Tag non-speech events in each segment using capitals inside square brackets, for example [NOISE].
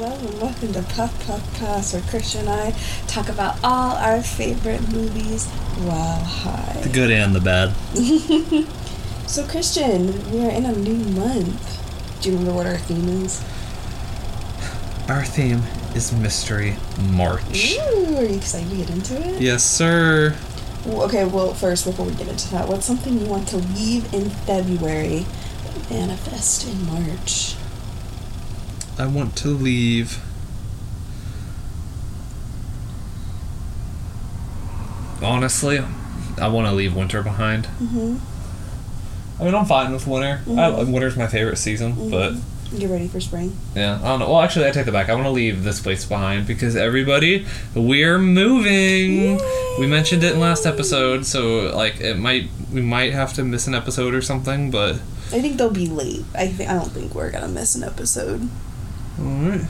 Hello and welcome to Puff Puff Pass, where Christian and I talk about all our favorite movies while high. The good and the bad. [LAUGHS] So, Christian, we are in a new month. Do you remember what our theme is? Our theme is Mystery March. Ooh, are you excited to get into it? Yes, sir. Okay, well, first, before we get into that, what's something you want to leave in February but manifest in March? I want to leave. Honestly, I want to leave winter behind. Mm-hmm. I mean, I'm fine with winter. I, Mhm. winter's my favorite season, but Get ready for spring. yeah, I don't know. Well, actually, I take that back. I want to leave this place behind because everybody, we're moving. We mentioned it in last episode, so like it might we might have to miss an episode or something, but I think they'll be late. I think I don't think we're gonna miss an episode. All right.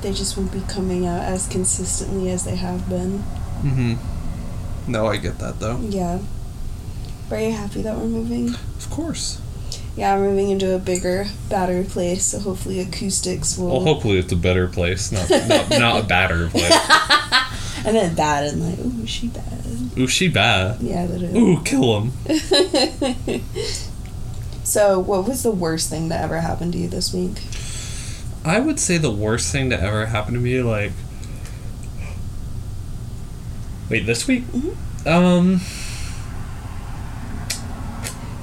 They just won't be coming out as consistently as they have been. Mm-hmm. No, I get that though. Yeah. Are you happy that we're moving? Of course. Yeah, we're moving into a bigger, badder place, so hopefully acoustics will. Well, hopefully it's a better place, not not, [LAUGHS] not a badder place. [LAUGHS] and then bad and like, ooh, she bad. Ooh, she bad. Yeah, literally. Ooh, kill him. [LAUGHS] so, what was the worst thing that ever happened to you this week? I would say the worst thing to ever happen to me, like. Wait, this week? Mhm. Um,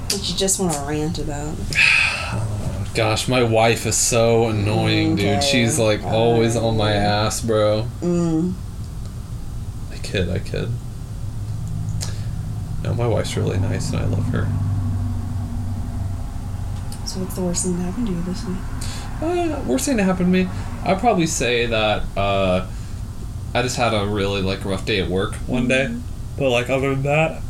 That you just want to rant about? [SIGHS] gosh, my wife is so annoying, dude. She's like always on my ass, bro. Mm. I kid, I kid. No, my wife's really nice and I love her. So, what's the worst thing that happened to you this week? Uh, worst thing to happen to me, I'd probably say that uh, I just had a really like rough day at work one day. But like other than that,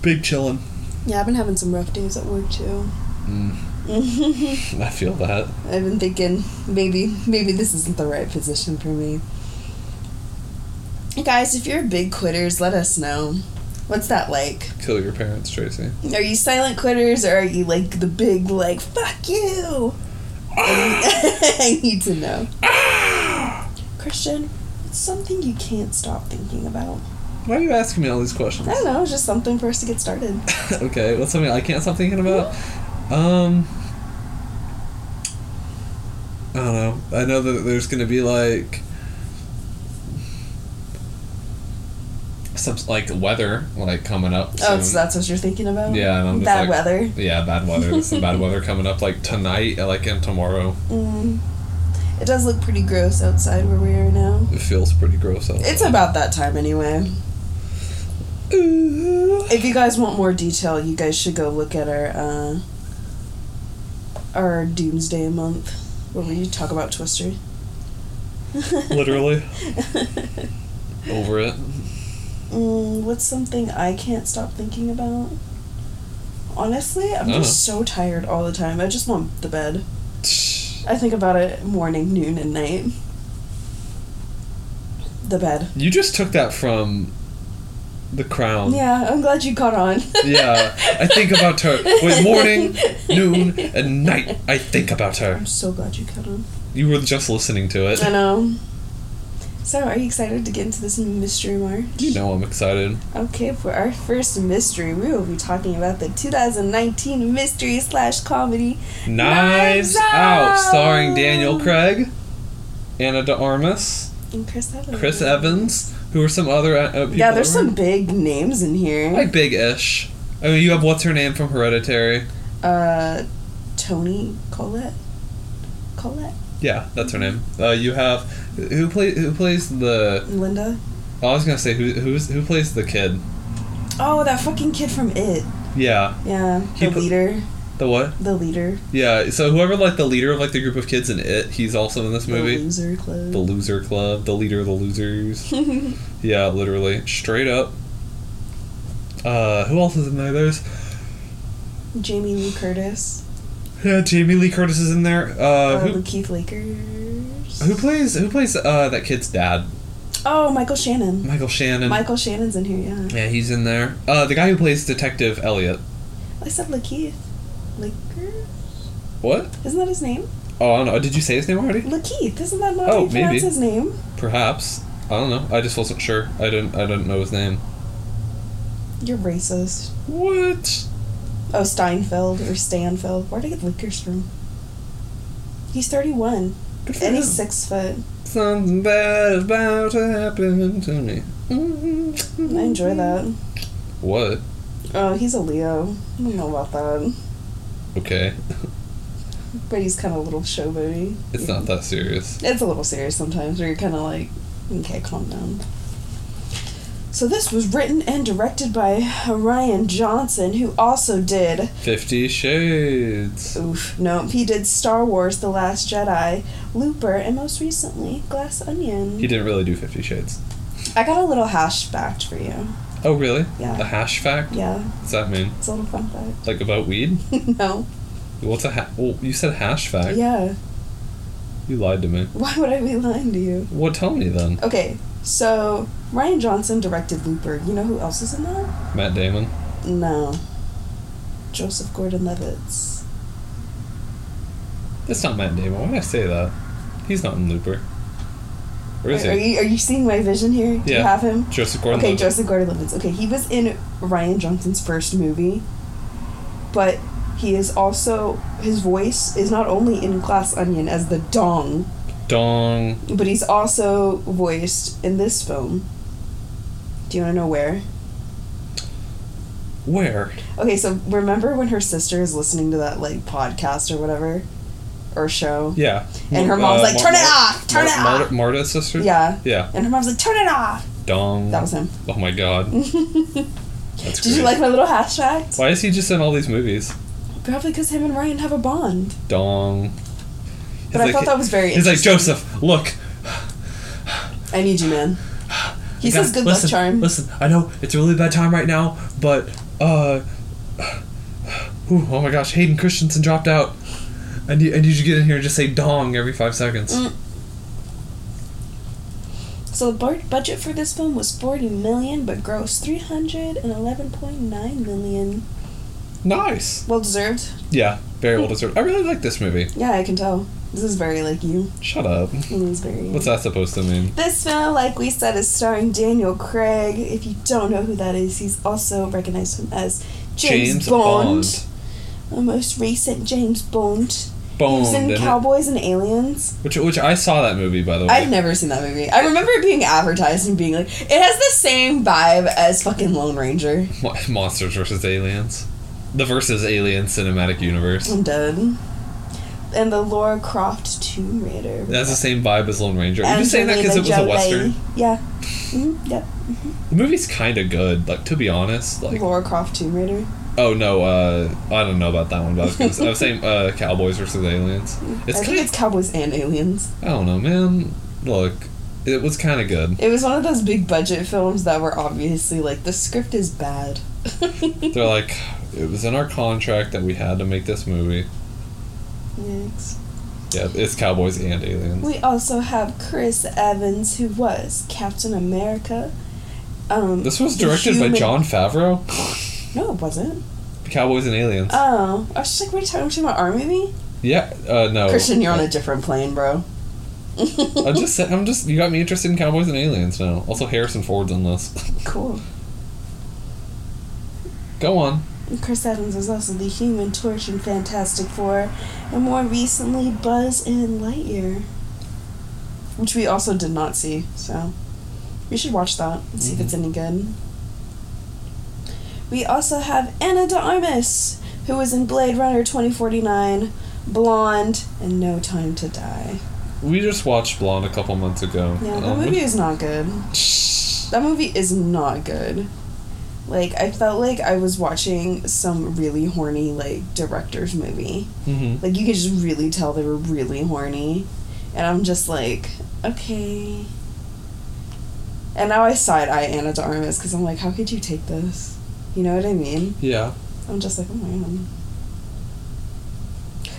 big chillin'. Yeah, I've been having some rough days at work too. Mm, [LAUGHS] I feel that. I've been thinking maybe maybe this isn't the right position for me. Guys, if you're big quitters, let us know. What's that like? Kill your parents, Tracy. Are you silent quitters or are you like the big like fuck you? [LAUGHS] I need to know. Christian, it's something you can't stop thinking about. Why are you asking me all these questions? I don't know, it's just something for us to get started. [LAUGHS] okay, what's something I can't stop thinking about? Um, I don't know. I know that there's gonna be like some like weather like coming up. Oh, so that's what you're thinking about? Yeah, and I'm Bad like- weather. Yeah, bad weather. There's some bad [LAUGHS] weather coming up like tonight, like and tomorrow. Mm. It does look pretty gross outside where we are now. It feels pretty gross out. It's about that time anyway. If you guys want more detail, you guys should go look at our uh, our Doomsday month where we talk about Twister. [LAUGHS] Literally. [LAUGHS] over it. Mm, what's something I can't stop thinking about? Honestly, I'm Uh-huh. just so tired all the time. I just want the bed. [SIGHS] I think about it morning, noon, and night. The bed. You just took that from The Crown. Yeah, I'm glad you caught on. Yeah, I think about her with [LAUGHS] morning, noon, and night. I think about her. I'm so glad you caught on. You were just listening to it. I know. So, are you excited to get into this mystery march? You know I'm excited. Okay, for our first mystery, we will be talking about the 2019 mystery slash comedy Knives Knives Out, starring Daniel Craig, Ana de Armas, and Chris Evans. Chris Evans, who are some other uh, people. Yeah, there's some big names in here. like big-ish. I mean, you have what's her name from Hereditary. uh, Toni Collette. Collette. Yeah, that's her name. Uh, you have who play who plays the. Linda. I was gonna say who who's who plays the kid. Oh, that fucking kid from It. Yeah, Yeah, He the put- leader. the what? The leader. Yeah, so whoever like the leader of like the group of kids in it, he's also in this movie. The loser club. The loser club, the leader of the losers. [LAUGHS] yeah, literally, straight up. Uh, who else is in there? There's Jamie Lee Curtis. Yeah, Jamie Lee Curtis is in there. Uh, Uh, who Keith Lakers. who plays who plays uh that kid's dad? Oh, Michael Shannon. Michael Shannon. Michael Shannon's in here, yeah. Yeah, he's in there. Uh, the guy who plays Detective Elliot. I said Lakeith. Lakers? What? Isn't that his name? Oh, I don't know. Did you say his name already? Lakeith. Isn't that not Oh, how you pronounce maybe. his name? Perhaps. I don't know. I just wasn't sure. I didn't. I didn't know his name. You're racist. What? Oh, Steinfeld or Stanfeld. Where'd I get Lakers from? He's 31. Good And he's six foot. Something bad is about to happen to me. I enjoy that. What? Oh, he's a Leo. I don't know about that. Okay. But he's kind of a little showboaty. It's not that serious. It's a little serious sometimes, where you're kind of like, okay, calm down. So this was written and directed by Rian Johnson, who also did. Fifty Shades. Oof, no, he did Star Wars: The Last Jedi, Looper, and most recently Glass Onion. He didn't really do Fifty Shades. I got a little hash fact for you. Oh, really? Yeah. A hash fact? Yeah, What's that mean? it's a little fun fact. Like about weed? [LAUGHS] no. What's a ha- well, you said hash fact. Yeah. You lied to me. Why would I be lying to you? What? Tell me then. Okay, so Rian Johnson directed Looper. You know who else is in that? Matt Damon. No. Joseph Gordon-Levitt. That's not Matt Damon. Why did I say that? He's not in Looper. Where is are, are he? you are you seeing my vision here? Do you have him? Joseph Gordon. Okay, Joseph Gordon-Levitt. Okay, he was in Rian Johnson's first movie, but he is also his voice is not only in Glass Onion as the Dong, Dong. but he's also voiced in this film. Do you want to know where? Where? Okay, so remember when her sister is listening to that like podcast or whatever, or show? Yeah. And her Uh, mom's like, Mar- "Turn it off! Turn Mar- it Marta, off!" Marta's sister. Yeah. Yeah. And her mom's like, "Turn it off!" Dong. That was him. Oh my god. [LAUGHS] Did That's you like my little hash fact? Why is he just in all these movies? Probably because him and Ryan have a bond. Dong. But I thought that was very He's like. Joseph. Look. I need you, man. He says good listen, luck charm. Listen, I know it's a really bad time right now, but uh, ooh, oh my gosh, Hayden Christensen dropped out. I need, I need you to get in here and just say "dong" every five seconds. Mm. So the bar- budget for this film was 40 million, but grossed 311.9 million. Nice. Well deserved. Yeah, very well deserved. I really like this movie. Yeah, I can tell. This is very like you. Shut up. It is very. What's that supposed to mean? This film, like we said, is starring Daniel Craig. If you don't know who that is, he's also recognized him as James, Bond, the most recent James Bond. He Bond. was in didn't it? Cowboys and Aliens. Which, which I saw that movie by the way. I've never seen that movie. I remember it being advertised and being like, it has the same vibe as fucking Lone Ranger. Monsters versus Aliens. The versus Alien cinematic universe. I'm dead. And the Laura Croft Tomb Raider. That's the same vibe as Lone Ranger. Are you just saying that because it was a western? Yeah. hmm Yep. The movie's kind of good. Like to be honest, like Laura Croft Tomb Raider. oh no, uh, I don't know about that one, but I was, gonna I was saying uh, Cowboys versus Aliens. [LAUGHS] It's I think kind. it's Cowboys and Aliens. I don't know, man. Look, it was kind of good. It was one of those big budget films that were obviously like the script is bad. [LAUGHS] They're like, it was in our contract that we had to make this movie. Yikes. Yeah, it's Cowboys and Aliens. We also have Chris Evans, who was Captain America. Um, This was the directed by human- Jon Favreau. No, it wasn't. Cowboys and Aliens. Oh, I was just like, we're you talking about our movie. yeah, uh, no. Christian, you're on a different plane, bro. [LAUGHS] I'm just, sa- I'm just. You got me interested in Cowboys and Aliens now. Also, Harrison Ford's in this. cool. Go on. Chris Evans was also the Human Torch in Fantastic Four, and more recently Buzz in Lightyear, which we also did not see. So we should watch that and see if it's any good. We also have Ana de Armas, who was in Blade Runner twenty forty nine, Blonde, and No Time to Die. We just watched Blonde a couple months ago. Yeah, that Um, movie is not good. [LAUGHS] That movie is not good. Like I felt like I was watching some really horny like director's movie. mhm. Like you could just really tell they were really horny. And I'm just like, okay. And now I side eye Ana de Armas because I'm like, how could you take this? You know what I mean? Yeah. I'm just like, oh man.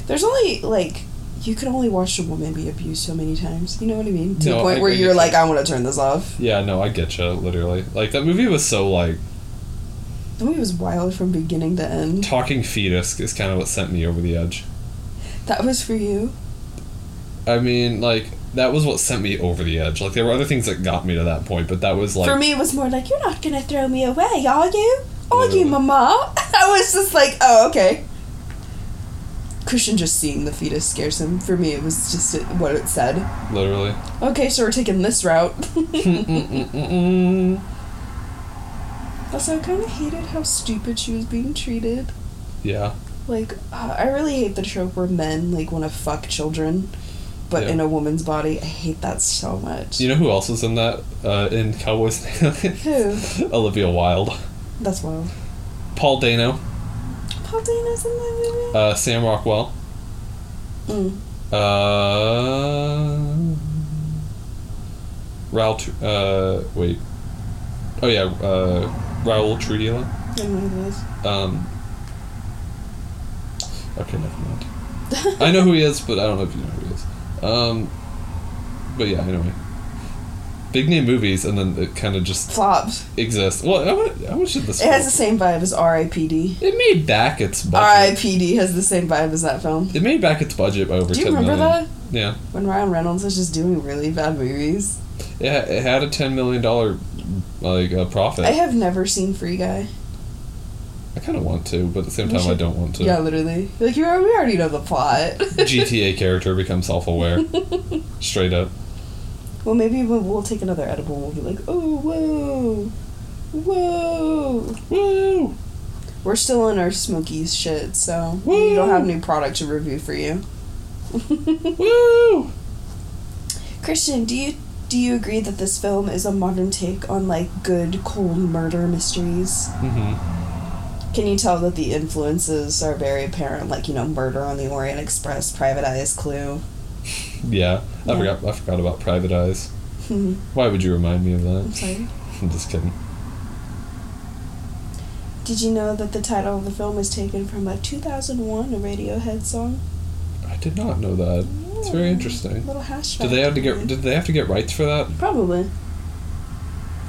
There's only like you can only watch a woman be abused so many times. You know what I mean? To No, the point I- where I you're get like. I want to turn this off. Yeah, no, I get you. Literally, like that movie was so like The movie was wild from beginning to end. talking fetus is kind of what sent me over the edge. That was for you. I mean, like that was what sent me over the edge. Like there were other things that got me to that point, but that was like for me, it was more like, "You're not gonna throw me away, are you? Are you, Mama?" [LAUGHS] I was just like, "Oh, okay." Christian just seeing the fetus scares him. For me, it was just it- what it said. literally. Okay, so we're taking this route. [LAUGHS] [LAUGHS] Also, I kind of hated how stupid she was being treated. yeah. Like, uh, I really hate the trope where men like want to fuck children, but Yeah. in a woman's body. I hate that so much. You know who else was in that uh, in Cowboys? [LAUGHS] Who? [LAUGHS] Olivia Wilde, That's wild. Paul Dano, Paul Dano's in that uh, Sam Rockwell, movie. Mm. uh, Raul. Uh, wait. Oh yeah, uh, Raul Trujillo. I don't know who it is. Um. Okay, never mind. I know who he is, but I don't know if you know who he is. Um. But yeah, anyway. Big name movies, and then it kind of just flops. exists. Well, how much, how much did this? It has the same vibe as R.I.P.D. It made back its budget. R.I.P.D. has the same vibe as that film. It made back its budget by over Do you remember million. that? Yeah, When Ryan Reynolds was just doing really bad movies. It, it had a ten million dollar like uh, profit. I have never seen Free Guy. I kind of want to, but at the same time, I don't want to. Yeah, literally. Like you, we already know the plot. [LAUGHS] GTA character becomes self aware, [LAUGHS] straight up. well, maybe we'll, we'll take another edible and we'll be like, oh, whoa, whoa. Woo! We're still in our Smokies shit, so Woo! we don't have new product to review for you. [LAUGHS] Woo! Christian, do you do you agree that this film is a modern take on like good cold murder mysteries? Mm-hmm. Can you tell that the influences are very apparent, like you know, Murder on the Orient Express, Private Eyes, Clue? Yeah, I Yeah. forgot. I forgot about Private Eyes. I'm Why would you remind me of that? sorry. [LAUGHS] I'm just kidding. Did you know that the title of the film is taken from a 2001 Radiohead song? I did not know that. It's very interesting. Little hash. Did they have to get? Did they have to get rights for that? Probably.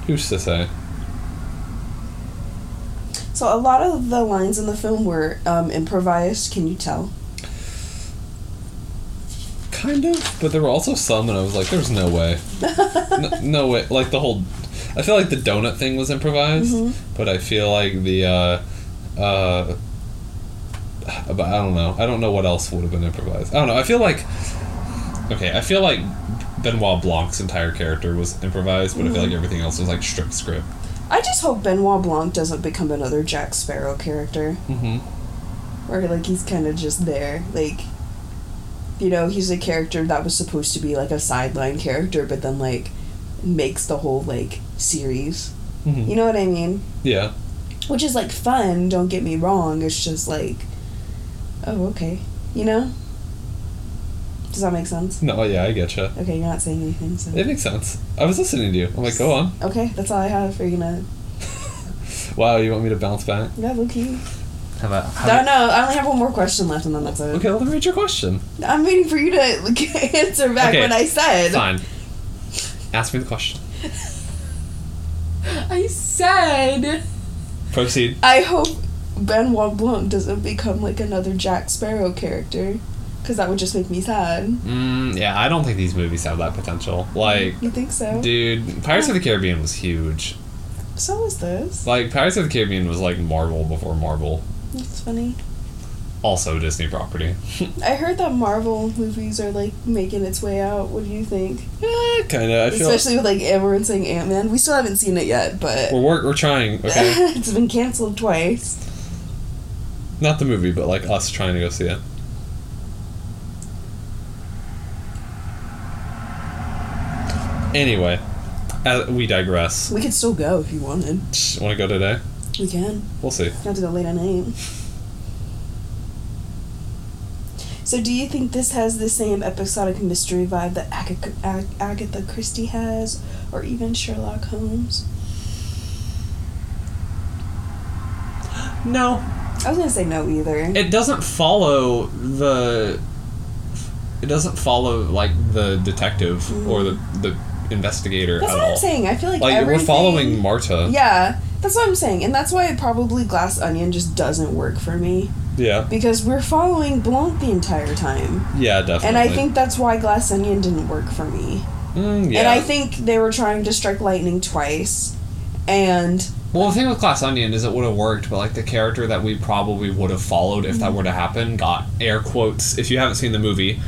Who's to say? So a lot of the lines in the film were um, improvised. Can you tell? Kind of, but there were also some, and I was like, "There's no way, no, [LAUGHS] no way." Like the whole, I feel like the donut thing was improvised, Mhm. but I feel like the, uh, uh, but I don't know. I don't know what else would have been improvised. I don't know. I feel like, okay, I feel like Benoit Blanc's entire character was improvised, but I feel like everything else was like strict script. I just hope Benoit Blanc doesn't become another Jack Sparrow character, Mm-hmm. where like he's kind of just there, like. You know, he's a character that was supposed to be like a sideline character, but then like makes the whole like series. mm-hmm. You know what I mean? Yeah. Which is like fun, don't get me wrong. It's just like, oh, okay. You know? Does that make sense? No. Yeah, I get you. Okay, you're not saying anything, so. It makes sense. I was listening to you. I'm like, go on. Okay, that's all I have. for you gonna. [LAUGHS] Wow, you want me to bounce back? Yeah, okay. How about? How No, no, I only have one more question left and then that's it. Okay, let me read your question. I'm waiting for you to like, [LAUGHS] answer back Okay, what I said. Fine. Ask me the question. [LAUGHS] I said. Proceed. I hope Benoit Blanc doesn't become like another Jack Sparrow character. Because that would just make me sad. Mm, yeah, I don't think these movies have that potential. Like, You think so? dude, Pirates of the Caribbean was huge. So was this. Like, Pirates of the Caribbean was like Marvel before Marvel. That's funny. Also Disney property. [LAUGHS] I heard that Marvel movies are like making its way out. What do you think? eh, kind of. Especially with like everyone saying Ant Man. We still haven't seen it yet, but we're work, we're trying. Okay, [LAUGHS] it's been canceled twice. Not the movie, but like us trying to go see it. Anyway, uh, we digress. We could still go if you wanted. Want to go today? We can. We'll see. You have to go late at night. So, do you think this has the same episodic mystery vibe that Agatha, Ag- Agatha Christie has, or even Sherlock Holmes? No, I was gonna say no either. it doesn't follow the it doesn't follow like the detective or the the investigator Mm-hmm. that's at what all I'm saying. I feel like like we're following marta Yeah, that's what I'm saying, and that's why probably Glass Onion just doesn't work for me. Yeah. because we're following Blanc the entire time. Yeah, definitely. And I think that's why Glass Onion didn't work for me. Mm, yeah. And I think they were trying to strike lightning twice. And Well, the thing with Glass Onion is it would have worked, but like the character that we probably would have followed if that were to happen got air quotes. If you haven't seen the movie,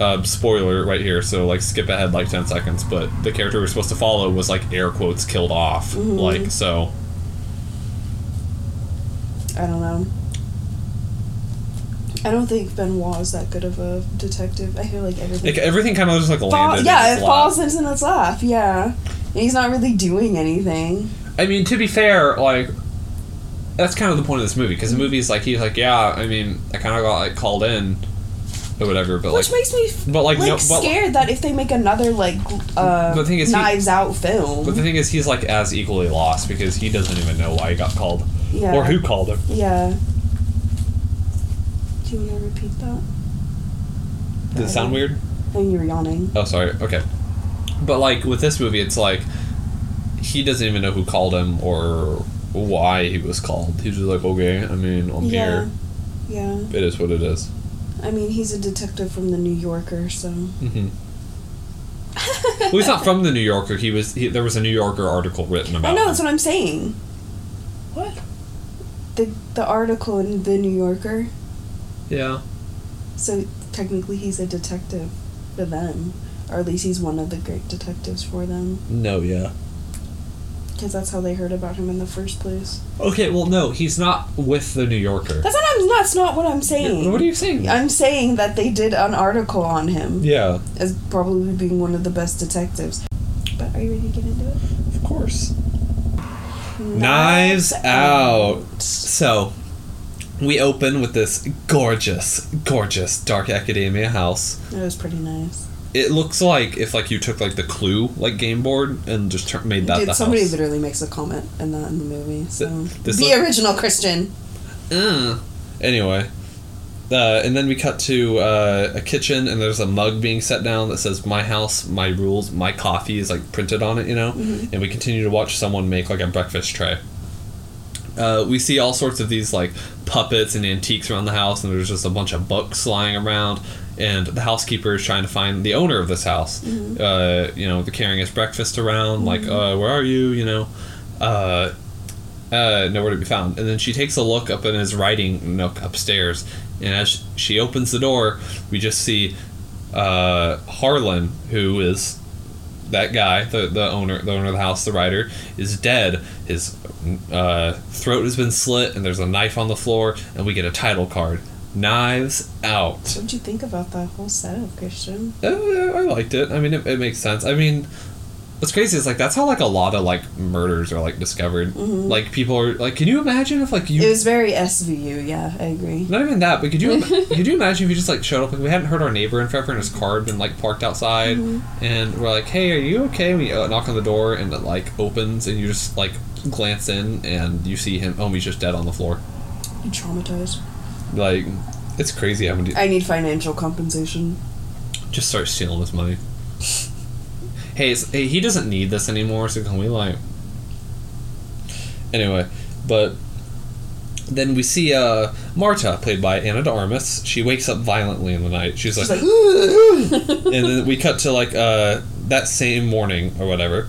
uh, spoiler right here, so like skip ahead like ten seconds. But the character we're supposed to follow was like air quotes killed off. Like so. I don't know. I don't think Benoit is that good of a detective. I feel like everything. Like everything kind of just like Fall- landed. yeah, it falls into its lap. Yeah, and he's not really doing anything. I mean, to be fair, like that's kind of the point of this movie because the movie's like he's like, yeah, I mean, I kind of got like called in or whatever, but Which like, makes me f- but like, like no, but, scared that if they make another like uh, The thing is he- Knives Out film, but the thing is, he's like as equally lost because he doesn't even know why he got called yeah, or who called him. yeah. Do you want to repeat that? Does it sound weird? I think you were yawning. Oh, sorry. Okay. But like with this movie, it's like he doesn't even know who called him or why he was called. He's just like, okay, I mean, I'm yeah, here. yeah. It is what it is. I mean, he's a detective from the New Yorker, so. Mm-hmm. [LAUGHS] Well, he's not from the New Yorker. He was. He, there was a New Yorker article written about. I know him. that's what I'm saying. What? The the article in the New Yorker. Yeah. So technically, he's a detective for them, or at least he's one of the great detectives for them, No. Yeah. Because that's how they heard about him in the first place. Okay. Well, no, he's not with the New Yorker. That's not. That's not what I'm saying. What are you saying? I'm saying that they did an article on him yeah. as probably being one of the best detectives. But are you ready to get into it? Of course. Knives Out. So, we open with this gorgeous, gorgeous dark academia house. It was pretty nice. It looks like if like you took like the Clue like game board and just tur- made that Dude, the somebody house. literally makes a comment in that in the movie. So this the look- original Christian. Uh. Anyway, uh, and then we cut to uh, a kitchen and there's a mug being set down that says "My house, my rules, my coffee" is like printed on it, you know. And we continue to watch someone make like a breakfast tray. Uh, we see all sorts of these like puppets and antiques around the house, and there's just a bunch of books lying around. And the housekeeper is trying to find the owner of this house. Uh, you know, carrying his breakfast around, like, uh, "Where are you?" You know, uh, uh, nowhere to be found. And then she takes a look up in his writing nook upstairs, and as she opens the door, we just see uh, Harlan, who is that guy, the, the owner, the owner of the house, the writer, is dead. His uh, throat has been slit, and there's a knife on the floor, and we get a title card: "Knives Out." What did you think about that whole setup, Christian? Uh, I liked it. I mean, it, it makes sense. I mean, what's crazy is like that's how like a lot of like murders are like discovered. Like people are like, can you imagine if like you It was very SVU. Yeah, I agree. Not even that, but could you [LAUGHS] could you imagine if you just like showed up like we hadn't heard our neighbor in forever and his car had been like parked outside and we're like, hey, are you okay? We uh, knock on the door and it like opens and you just like glance in and you see him. Oh, he's just dead on the floor. I'm traumatized. Like it's crazy how many I need financial compensation. just start stealing his money. hey, hey, he doesn't need this anymore. So can we like? Anyway, but then we see uh, Marta, played by Ana de Armas. She wakes up violently in the night. She's like, like, [LAUGHS] and then we cut to like uh, that same morning or whatever.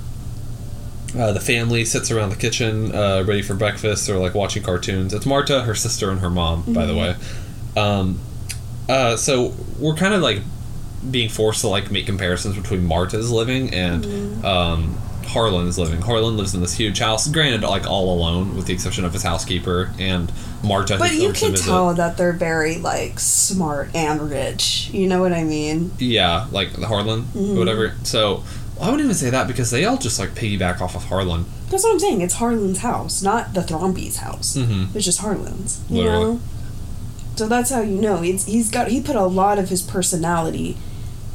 Uh, the family sits around the kitchen, uh, ready for breakfast or like watching cartoons. It's Marta, her sister, and her mom, by the way. Um, uh, so we're kind of like being forced to like make comparisons between Marta's living and um, Harlan's living. Harlan lives in this huge house, granted, like all alone, with the exception of his housekeeper and Marta. but you can tell that they're very like smart and rich. You know what I mean? Yeah, like the Harlan, Mm-hmm. whatever. So I wouldn't even say that because they all just like piggyback off of Harlan. That's what I'm saying. It's Harlan's house, not the Thrombeys' house. Mhm. It's just Harlan's. You Literally. know. So that's how you know it's he's got he put a lot of his personality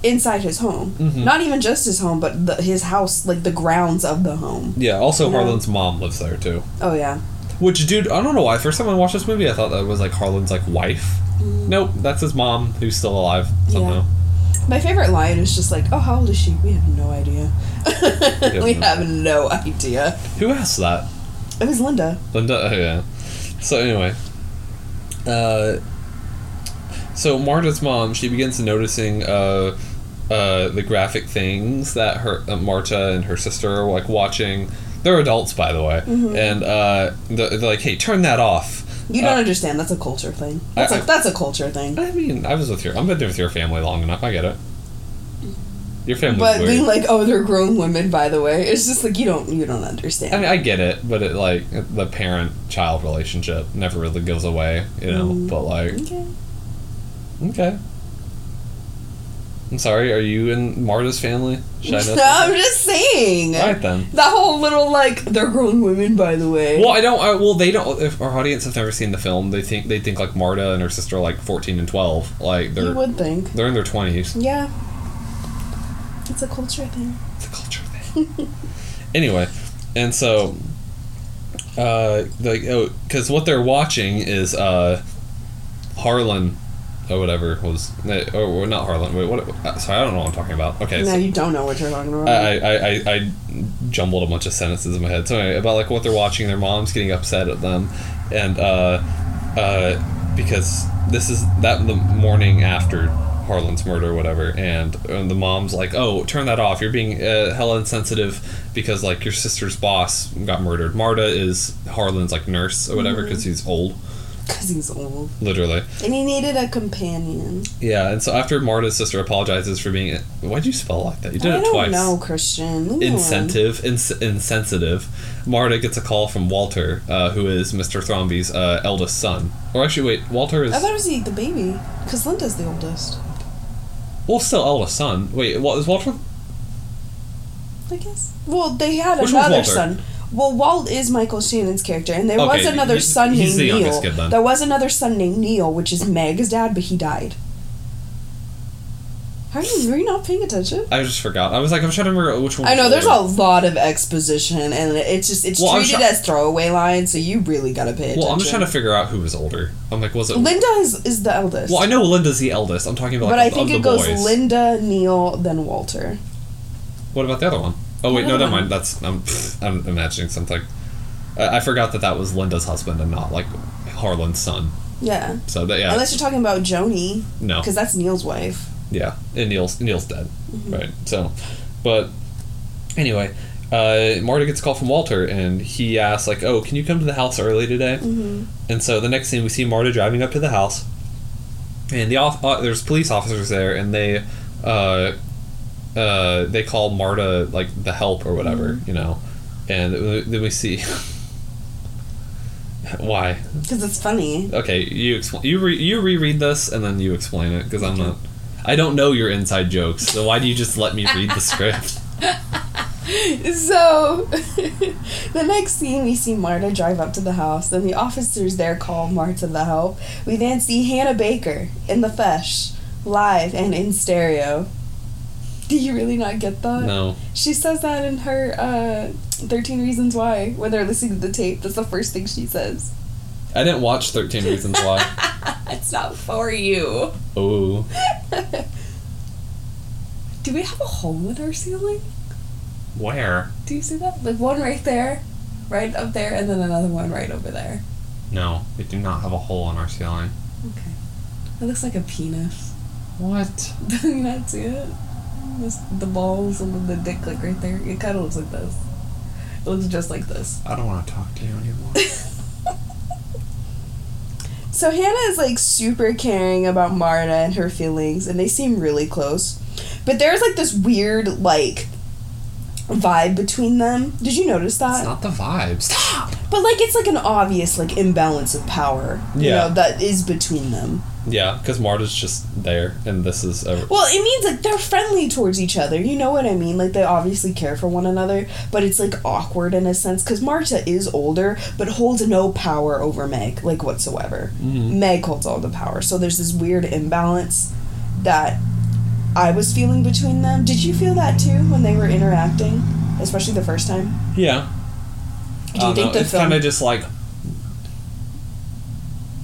inside his home. Mhm. Not even just his home, but the, his house, like the grounds of the home. Yeah. Also, You know? Harlan's mom lives there too. Oh yeah. Which, dude, I don't know why. First time I watched this movie, I thought that was like Harlan's like wife. Nope, that's his mom who's still alive somehow. My favorite line is just like, "Oh, how old is she? We have no idea. [LAUGHS] we have no idea." Who asked that? It was Linda. Linda. Oh yeah. So anyway, uh, so Marta's mom, she begins noticing uh, uh, the graphic things that her uh, Marta and her sister are like watching. They're adults, by the way, and uh, they're, they're like, "Hey, turn that off." You don't Uh, understand. That's a culture thing. That's I- a that's a culture thing. I mean, I was with your. I've been there with your family long enough. I get it. Your family, But weird. being like, oh, they're grown women, by the way, it's just like you don't you don't understand. I mean, I get it, but it like the parent-child relationship never really goes away, you know. Mm. But like, okay. okay. I'm sorry. Are you in Marta's family? Should I [LAUGHS] know No, I'm just saying. All right then. That whole little like they're grown women, by the way. Well, I don't. I, well, they don't. If our audience have never seen the film, they think they think like Marta and her sister are like 14 and 12. Like they're would think. they're in their 20s. Yeah. It's a culture thing. It's a culture thing. [LAUGHS] anyway, and so, uh, like, oh, because what they're watching is uh, Harlan, or whatever was, eh, or, or not Harlan. Wait, what? uh, Sorry, I don't know what I'm talking about. Okay, No, so you don't know what you're talking about. I, I, I, I jumbled a bunch of sentences in my head. So anyway, about like what they're watching, their mom's getting upset at them, and uh, uh, because this is that the morning after Harlan's murder, or whatever, and, and the mom's like, "Oh, turn that off! You're being uh, hella insensitive because like your sister's boss got murdered. Marta is Harlan's like nurse or whatever because he's old, Because he's old. literally. And he needed a companion. Yeah, and so after Marta's sister apologizes for being, why'd you spell like that? You did I it twice. know, Christian. Incentive, ins- insensitive. Marta gets a call from Walter, uh, who is Mr. Thrombey's uh, eldest son. Or actually, wait, Walter is I thought it was the, the baby. Because Linda's the oldest. well, still eldest son. Wait, what is Walter? I guess. Well, they had Which another son. Well, Walt is Michael Shannon's character, and there was another he- son he's named the Neil. kid then. There was another son named Neil, which is Meg's dad, but he died. Are you, were you not paying attention? I just forgot. I was like, I'm trying to remember which one. I know there's a lot of exposition, and it's just it's Well, treated try- as throwaway lines, so you really gotta pay attention. Well, I'm just trying to figure out who was older. I'm like, was it? Linda is, is the eldest. well, I know Linda's the eldest. I'm talking about. but Like, I think it goes boys. Linda, Neil, then Walter. What about the other one? Oh wait, no, never mind. That's I'm I'm imagining something. I, I forgot that that was Linda's husband and not like Harlan's son. Yeah. So that yeah, Unless you're talking about Joni, no. because that's Neil's wife. Yeah, and Neil's Neil's dead, Mm-hmm. right? So, but anyway, uh, Marta gets a call from Walter, and he asks like, "Oh, can you come to the house early today?" Mm-hmm. And so the next scene, we see Marta driving up to the house, and the off- uh, there's police officers there, and they uh, uh, they call Marta like the help or whatever, Mm-hmm. you know, and then we see. [LAUGHS] Why? Because it's funny. Okay, you explain. You re- you reread this and then you explain it because I'm not. I don't know your inside jokes, so why do you just let me read the script? [LAUGHS] [LAUGHS] So, the next scene, we see Marta drive up to the house. and the officers there call Marta the help. We then see Hannah Baker in the flesh, live and in stereo. [LAUGHS] Do you really not get that? No. She says that in her uh, 13 Reasons Why when they're listening to the tape. That's the first thing she says. I didn't watch 13 Reasons Why. [LAUGHS] it's not for you. Oh. [LAUGHS] Do we have a hole in our ceiling? Where? Do you see that? Like one right there, right up there, and then another one right over there. No, we do not have a hole in our ceiling. Okay. It looks like a penis. What? Do you not see it? This, the balls and then the dick, like right there. It kind of looks like this. It looks just like this. I don't want to talk to you anymore. [LAUGHS] So Hannah is like super caring about Marta and her feelings, and they seem really close. But there's like this weird like vibe between them. Did you notice that? it's not the vibes. Stop. But like it's like an obvious like imbalance of power. You Yeah. know, that is between them. Yeah, because Marta's just there, and this is. A, Well, it means like they're friendly towards each other. You know what I mean? Like they obviously care for one another, but it's like awkward in a sense because Marta is older but holds no power over Meg, like whatsoever. Mhm. Meg holds all the power, so there's this weird imbalance that I was feeling between them. Did you feel that too when they were interacting, especially the first time? yeah. Do you think the it's film? kind of just like.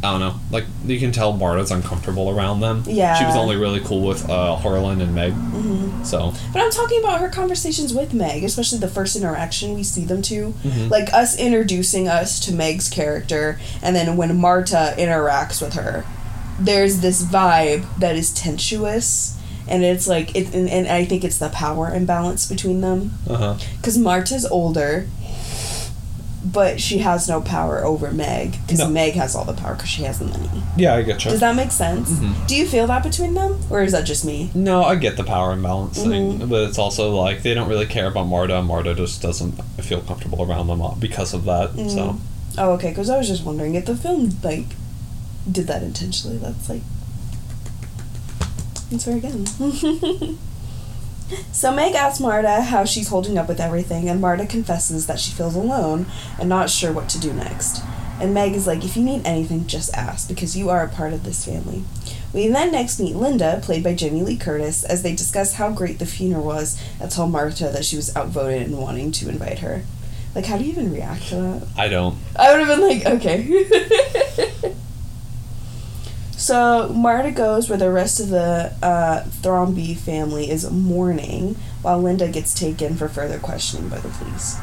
I don't know. Like you can tell Marta's uncomfortable around them. Yeah. She was only really cool with uh, Harlan and Meg. hmm So But I'm talking about her conversations with Meg, especially the first interaction we see them 2 Mhm. Like us introducing us to Meg's character, and then when Marta interacts with her, there's this vibe that is tensuous. And it's like, it, and, and I think it's the power imbalance between them. uh huh. Because Marta's older, but she has no power over Meg. Because No. Meg has all the power because she has the money. Yeah, I get you. Does that make sense? Mhm. Do you feel that between them? Or is that just me? No, I get the power imbalance thing, Mhm. but it's also like they don't really care about Marta. Marta just doesn't feel comfortable around them because of that. So Oh, okay. Because I was just wondering if the film like did that intentionally. That's like it's very good. So Meg asks Marta how she's holding up with everything, and Marta confesses that she feels alone and not sure what to do next. And Meg is like, if you need anything, just ask because you are a part of this family. We then next meet Linda, played by Jamie Lee Curtis, as they discuss how great the funeral was and tell Marta that she was outvoted and wanting to invite her. Like, how do you even react to that? I don't. I would have been like, okay. [LAUGHS] so Marta goes where the rest of the uh, Thrombey family is mourning, while Linda gets taken for further questioning by the police.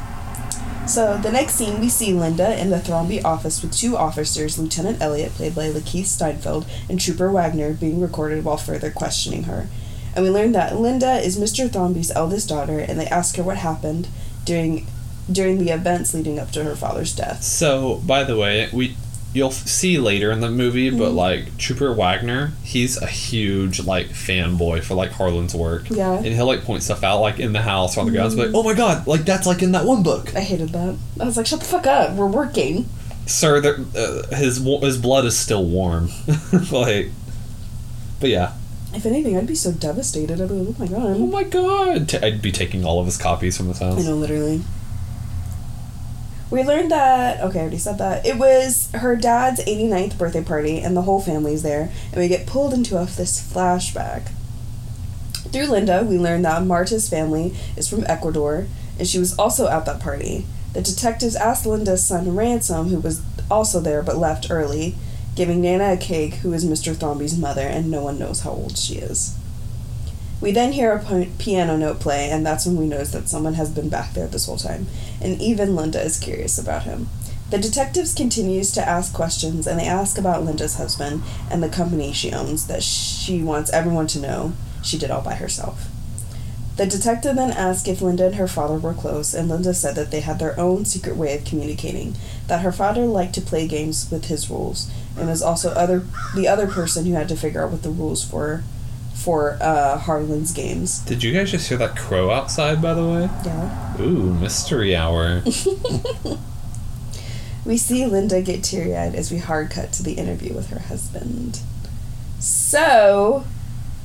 So the next scene, we see Linda in the Thrombey office with two officers, Lieutenant Elliot, played by Lakeith Steinfeld, and Trooper Wagner, being recorded while further questioning her. And we learn that Linda is Mr. Thrombey's eldest daughter, and they ask her what happened during during the events leading up to her father's death. So, by the way, we you'll see later in the movie, but Mhm. like Trooper Wagner, he's a huge like fanboy for like Harlan's work. Yeah. And he'll like point stuff out like in the house or on the grounds, Mhm. like, oh my god, like that's like in that one book. I hated that. I was like, shut the fuck up. We're working. Sir, there, uh, his his blood is still warm. [LAUGHS] like, but yeah. If anything, I'd be so devastated. I'd be like, oh my god. Oh my god, I'd be taking all of his copies from his house. I know, literally. We learned that, okay, I already said that. It was her dad's 89th birthday party, and the whole family's there, and we get pulled into a, this flashback. Through Linda, we learn that Marta's family is from Ecuador, and she was also at that party. The detectives asked Linda's son Ransom, who was also there but left early, giving Nana a cake, who is Mr. Thrombey's mother, and no one knows how old she is. We then hear a piano note play, and that's when we notice that someone has been back there this whole time, and even Linda is curious about him. The detectives continues to ask questions, and they ask about Linda's husband and the company she owns that she wants everyone to know she did all by herself. The detective then asked if Linda and her father were close, and Linda said that they had their own secret way of communicating. That her father liked to play games with his rules, and was also other the other person who had to figure out what the rules for for uh, Harlan's games. Did you guys just hear that crow outside, by the way? Yeah. Ooh, mystery hour. [LAUGHS] We see Linda get teary eyed as we hard cut to the interview with her husband. So,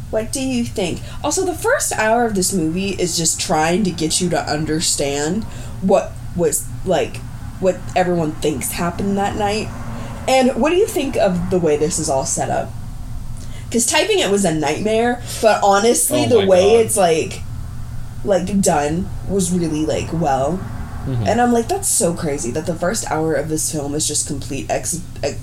what do you think? Also, the first hour of this movie is just trying to get you to understand what was like, what everyone thinks happened that night. And what do you think of the way this is all set up? Because typing it was a nightmare, but honestly, Oh the way God. it's like, like done was really like well. Mhm. And I'm like, that's so crazy that the first hour of this film is just complete ex- ex-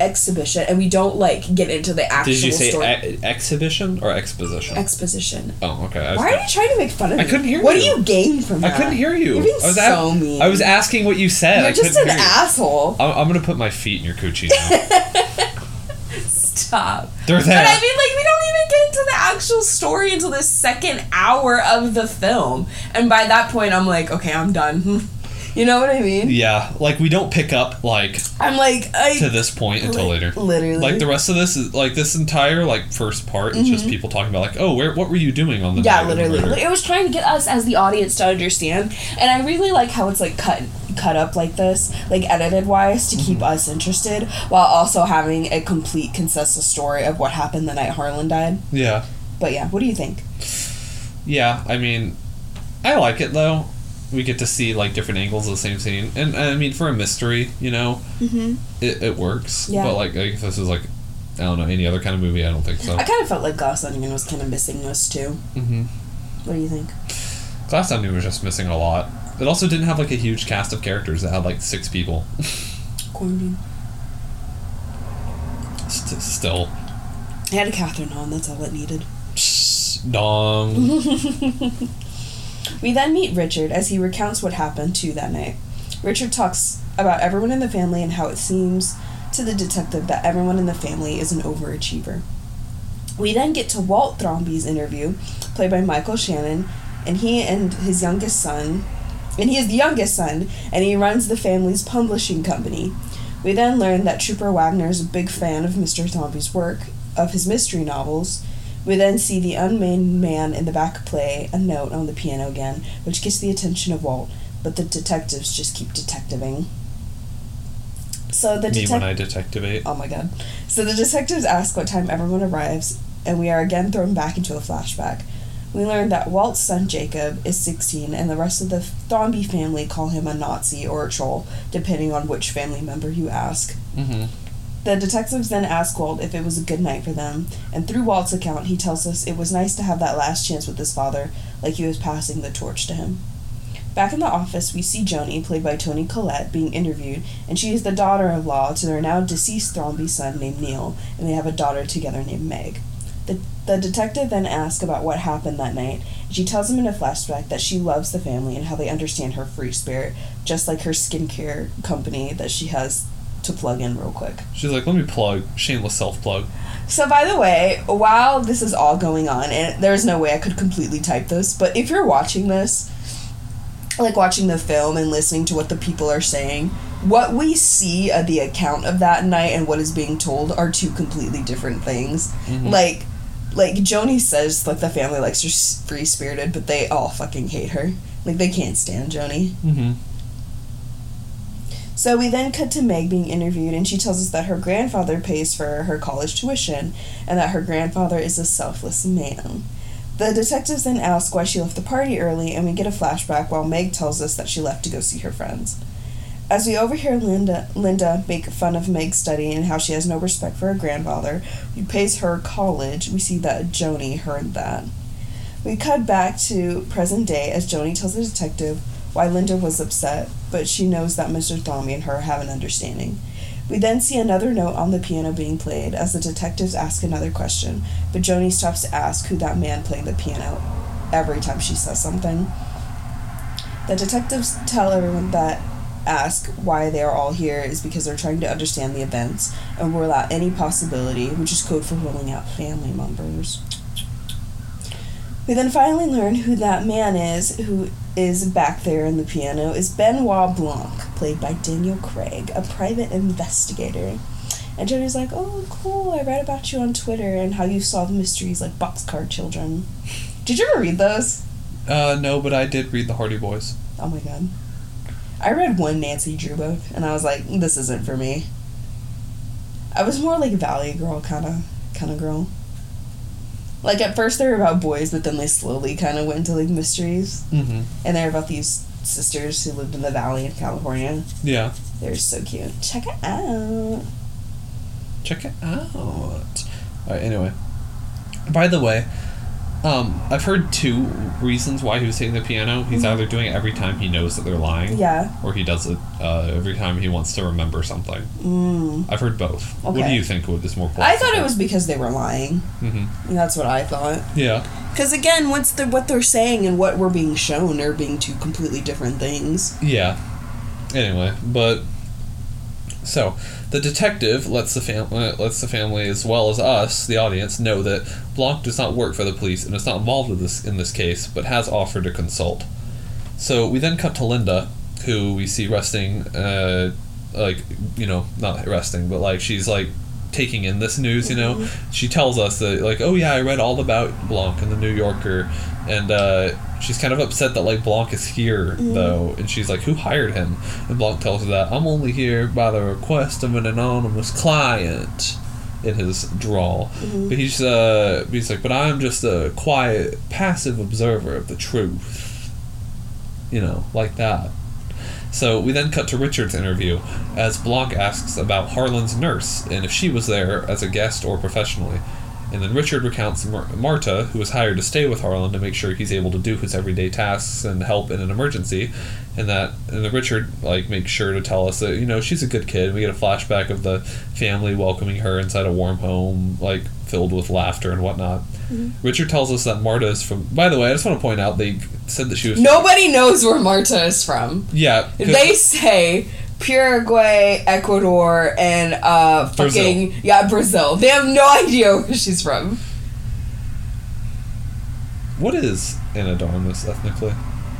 exhibition, and we don't like get into the actual Did you say story. e- exhibition or exposition? exposition? oh, okay. Why are you trying to make fun of I couldn't hear you. What you. do you gain from that? I couldn't hear you. You're being I was so a- mean. I was asking what you said. You're I just an asshole. I'm, I'm gonna put my feet in your coochie now. [LAUGHS] Stop. They're there. But I mean, like, we don't even get into the actual story until the second hour of the film, and by that point, I'm like, okay, I'm done. [LAUGHS] you know what I mean? yeah, like we don't pick up like I'm like, I to this point until Li- later. literally. Like the rest of this is like this entire like first part is just people talking about like, oh, where what were you doing on the Mm-hmm. Yeah, night of the literally. Like, It was trying to get us as the audience to understand, and I really like how it's like cut cut up like this, like edited wise, to keep us interested, while also having a complete consensus story of what happened the night Harlan died. Yeah, But yeah, what do you think? yeah. I mean, I like it though. We get to see like different angles of the same scene, and, I mean for a mystery, you know, Mm-hmm. it, it works. Yeah. But like, if this was like, I don't know, any other kind of movie, I don't think so. I kind of felt like Glass Onion was kind of missing this too. hmm What do you think? Glass Onion was just missing a lot. It also didn't have like a huge cast of characters. It had like six people. Quarantine. St- still, I had a Catherine on. That's all it needed. dong. [LAUGHS] We then meet Richard as he recounts what happened to that night. Richard talks about everyone in the family and how it seems to the detective that everyone in the family is an overachiever. We then get to Walt Thrombey's interview, played by Michael Shannon, and he and his youngest son, and he is the youngest son, and he runs the family's publishing company. We then learn that Trooper Wagner is a big fan of Mr. Thrombey's work, of his mystery novels. We then see the unnamed man in the back play a note on the piano again, which gets the attention of Walt, but the detectives just keep detectiving. So the Me when. I detectivate. Oh my god. So the detectives ask what time everyone arrives, and we are again thrown back into a flashback. We learn that Walt's son Jacob is 16, and the rest of the Thrombey family call him a Nazi or a troll, depending on which family member you ask. Mm-hmm. The detectives then ask Walt if it was a good night for them, and through Walt's account, he tells us it was nice to have that last chance with his father, like he was passing the torch to him. Back in the office, we see Joni, played by Toni Collette, being interviewed, and she is the daughter in law to their now deceased Thrombey son named Neil, and they have a daughter together named Meg. The, the detective then asks about what happened that night, she tells him in a flashback that she loves the family and how they understand her free spirit, just like her skincare company that she has to plug in real quick. She's like, let me plug. Shameless self plug. So, by the way, while this is all going on, and there's no way I could completely type this, but if you're watching this, like watching the film and listening to what the people are saying, what we see at the account of that night and what is being told are two completely different things. Mhm. Like, like Joni says, like the family likes her free spirited, but they all fucking hate her. Like they can't stand Joni. Mm-hmm. So we then cut to Meg being interviewed, and she tells us that her grandfather pays for her college tuition and that her grandfather is a selfless man. The detectives then ask why she left the party early, and we get a flashback while Meg tells us that she left to go see her friends. As we overhear Linda, Linda make fun of Meg's study and how she has no respect for her grandfather, who pays her college, we see that Joni heard that. We cut back to present day as Joni tells the detective why Linda was upset, but she knows that Mr. Thrombey and her have an understanding. We then see another note on the piano being played as the detectives ask another question, but Joni stops to ask who that man playing the piano every time she says something. The detectives tell everyone that ask why they are all here is because they're trying to understand the events and rule out any possibility, which is code for ruling out family members. We then finally learn who that man is who is back there in the piano is Benoit Blanc, played by Daniel Craig, a private investigator. And Joni's like, Oh, cool, I read about you on Twitter and how you solve mysteries like Boxcar Children. Did you ever read those? Uh, no, but I did read the Hardy Boys. Oh my god. I read one Nancy Drew book and I was like, this isn't for me. I was more like Valley Girl kind of kind of girl. Like at first they were about boys, but then they slowly kind of went into like mysteries, Mm-hmm. and they're about these sisters who lived in the valley in California. Yeah. They're so cute. Check it out. Check it out. All right. Anyway, by the way, um, I've heard two reasons why he was taking the piano. He's Mhm. either doing it every time he knows that they're lying, Yeah. or he does it uh, every time he wants to remember something. Mm. I've heard both. What do you think would- is more? I thought it was because they were lying. hmm That's what I thought. Yeah. Because again, what's the what they're saying and what we're being shown are being two completely different things. Yeah. Anyway, but so the detective lets the family lets the family as well as us, the audience, know that Blanc does not work for the police and is not involved in this in this case, but has offered to consult. So we then cut to Linda, who we see resting, uh, like you know, not resting, but like she's like taking in this news. You know, she tells us that like, oh yeah, I read all about Blanc in the New Yorker, and uh, she's kind of upset that like Blanc is here though, and she's like, who hired him? And Blanc tells her that I'm only here by the request of an anonymous client. In his drawl, but he's uh, he's like, but I'm just a quiet, passive observer of the truth. You know, like that. So we then cut to Richard's interview as Blanc asks about Harlan's nurse and if she was there as a guest or professionally. And then Richard recounts Mar- Marta, who was hired to stay with Harlan to make sure he's able to do his everyday tasks and help in an emergency. And that, and then Richard like makes sure to tell us that you know she's a good kid. We get a flashback of the family welcoming her inside a warm home, like filled with laughter and whatnot. Richard tells us that Marta is from. By the way, I just want to point out they said that she was. Nobody knows where Marta is from. Yeah. 'cause- They say Paraguay, Ecuador, and uh fucking yeah Brazil. They have no idea where she's from. what is Ana de Armas ethnically?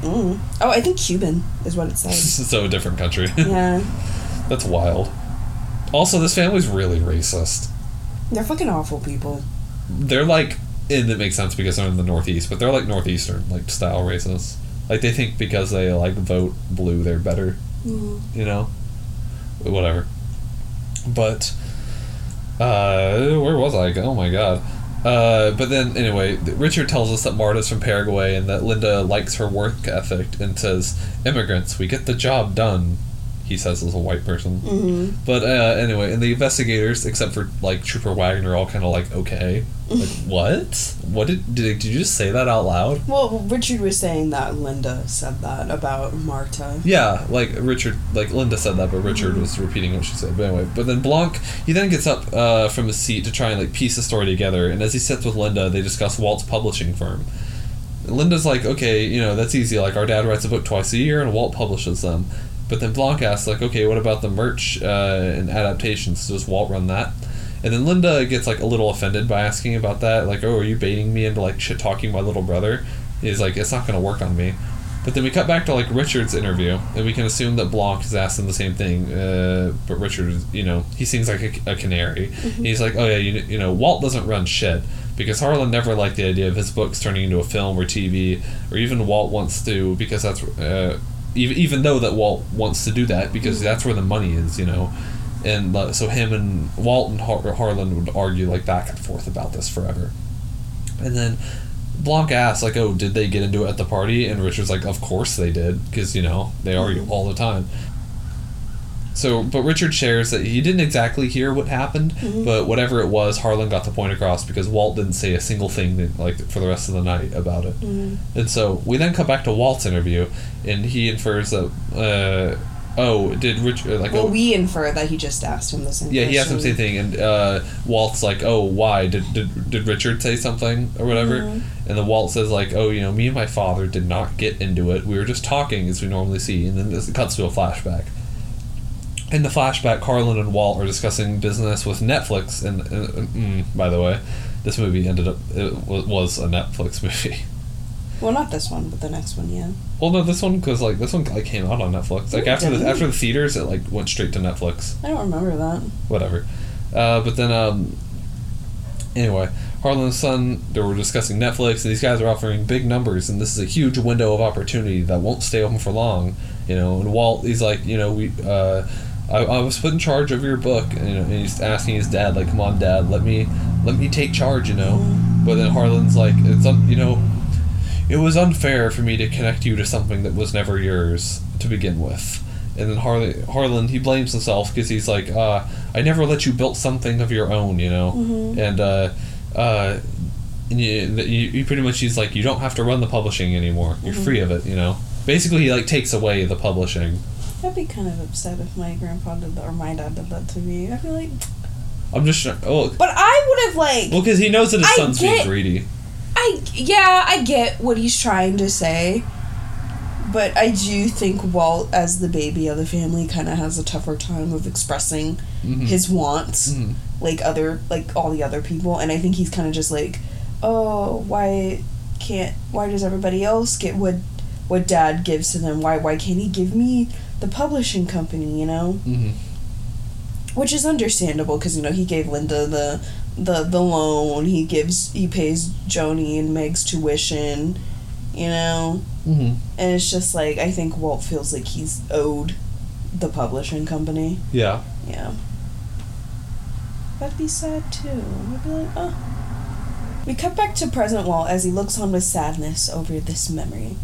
Mm. Oh, I think Cuban is what it says. [LAUGHS] so a different country. [LAUGHS] yeah, [LAUGHS] That's wild. Also, this family's really racist. they're fucking awful people. They're like, and it makes sense because they're in the Northeast, but they're like Northeastern like style racists. Like they think because they like vote blue, they're better. Mm. You know, whatever. But uh, where was I? Oh my god. Uh, but then anyway, Richard tells us that Marta's from Paraguay and that Linda likes her work ethic and says, "Immigrants, we get the job done." He says as a white person. hmm But uh, anyway, and the investigators, except for like Trooper Wagner, are all kind of like, okay, like what? What did did, did you just say that out loud? Well, Richard was saying that Linda said that about Marta. Yeah, like Richard, like Linda said that, but Richard was repeating what she said. But anyway, but then Blanc, he then gets up uh, from his seat to try and like piece the story together. And as he sits with Linda, they discuss Walt's publishing firm. Linda's like, okay, you know, that's easy. Like our dad writes a book twice a year, and Walt publishes them. But then Blanc asks, like, okay, what about the merch uh, and adaptations? Does Walt run that? And then Linda gets like a little offended by asking about that. Like, oh, are you baiting me into like shit talking my little brother? He's like, it's not going to work on me. But then we cut back to like Richard's interview, and we can assume that Blanc has asked him the same thing. Uh, but Richard, you know, he seems like a, a canary. He's like, oh yeah, you, you know, Walt doesn't run shit because Harlan never liked the idea of his books turning into a film or TV, or even Walt wants to because that's uh, even even though that Walt wants to do that because that's where the money is, you know. And uh, so him and Walt and Har- Harlan would argue like back and forth about this forever. And then Blanc asks, like, oh, did they get into it at the party? And Richard's like, of course they did, because, you know, they argue all the time. So, but Richard shares that he didn't exactly hear what happened, but whatever it was, Harlan got the point across because Walt didn't say a single thing that, like for the rest of the night about it. And so we then come back to Walt's interview, and he infers that, uh, oh, did Richard like? Well, oh, we infer that he just asked him the same. yeah, he asked him the same thing, and uh, Walt's like, "Oh, why did, did did Richard say something or whatever?" Mhm. And then Walt says like, "Oh, you know, me and my father did not get into it. We were just talking as we normally see." And then this cuts to a flashback. In the flashback, Harlan and Walt are discussing business with Netflix, and, and, and mm, by the way, this movie ended up it wa- was a Netflix [LAUGHS] movie. Well, not this one, but the next one, yeah. well, no, this one because like this one like came out on Netflix. Like after the after the theaters, it like went straight to Netflix. I don't remember that. whatever. Uh, but then, um, anyway, Harlan and Son, they were discussing Netflix, and these guys are offering big numbers, and this is a huge window of opportunity that won't stay open for long, you know. And Walt, he's like, you know, we, uh, I, I was put in charge of your book, and, you know, and he's asking his dad, like, come on, dad, let me, let me take charge, you know. But then Harlan's like, it's, un- you know, it was unfair for me to connect you to something that was never yours to begin with. And then Harley, Harlan, he blames himself because he's like, uh, I never let you build something of your own, you know? Mhm. And, uh, uh, and you, you, you pretty much, he's like, you don't have to run the publishing anymore. You're free of it, you know? Basically, he, like, takes away the publishing. I'd be kind of upset if my grandpa did that or my dad did that to me. I'd be like, I'm just, trying- oh, but I would have like. well, because he knows that his I son's being get- greedy. I yeah, I get what he's trying to say, but I do think Walt, as the baby of the family, kind of has a tougher time of expressing Mhm. his wants, Mhm. like other like all the other people, and I think he's kind of just like, oh, why can't why does everybody else get what what Dad gives to them? Why why can't he give me the publishing company? You know Mhm. which is understandable because you know he gave Linda the the the loan. He gives he pays Joni and Meg's tuition, you know, Mhm. and it's just like I think Walt feels like he's owed the publishing company. Yeah. Yeah, that'd be sad too. I'd be like, oh. We cut back to present Walt as he looks on with sadness over this memory.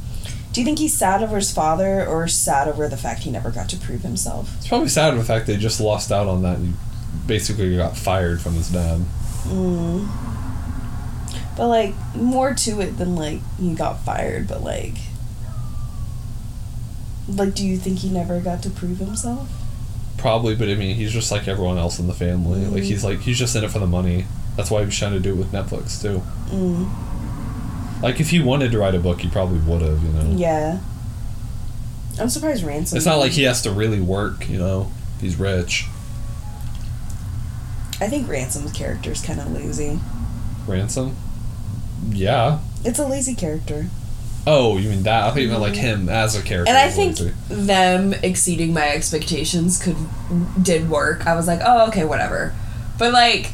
Do you think he's sad over his father or sad over the fact he never got to prove himself? It's probably sad over the fact they just lost out on that and he basically got fired from his dad. Mm. But like more to it than like he got fired, but like like do you think he never got to prove himself? Probably, but I mean, he's just like everyone else in the family. Like Mhm. he's like he's just in it for the money. That's why he was trying to do it with Netflix too. Mm. Like if he wanted to write a book, he probably would have. You know. Yeah. I'm surprised Ransom. It's not like he has to really work. You know. He's rich. I think Ransom's character is kind of lazy. Ransom. Yeah. It's a lazy character. Oh, you mean that? I thought you meant like mm-hmm. him as a character. And I think lazy. them exceeding my expectations could did work. I was like, oh, okay, whatever. But like,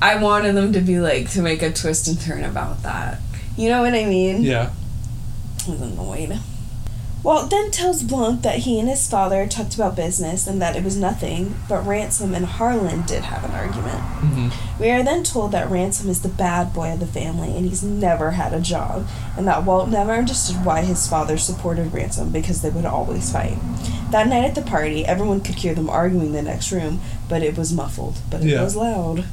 I wanted them to be like to make a twist and turn about that. You know what I mean? Yeah. I was annoyed. Walt then tells Blanc that he and his father talked about business and that it was nothing, but Ransom and Harlan did have an argument. Mm-hmm. We are then told that Ransom is the bad boy of the family and he's never had a job, and that Walt never understood why his father supported Ransom because they would always fight. That night at the party, everyone could hear them arguing in the next room, but it was muffled, but it Yeah. was loud.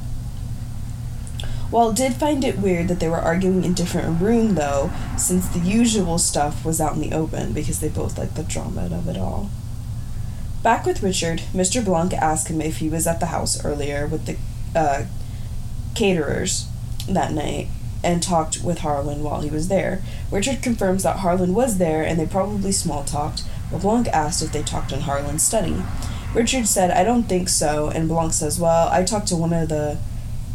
Walt did find it weird that they were arguing in different room though, since the usual stuff was out in the open because they both liked the drama of it all. Back with Richard, Mr. Blanc asked him if he was at the house earlier with the uh, caterers that night and talked with Harlan while he was there. Richard confirms that Harlan was there and they probably small talked, but Blanc asked if they talked in Harlan's study. Richard said, I don't think so, and Blanc says, Well, I talked to one of the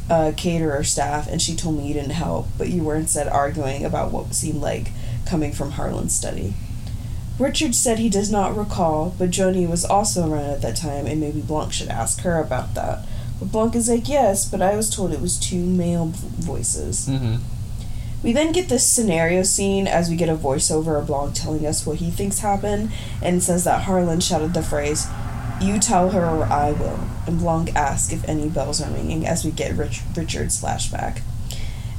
uh, caterer staff and she told me you didn't help, but you were instead arguing about what seemed like coming from Harlan's study. Richard said he does not recall, but Joni was also around at that time and maybe Blanc should ask her about that. But Blanc is like, yes, but I was told it was two male voices. Mm-hmm. We then get this scenario scene as we get a voiceover of Blanc telling us what he thinks happened and says that Harlan shouted the phrase, You tell her or I will. And Blanc asks if any bells are ringing as we get Rich- Richard's flashback.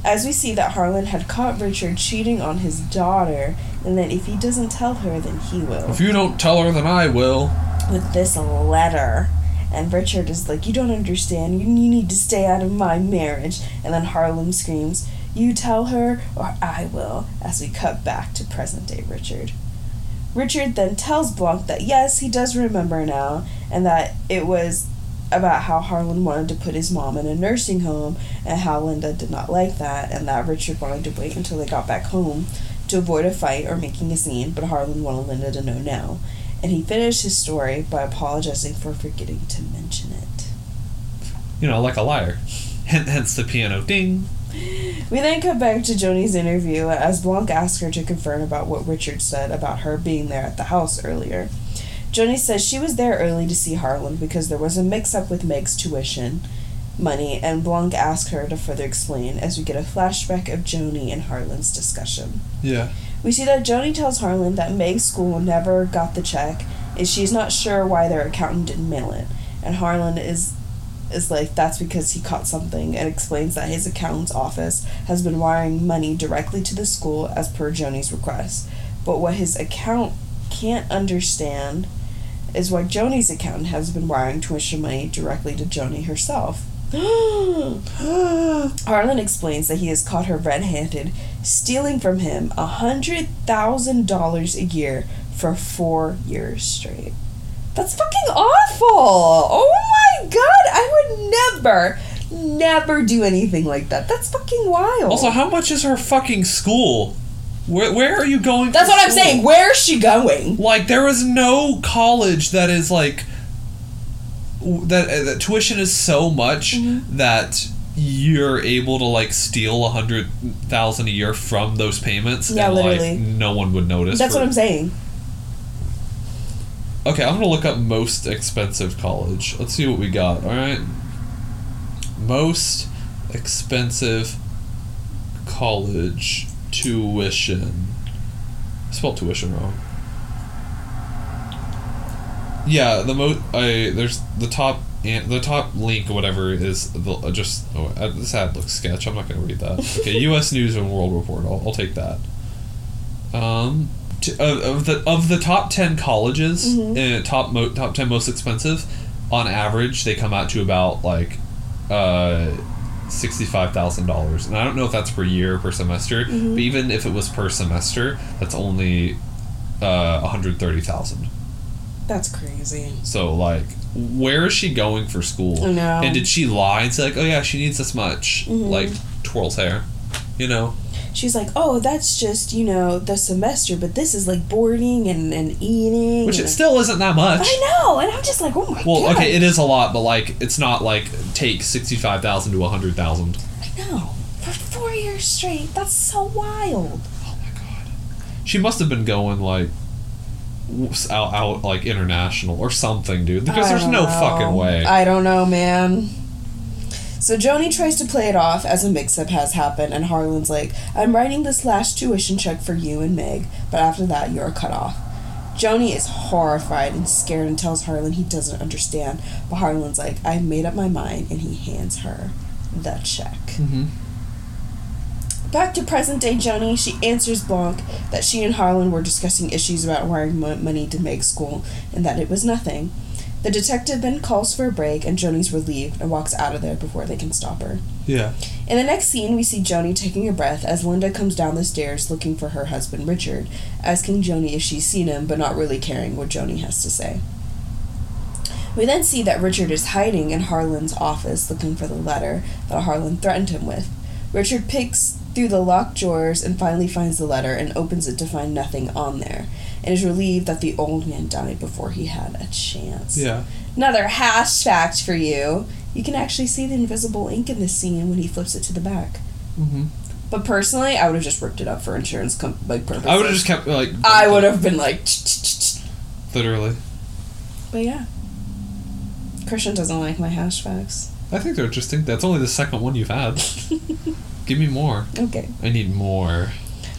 As we see that Harlan had caught Richard cheating on his daughter, and that if he doesn't tell her, then he will If you don't tell her, then I will. with this letter. And Richard is like, You don't understand. You, you need to stay out of my marriage. And then Harlan screams, You tell her, or I will, as we cut back to present day Richard. Richard then tells Blanc that yes, he does remember now, and that it was about how Harlan wanted to put his mom in a nursing home, and how Linda did not like that, and that Richard wanted to wait until they got back home to avoid a fight or making a scene, but Harlan wanted Linda to know now. And he finished his story by apologizing for forgetting to mention it. You know, like a liar. Hence, the piano ding. We then cut back to Joni's interview as Blanc asks her to confirm about what Richard said about her being there at the house earlier. Joni says she was there early to see Harlan because there was a mix up with Meg's tuition money, and Blanc asks her to further explain as we get a flashback of Joni and Harlan's discussion. Yeah. We see that Joni tells Harlan that Meg's school never got the check, and she's not sure why their accountant didn't mail it. And Harlan is is like that's because he caught something and explains that his accountant's office has been wiring money directly to the school as per Joni's request. But what his account can't understand is why Joni's accountant has been wiring tuition money directly to Joni herself. [GASPS] Harlan explains that he has caught her red handed, stealing from him a hundred thousand dollars a year for four years straight. That's fucking awful! Oh my god, I would never, never do anything like that. That's fucking wild. Also, how much is her fucking school? Where, where are you going? That's what I'm saying. Where's she going? Like, there is no college that is like that. Uh, that tuition is so much Mm-hmm. that you're able to like steal a hundred thousand a year from those payments. Yeah, and, literally. Like, no one would notice. That's for- what I'm saying. Okay, I'm gonna look up most expensive college. Let's see what we got. All right, most expensive college tuition. I spelled tuition wrong. Yeah, the most I there's the top and the top link whatever is the uh, just oh, uh, this ad looks sketch. I'm not gonna read that. Okay, [LAUGHS] U.S. News and World Report. I'll, I'll take that. Um, of, of the of the top ten colleges, Mhm. uh, top mo- top ten most expensive, on average they come out to about like, uh, sixty-five thousand dollars, and I don't know if that's per year or per semester. Mm-hmm. But even if it was per semester, that's only uh, one hundred thirty thousand. That's crazy. So like, where is she going for school? I know. And did she lie and say like, oh yeah, she needs this much? Mhm. Like twirls hair, you know? She's like, oh, that's just, you know, the semester, but this is like boarding and, and eating. Which and it still isn't that much. I know, and I'm just like, oh my Well, god. okay, it is a lot, but like it's not like take sixty-five thousand to a hundred thousand. I know. For four years straight. That's so wild. Oh my god. She must have been going like out, out like international or something, dude. Because there's no know. fucking way. I don't know, man. So Joni tries to play it off as a mix-up has happened, and Harlan's like, "I'm writing this last tuition check for you and Meg, but after that, you're cut off." Joni is horrified and scared and tells Harlan he doesn't understand, but Harlan's like, "I made up my mind," and he hands her the check. mm-hmm. Back to present day Joni, she answers Blanc that she and Harlan were discussing issues about wiring money to Meg's school and that it was nothing. The detective then calls for a break and Joni's relieved and walks out of there before they can stop her. Yeah. In the next scene, we see Joni taking a breath as Linda comes down the stairs looking for her husband Richard, asking Joni if she's seen him but not really caring what Joni has to say. We then see that Richard is hiding in Harlan's office looking for the letter that Harlan threatened him with. Richard picks through the locked drawers and finally finds the letter and opens it to find nothing on there, and is relieved that the old man died before he had a chance. Yeah. Another hash fact for you. You can actually see the invisible ink in this scene when he flips it to the back. Mm-hmm. But personally, I would have just ripped it up for insurance com- like purposes. I would have just kept like. I would have been like. Literally. But yeah. Christian doesn't like my hash facts. I think they're interesting. That's only the second one you've had. [LAUGHS] Give me more. Okay. I need more.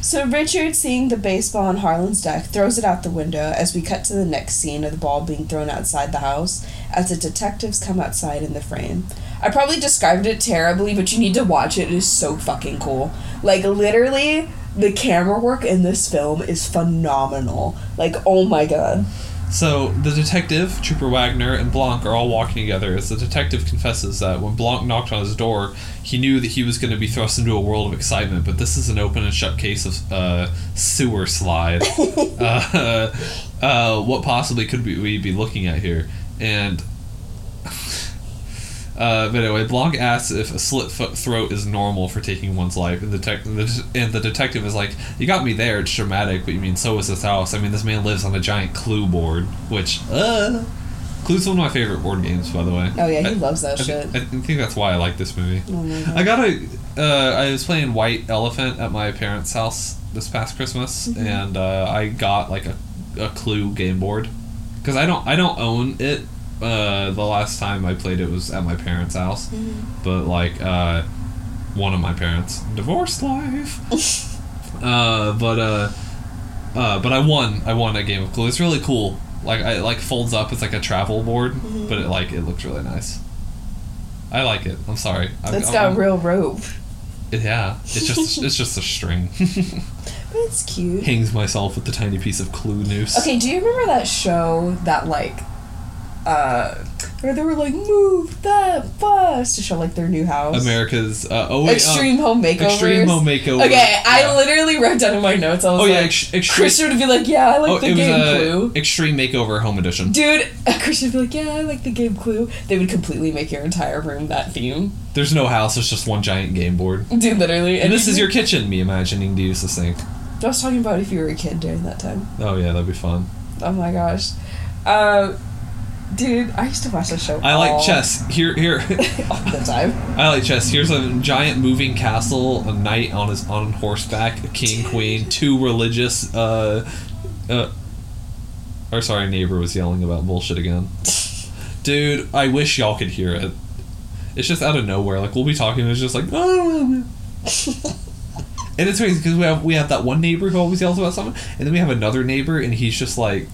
So Richard, seeing the baseball on Harlan's deck, throws it out the window as we cut to the next scene of the ball being thrown outside the house as the detectives come outside in the frame. I probably described it terribly, but you need to watch it. It is so fucking cool. Like literally, the camera work in this film is phenomenal. Like, oh my god. So the detective, Trooper Wagner, and Blanc are all walking together as the detective confesses that when Blanc knocked on his door, he knew that he was going to be thrust into a world of excitement, but this is an open and shut case of uh, sewer slide. [LAUGHS] [LAUGHS] uh, uh, what possibly could we, we be looking at here? And uh, but anyway, Blanc asks if a slit throat is normal for taking one's life, and the, and the detective is like, "You got me there. It's dramatic, but you mean so is this house. I mean, this man lives on a giant Clue board, which uh, Clue's one of my favorite board games, by the way. Oh yeah, he I- loves that I, shit. thi- I think that's why I like this movie. Oh my god. I got a. Uh, I was playing White Elephant at my parents' house this past Christmas, Mm-hmm. and uh, I got like a, a Clue game board because I don't I don't own it. Uh, the last time I played it was at my parents' house, Mhm. but like uh, one of my parents divorced life. [LAUGHS] uh, but uh, uh, but I won. I won a game of Clue. It's really cool. Like I it, like folds up. It's like a travel board, Mhm. but it like it looks really nice. I like it. I'm sorry. I'm- That's I'm- got real rope. it- yeah, it's just it's just a [LAUGHS] string. [LAUGHS] But it's cute. Hangs myself with the tiny piece of clue noose. Okay, do you remember that show that like uh Where they were like, move that bus to show like their new house. America's uh, oh wait, Extreme home um, makeovers. extreme home makeover. Okay, I Yeah. literally wrote down in my notes. I was Oh like, yeah, ex- extreme. Christian would be like, "Yeah, I like oh, the it was game uh, Clue." Extreme Makeover Home Edition. Dude, [LAUGHS] Christian would be like, "Yeah, I like the game Clue." They would completely make your entire room that theme. There's no house. It's just one giant game board. Dude, literally. And this is your kitchen. Me imagining to use this thing. I was talking about if you were a kid during that time. Oh yeah, that'd be fun. Oh my gosh. Uh, dude, I used to watch that show. I like chess. Here, here. all [LAUGHS] the time. I like chess. Here's a giant moving castle, a knight on his on horseback, a king, queen, two religious. Uh, uh, or sorry, neighbor was yelling about bullshit again. Dude, I wish y'all could hear it. It's just out of nowhere. Like we'll be talking, and it's just like, oh. [LAUGHS] and it's crazy because we have we have that one neighbor who always yells about something, and then we have another neighbor, and he's just like,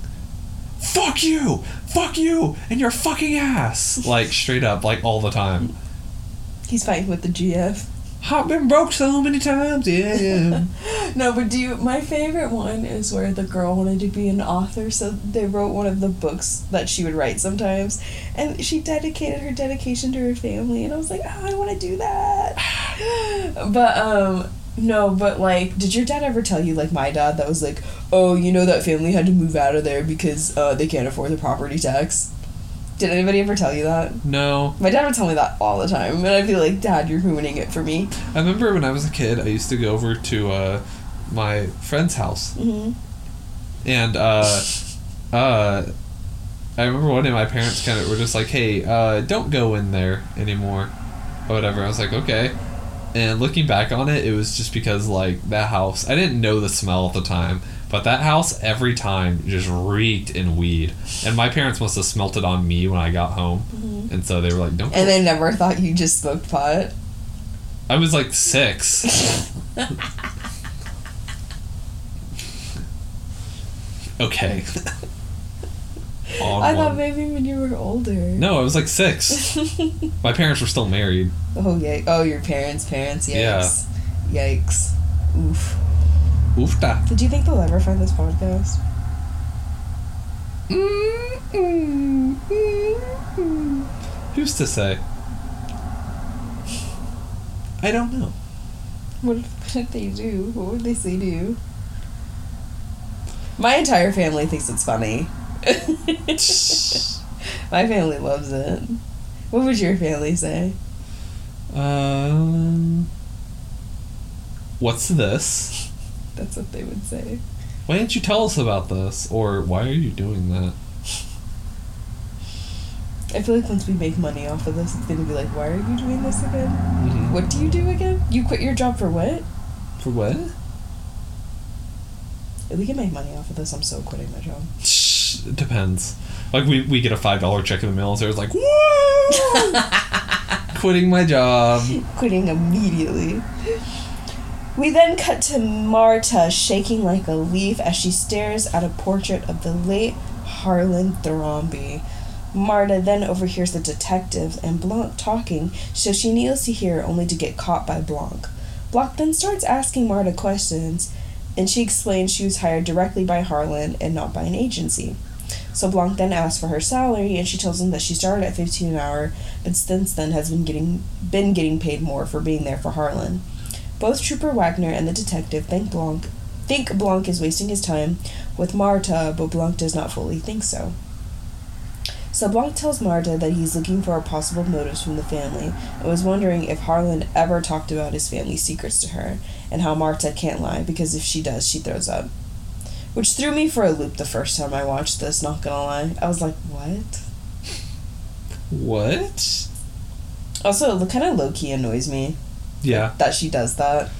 "Fuck you, fuck you, and your fucking ass!" Like straight up, like all the time. He's fighting with the GF. I've been broke so many times. Yeah. [LAUGHS] No, but do you? My favorite one is where the girl wanted to be an author, so they wrote one of the books that she would write sometimes, and she dedicated her dedication to her family, and I was like, oh, I want to do that. [SIGHS] but um, no, but like, did your dad ever tell you like my dad that was like, oh, you know that family had to move out of there because uh, they can't afford the property tax. Did anybody ever tell you that? no. My dad would tell me that all the time, and I'd be like, Dad, you're ruining it for me. I remember when I was a kid, I used to go over to uh, my friend's house, hmm and uh, uh, I remember one day my parents kind of were just like, "Hey, uh, don't go in there anymore," or whatever. I was like, "Okay." And looking back on it, it was just because like that house. I didn't know the smell at the time, but that house every time just reeked in weed, and my parents must have smelt it on me when I got home, mm-hmm. and so they were like, "Don't." And go." they never thought you just smoked pot. I was like six. [LAUGHS] okay. [LAUGHS] On I thought one. maybe when you were older. No, I was like six. [LAUGHS] My parents were still married. oh yeah. Oh, your parents' parents. Yeah. Yikes. Yikes. Oof. Oofta. Did you think they'll ever find this podcast? Who's to say? I don't know. What if, what if they do? What would they say to you? My entire family thinks it's funny. [LAUGHS] My family loves it. What would your family say? Um. What's this? [LAUGHS] That's what they would say. Why didn't you tell us about this? Or why are you doing that? I feel like once we make money off of this, it's gonna be like, why are you doing this again? Mhm. What do you do again? You quit your job for what? For what? If we can make money off of this, I'm so quitting my job. [LAUGHS] It depends. Like we, we get a five dollar check in the mail and Sarah's like, Woo! [LAUGHS] Quitting my job. quitting immediately. We then cut to Marta shaking like a leaf as she stares at a portrait of the late Harlan Thrombey. Marta then overhears the detectives and Blanc talking, so she kneels to hear only to get caught by Blanc. Blanc then starts asking Marta questions, and she explains she was hired directly by Harlan and not by an agency. So Blanc then asks for her salary, and she tells him that she started at 15 an hour, but since then has been getting been getting paid more for being there for Harlan. Both Trooper Wagner and the detective think Blanc think Blanc is wasting his time with Marta, but Blanc does not fully think so. So Blanc tells Marta that he's looking for possible motives from the family and was wondering if Harlan ever talked about his family secrets to her, and how Marta can't lie because if she does, she throws up. Which threw me for a loop the first time I watched this, not gonna lie. I was like, what? What? Also, it kind of low key annoys me Yeah, that she does that.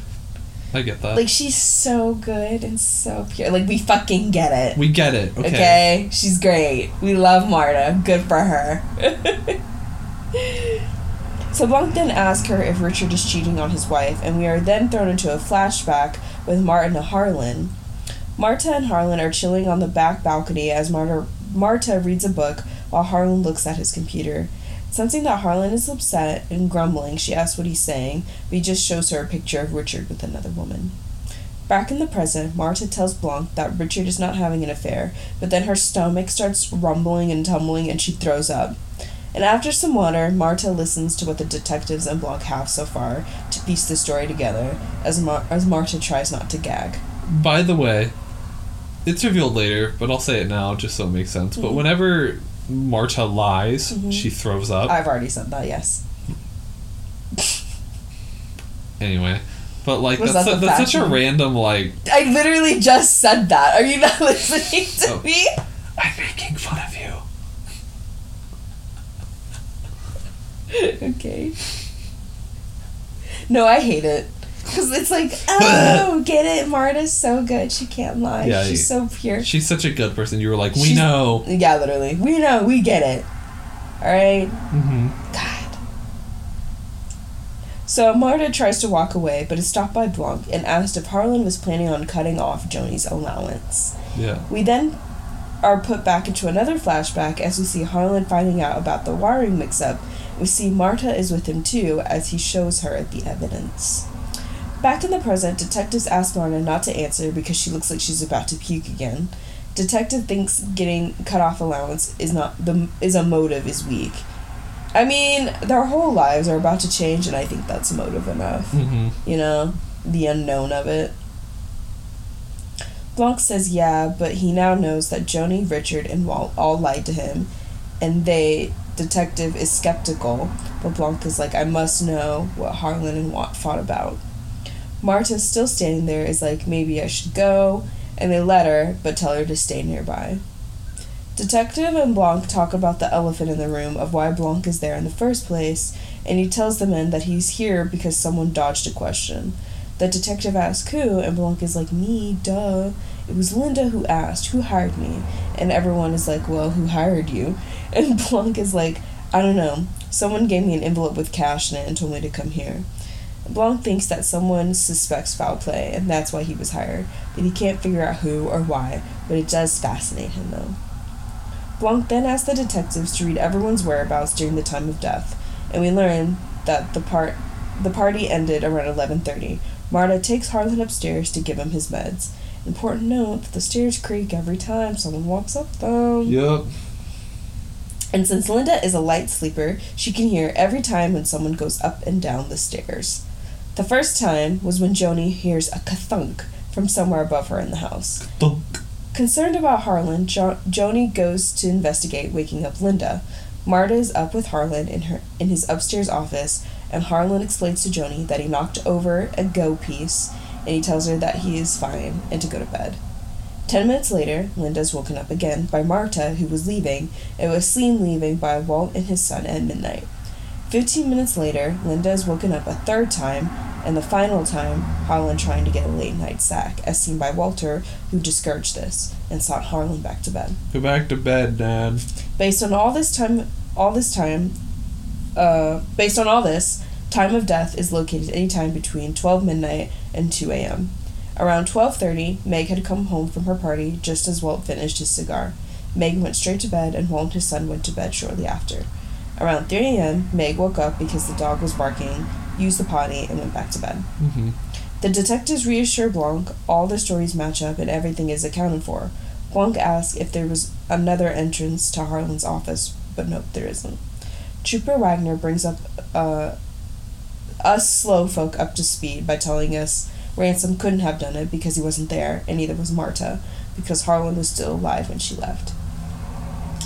I get that. Like, she's so good and so pure. Like, we fucking get it. we get it. Okay. Okay. She's great. We love Marta. Good for her. [LAUGHS] so Blanc then asks her if Richard is cheating on his wife, and we are then thrown into a flashback with Martin and Harlan. Marta and Harlan are chilling on the back balcony as Marta, Marta reads a book while Harlan looks at his computer. Sensing that Harlan is upset and grumbling, she asks what he's saying, but he just shows her a picture of Richard with another woman. Back in the present, Marta tells Blanc that Richard is not having an affair, but then her stomach starts rumbling and tumbling and she throws up. And after some water, Marta listens to what the detectives and Blanc have so far to piece the story together, as, Mar- as Marta tries not to gag. By the way, it's revealed later, but I'll say it now just so it makes sense. But Mhm. whenever Marta lies, Mhm. she throws up. I've already said that, yes. anyway, but like Was that's that the that's such a random like I literally just said that. Are you not [LAUGHS] listening to Oh. me? I'm making fun of you. [LAUGHS] okay. No, I hate it. Because it's like, [LAUGHS] oh, get it? Marta's so good. She can't lie. Yeah, She's so pure. She's such a good person. You were like, we She's- know. Yeah, literally. We know. We get it. Alright? Mm-hmm. God. So Marta tries to walk away, but is stopped by Blanc and asked if Harlan was planning on cutting off Joni's allowance. Yeah. We then are put back into another flashback as we see Harlan finding out about the wiring mix up. We see Marta is with him too as he shows her the evidence. Back in the present, detectives ask Marta not to answer because she looks like she's about to puke again. Detective thinks getting cut off allowance is not the is a motive is weak. I mean, their whole lives are about to change, and I think that's motive enough. Mm-hmm. You know, the unknown of it. Blanc says yeah, but he now knows that Joni, Richard, and Walt all lied to him, and they, detective, is skeptical, but Blanc is like, I must know what Harlan and Walt fought about. Marta's still standing there, is like, maybe I should go, and they let her, but tell her to stay nearby. Detective and Blanc talk about the elephant in the room of why Blanc is there in the first place, and he tells the men that he's here because someone dodged a question. The detective asks who, and Blanc is like, Me, duh. It was Linda who asked, Who hired me? And everyone is like, Well, who hired you? [LAUGHS] And Blanc is like, I don't know. Someone gave me an envelope with cash in it and told me to come here. Blanc thinks that someone suspects foul play, and that's why he was hired, but he can't figure out who or why, but it does fascinate him though. Blanc then asks the detectives to read everyone's whereabouts during the time of death, and we learn that the part the party ended around 11:30. Marta takes Harlan upstairs to give him his meds. Important note that the stairs creak every time someone walks up them. Yep. And since Linda is a light sleeper, she can hear every time when someone goes up and down the stairs. The first time was when Joni hears a kathunk from somewhere above her in the house. Thunk. Concerned about Harlan, jo- Joni goes to investigate, waking up Linda. Marta is up with Harlan in her in his upstairs office, and Harlan explains to Joni that he knocked over a go piece, and he tells her that he is fine and to go to bed. Ten minutes later, Linda is woken up again by Marta, who was leaving, and was seen leaving by Walt and his son at midnight. Fifteen minutes later, Linda is woken up a third time, and the final time, Harlan trying to get a late night sack, as seen by Walter, who discouraged this and sent Harlan back to bed. Go back to bed, Dad. Based on all this time, all this time, uh, based on all this, time of death is located anytime between 12 midnight and 2 a.m. Around 12:30, Meg had come home from her party just as Walt finished his cigar. Meg went straight to bed, and Walt and his son went to bed shortly after. Around 3 a.m., Meg woke up because the dog was barking, used the potty, and went back to bed. Mm-hmm. The detectives reassure Blanc all the stories match up and everything is accounted for. Blanc asks if there was another entrance to Harlan's office, but nope, there isn't. Trooper Wagner brings up uh, us slow folk up to speed by telling us Ransom couldn't have done it because he wasn't there, and neither was Marta, because Harlan was still alive when she left.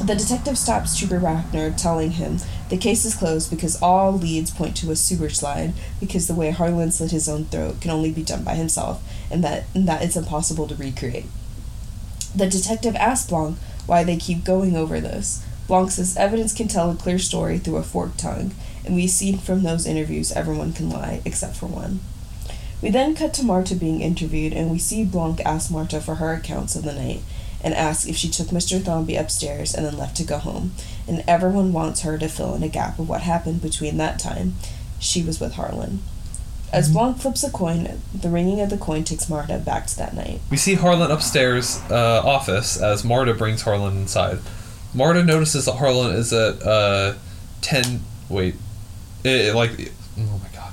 The detective stops Trooper Wagner, telling him the case is closed because all leads point to a sewer slide, because the way Harlan slit his own throat can only be done by himself, and that, and that it's impossible to recreate. The detective asks Blanc why they keep going over this. Blanc says evidence can tell a clear story through a forked tongue, and we see from those interviews everyone can lie except for one. We then cut to Marta being interviewed, and we see Blanc ask Marta for her accounts of the night and ask if she took Mr. Thrombey upstairs and then left to go home, and everyone wants her to fill in a gap of what happened between that time she was with Harlan. As Blanc flips a coin, the ringing of the coin takes Marta back to that night. We see Harlan upstairs uh, office as Marta brings Harlan inside. Marta notices that Harlan is at uh, ten. Wait, it, like oh my god.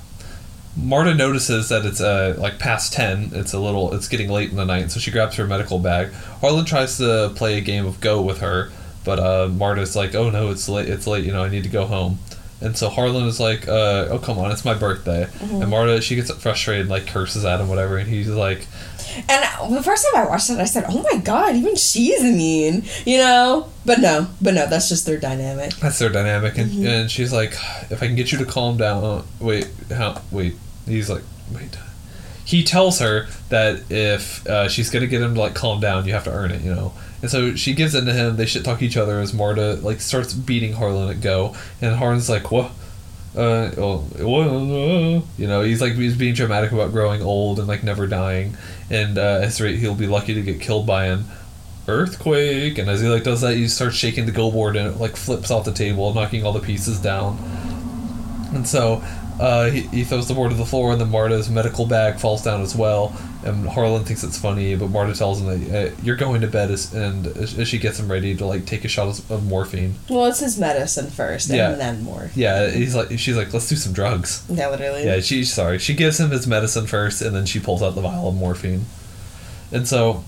Marta notices that it's uh, like past ten. It's a little. It's getting late in the night, so she grabs her medical bag. Harlan tries to play a game of Go with her, but uh, Marta's like, "Oh no, it's late. It's late. You know, I need to go home." And so Harlan is like, uh, "Oh come on, it's my birthday." And Marta, she gets frustrated, like curses at him, whatever. And he's like, And the first time I watched it, I said, "Oh my god, even she's mean," you know. But no, but no, that's just their dynamic. That's their dynamic, and, and she's like, "If I can get you to calm down, wait, how? Wait." He's like, "Wait." He tells her that if uh, she's gonna get him to like calm down, you have to earn it, you know. And so she gives in to him. They shit talk each other as Marta like starts beating Harlan at go, and Harlan's like, "What?" Uh, oh, whoa, you know, he's like he's being dramatic about growing old and like never dying, and uh, at rate he'll be lucky to get killed by an earthquake. And as he like does that, he starts shaking the go board and it like flips off the table, knocking all the pieces down. And so uh, he, he throws the board to the floor, and then Marta's medical bag falls down as well. And Harlan thinks it's funny, but Marta tells him that uh, you're going to bed, as, and as she gets him ready to like take a shot of, morphine. Well, it's his medicine first, and Yeah. then more. Yeah, he's like, she's like, let's do some drugs. Yeah, literally. Yeah, she's sorry. She gives him his medicine first, and then she pulls out the vial of morphine. And so,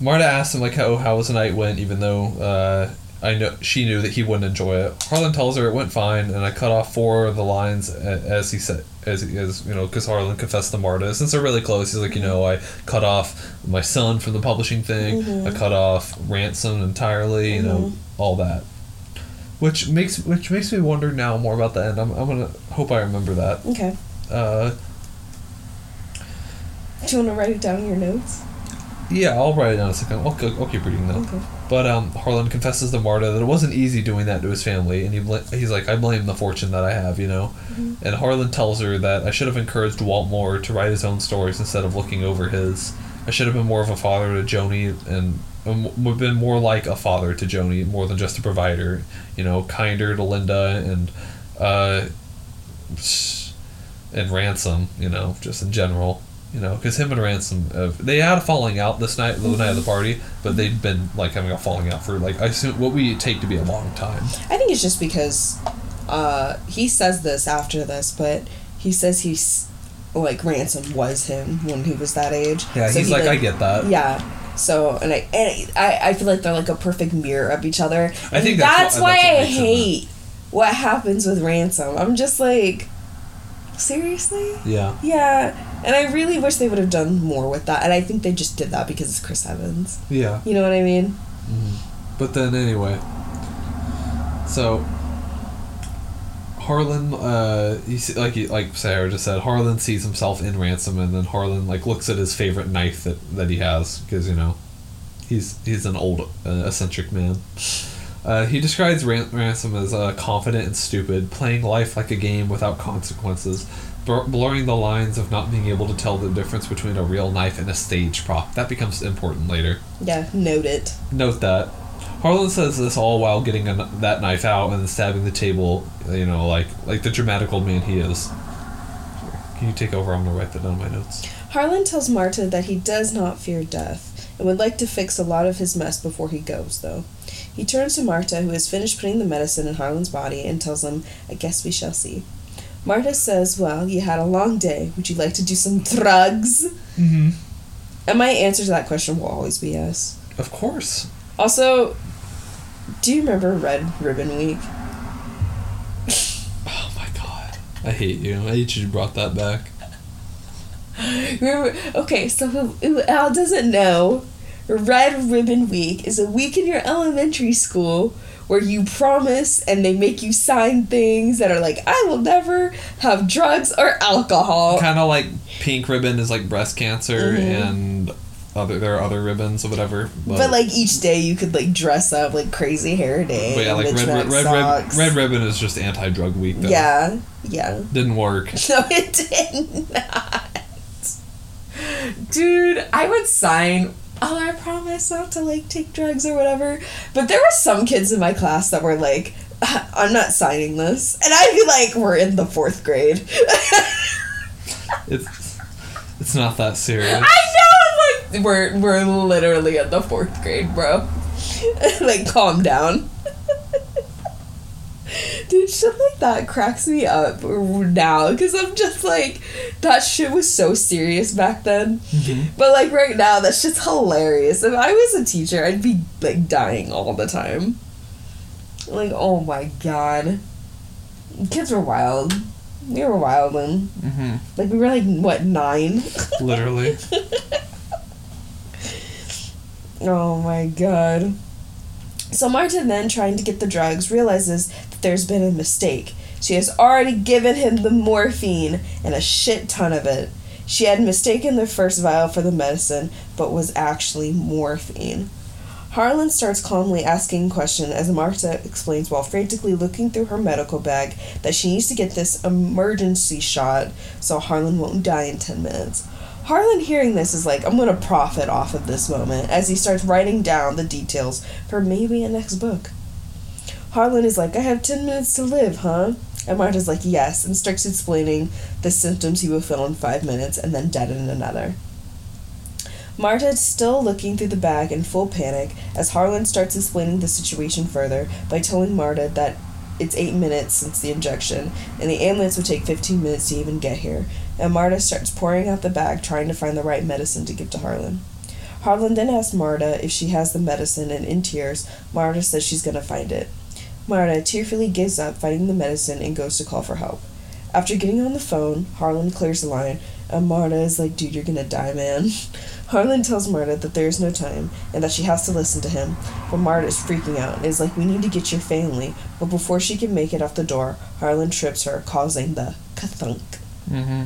Marta asks him like, "How how was the night went?" Even though uh, I know she knew that he wouldn't enjoy it. Harlan tells her it went fine, and I cut off four of the lines as he said, as as you know, because Harlan confessed to Marta. Since they're really close, he's like, you know, I cut off my son from the publishing thing. I cut off ransom entirely. You know, all that. Which makes which makes me wonder now more about the end. I'm, I'm gonna hope I remember that. Okay. Uh, Do you want to write it down in your notes? yeah, I'll write it down in a second. I'll, I'll keep reading that. Okay. But um, Harlan confesses to Marta that it wasn't easy doing that to his family, and he bl- he's like, I blame the fortune that I have, you know. And Harlan tells her that I should have encouraged Walt more to write his own stories instead of looking over his. I should have been more of a father to Joni, and um, been more like a father to Joni, more than just a provider. You know, kinder to Linda and uh, and Ransom. You know, just in general. You know, because him and Ransom, uh, they had a falling out this night, the night of the party, but they'd been like having a falling out for like I assume what we take to be a long time. I think it's just because uh, he says this after this, but he says he's like ransom was him when he was that age. Yeah, So he's he, like, I get that. Yeah. So and I and I, I feel like they're like a perfect mirror of each other. I think that's that's why that's I hate what happens with ransom. I'm just like, seriously. Yeah. Yeah, and I really wish they would have done more with that. And I think they just did that because it's Chris Evans. Yeah. You know what I mean? But then anyway, so Harlan, uh, he se- like like Sarah just said, Harlan sees himself in Ransom, and then Harlan like looks at his favorite knife that that he has because you know, he's he's an old uh, eccentric man. Uh, he describes Ran- Ransom as uh, confident and stupid, playing life like a game without consequences, blur- blurring the lines of not being able to tell the difference between a real knife and a stage prop. That becomes important later. Yeah, note it. Note that. Harlan says this all while getting a, that knife out and stabbing the table, you know, like like the dramatic old man he is. Can you take over? I'm gonna write that down in my notes. Harlan tells Marta that he does not fear death and would like to fix a lot of his mess before he goes, though. He turns to Marta, who has finished putting the medicine in Harlan's body, and tells him, I guess we shall see. Marta says, Well, you had a long day. Would you like to do some drugs? Mm-hmm. And my answer to that question will always be yes. Of course. Also, do you remember Red Ribbon Week? [LAUGHS] Oh my god. I hate you. I hate you brought that back. [LAUGHS] Remember, okay, so who, who Al doesn't know, Red Ribbon Week is a week in your elementary school where you promise and they make you sign things that are like, I will never have drugs or alcohol. Kind of like pink ribbon is like breast cancer, Mhm. and other there are other ribbons or whatever. But like each day you could like dress up like crazy hair day. but yeah, like red, red, mismatched red, red ribbon is just anti-drug week. Though. Yeah, yeah. Didn't work. [LAUGHS] No, it did not. Dude, I would sign. Oh, I promise not to like take drugs or whatever. But there were some kids in my class that were like, [LAUGHS] I'm not signing this. And I'd be like, we're in the fourth grade. It's it's not that serious. I know, I'm like, we're, we're literally in the fourth grade, bro. [LAUGHS] like, calm down. Dude, shit like that cracks me up now because I'm just like, that shit was so serious back then. Mm-hmm. But like right now, that's just hilarious. If I was a teacher, I'd be like dying all the time. Like, oh my god. Kids were wild. We were wild Mm-hmm. like we were like what nine? Literally. [LAUGHS] Oh my god. So Marta then, trying to get the drugs, realizes that there's been a mistake. She has already given him the morphine and a shit ton of it. She had mistaken the first vial for the medicine, but was actually morphine. Harlan starts calmly asking questions as Marta explains while frantically looking through her medical bag that she needs to get this emergency shot so Harlan won't die in 10 minutes. Harlan hearing this is like, I'm gonna profit off of this moment as he starts writing down the details for maybe a next book. Harlan is like, I have 10 minutes to live, huh? And Marta's like, yes, and starts explaining the symptoms he will feel in five minutes and then dead in another. Marta is still looking through the bag in full panic as Harlan starts explaining the situation further by telling Marta that it's eight minutes since the injection and the ambulance would take 15 minutes to even get here. And Marta starts pouring out the bag trying to find the right medicine to give to Harlan. Harlan then asks Marta if she has the medicine, and in tears, Marta says she's gonna find it. Marta tearfully gives up finding the medicine and goes to call for help. After getting on the phone, Harlan clears the line, and Marta is like, dude, you're gonna die, man. [LAUGHS] Harlan tells Marta that there is no time and that she has to listen to him, but Marta is freaking out and is like, we need to get your family. But before she can make it out the door, Harlan trips her, causing the kathunk. Mm-hmm.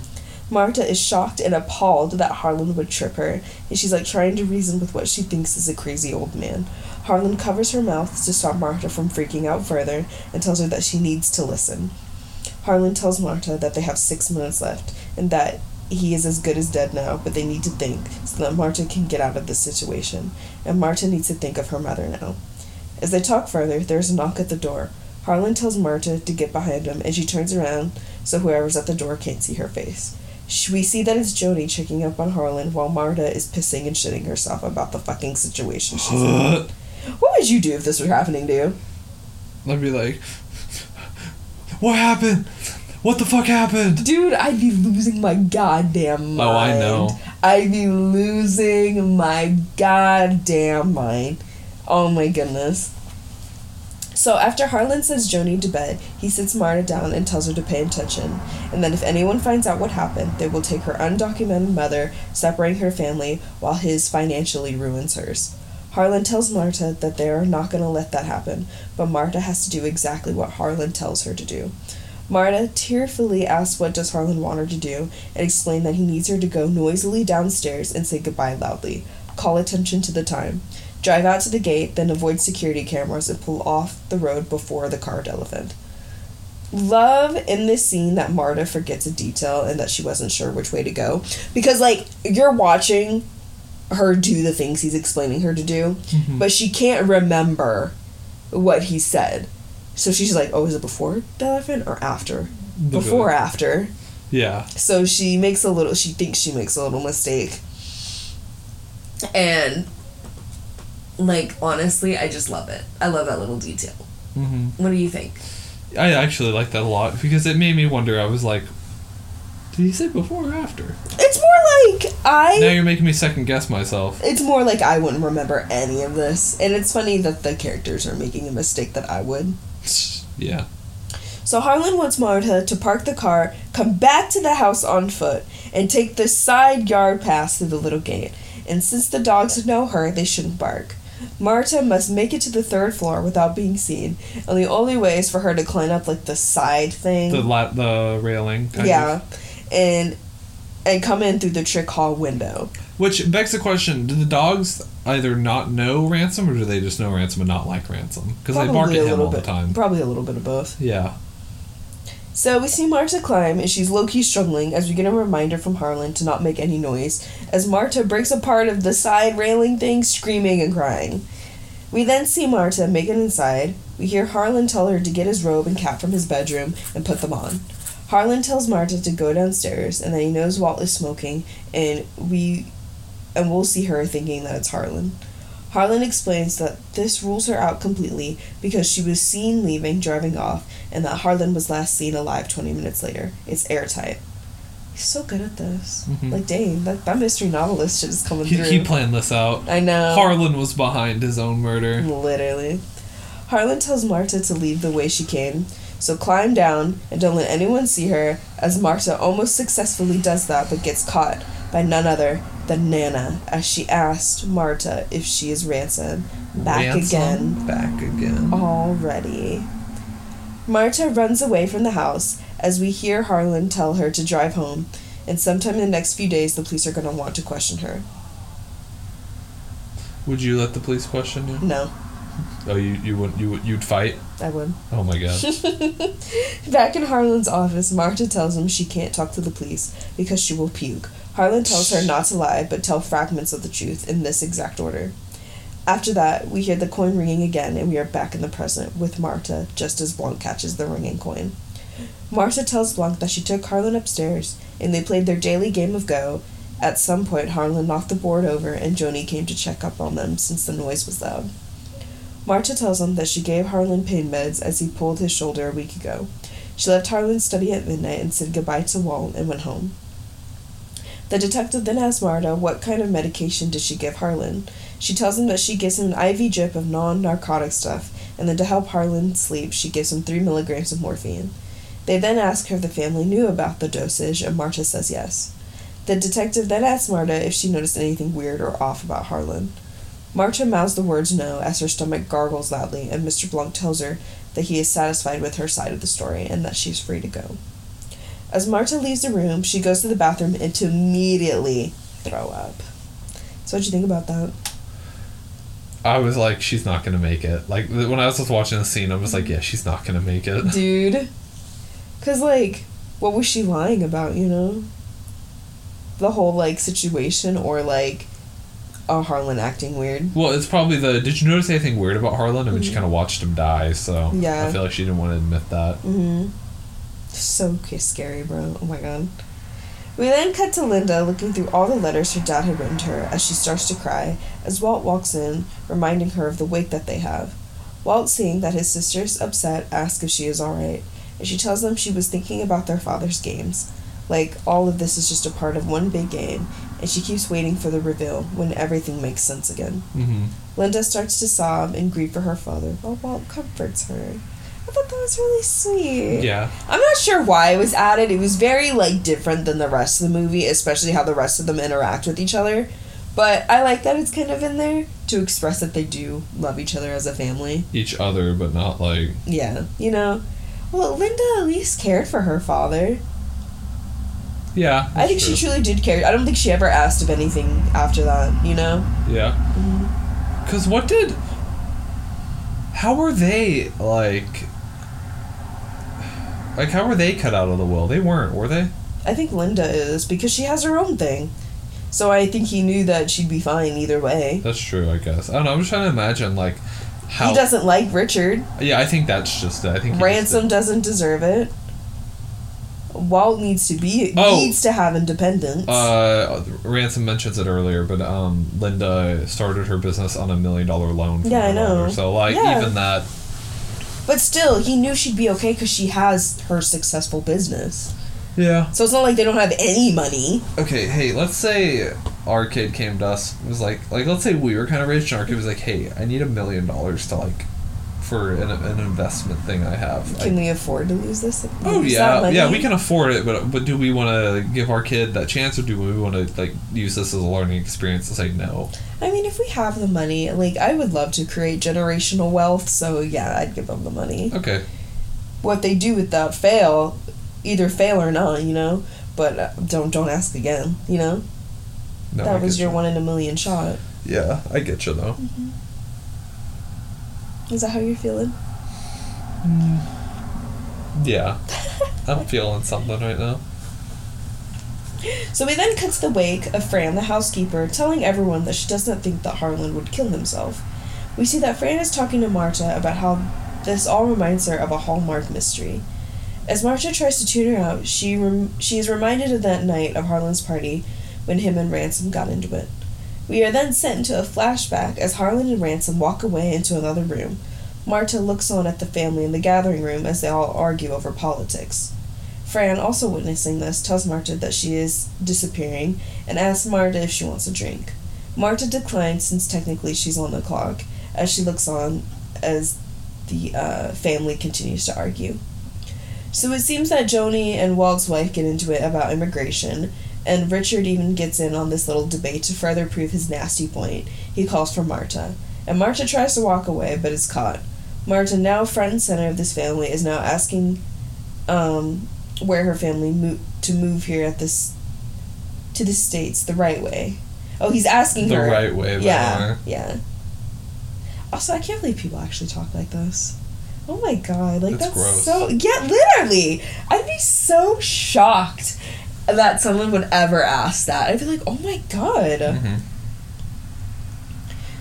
Marta is shocked and appalled that Harlan would trip her, and she's like trying to reason with what she thinks is a crazy old man. Harlan covers her mouth to stop Marta from freaking out further and tells her that she needs to listen. Harlan tells Marta that they have six minutes left and that he is as good as dead now, but they need to think so that Marta can get out of this situation, and Marta needs to think of her mother now. As they talk further, there's a knock at the door. Harlan tells Marta to get behind him, and she turns around so whoever's at the door can't see her face. We see that it's Joni checking up on Harlan while Marta is pissing and shitting herself about the fucking situation she's in. [LAUGHS] What would you do if this were happening to you? I'd be like, what happened? What the fuck happened? Dude, I'd be losing my goddamn mind. Oh, I know. I'd be losing my goddamn mind. Oh my goodness. So after Harlan sends Joni to bed, he sits Marta down and tells her to pay attention, and that if anyone finds out what happened, they will take her undocumented mother, separating her family, while his financially ruins hers. Harlan tells Marta that they are not going to let that happen, but Marta has to do exactly what Harlan tells her to do. Marta tearfully asks what does Harlan want her to do, and explain that he needs her to go noisily downstairs and say goodbye loudly. Call attention to the time. Drive out to the gate, then avoid security cameras and pull off the road before the carved elephant. Love in this scene that Marta forgets a detail and that she wasn't sure which way to go. Because, like, you're watching her do the things he's explaining her to do, mm-hmm. but she can't remember what he said. So she's like, oh, is it before the elephant or after? Before, after. Yeah. So she makes a little, she thinks she makes a little mistake. And, like, honestly, I just love it. I love that little detail. hmm What do you think? I actually like that a lot because it made me wonder. I was like, did he say before or after? It's more like I. Now you're making me second guess myself. it's more like I wouldn't remember any of this. And it's funny that the characters are making a mistake that I would. [LAUGHS] Yeah. So Harlan wants Marta to park the car, come back to the house on foot, and take the side yard pass through the little gate. And since the dogs know her, they shouldn't bark. Marta must make it to the third floor without being seen, and the only way is for her to climb up like the side thing. The la- the railing. Kind yeah, Of. and and come in through the trick hall window. Which begs the question: Do the dogs either not know ransom, or do they just know ransom and not like ransom? Because they bark at him all bit. the time. Probably a little bit of both. Yeah. So we see Marta climb, and she's low key struggling as we get a reminder from Harlan to not make any noise as Marta breaks a part of the side railing thing, screaming and crying. We then see Marta make it inside. We hear Harlan tell her to get his robe and cap from his bedroom and put them on. Harlan tells Marta to go downstairs and that he knows Walt is smoking, and we and we'll see her thinking that it's Harlan. Harlan explains that this rules her out completely because she was seen leaving, driving off, and that Harlan was last seen alive 20 minutes later. It's airtight. He's so good at this. Mhm. Like, dang, that, that mystery novelist shit is coming He, through. he planned this out. I know. Harlan was behind his own murder. Literally. Harlan tells Marta to leave the way she came, so climb down and don't let anyone see her, as Marta almost successfully does that but gets caught by none other than Nana, as she asked Marta if she is ransom. Back Ransom, again. Back again. Already. Marta runs away from the house as we hear Harlan tell her to drive home, and sometime in the next few days the police are going to want to question her. Would you let the police question you? No, Oh, you you would you you'd fight? I would. Oh my god. [LAUGHS] Back in Harlan's office, Marta tells him she can't talk to the police because she will puke. Harlan tells her not to lie, but tell fragments of the truth in this exact order. After that, we hear the coin ringing again, and we are back in the present with Marta just as Blanc catches the ringing coin. Marta tells Blanc that she took Harlan upstairs and they played their daily game of Go. At some point, Harlan knocked the board over and Joni came to check up on them since the noise was loud. Marta tells him that she gave Harlan pain meds as he pulled his shoulder a week ago. She left Harlan's study at midnight and said goodbye to Walt and went home. The detective then asks Marta what kind of medication did she give Harlan. She tells him that she gives him an IV drip of non narcotic stuff, and then to help Harlan sleep, she gives him three milligrams of morphine. They then ask her if the family knew about the dosage, and Marta says yes. The detective then asks Marta if she noticed anything weird or off about Harlan. Marta mouths the words no as her stomach gargles loudly, and Mr. Blanc tells her that he is satisfied with her side of the story and that she is free to go. As Marta leaves the room, she goes to the bathroom and to immediately throw up. So, what'd you think about that? I was like, she's not gonna make it. Like when I was just watching the scene, I was like, yeah, she's not gonna make it. [LAUGHS] Dude. Because, like, what was she lying about, you know? The whole, like, situation, or, like, oh, Harlan acting weird. Well, it's probably the. Did you notice anything weird about Harlan? I mean, she kind of watched him die, so Yeah. I feel like she didn't want to admit that. Mm-hmm. So scary, bro. Oh my god. We then cut to Linda looking through all the letters her dad had written to her as she starts to cry as Walt walks in, reminding her of the wake that they have. Walt, seeing that his sister's upset, asks if she is alright, and she tells them she was thinking about their father's games. Like, all of this is just a part of one big game, and she keeps waiting for the reveal when everything makes sense again. Mm-hmm. Linda starts to sob and grieve for her father, while Walt comforts her. I thought that was really sweet. Yeah. I'm not sure why it was added. It was very like different than the rest of the movie, especially how the rest of them interact with each other. But I like that it's kind of in there to express that they do love each other as a family. Each other, but not like. Yeah, you know. Well, Linda at least cared for her father. Yeah. I think she truly did care. I don't think she ever asked of anything after that, you know? Yeah. Mm-hmm. Cause what did? How were they like? Like how were they cut out of the will? They weren't, were they? I think Linda is because she has her own thing. So I think he knew that she'd be fine either way. That's true, I guess. I don't know. I'm just trying to imagine like how. He doesn't like Richard. Yeah, I think that's just it. I think Ransom doesn't deserve it. Walt needs to be Oh. needs to have independence. Uh, Ransom mentions it earlier, but um, Linda started her business on a million dollar loan. From Yeah, I know. So like Yeah. even that. But still, he knew she'd be okay because she has her successful business. Yeah. So it's not like they don't have any money. Okay, hey, let's say our kid came to us was like like let's say we were kind of rich and our kid was like, hey, I need a million dollars to like for an, an investment thing I have. Can I, we afford to lose this? oh yeah, yeah, we can afford it, but but do we want to give our kid that chance, or do we want to like use this as a learning experience to say no? I mean, if we have the money, like I would love to create generational wealth. So yeah, I'd give them the money. Okay, What they do with that fail, either fail or not, you know. But uh, don't don't ask again, you know. no, I that was get your you. one in a million shot. Yeah, I get you though. Is that how you're feeling? Mm. Yeah, [LAUGHS] I'm feeling something right now. So we then cut to the wake of Fran, the housekeeper, telling everyone that she does not think that Harlan would kill himself. We see that Fran is talking to Marta about how this all reminds her of a Hallmark mystery. As Marta tries to tune her out, she rem- she is reminded of that night of Harlan's party when him and Ransom got into it. We are then sent into a flashback as Harlan and Ransom walk away into another room. Marta looks on at the family in the gathering room as they all argue over politics. Fran, also witnessing this, tells Marta that she is disappearing and asks Marta if she wants a drink. Marta declines since technically she's on the clock, as she looks on as the uh, family continues to argue. So it seems that Joni and Walt's wife get into it about immigration, and Richard even gets in on this little debate to further prove his nasty point. He calls for Marta, and Marta tries to walk away but is caught. Marta, now front and center of this family, is now asking um, where her family mo- to move here at this to the states the right way. Oh, he's asking The her the right way, Yeah, yeah. Also, I can't believe people actually talk like this. Oh my god, like that's gross. so yeah, literally. I'd be so shocked that someone would ever ask that. I'd be like, oh my god. hmm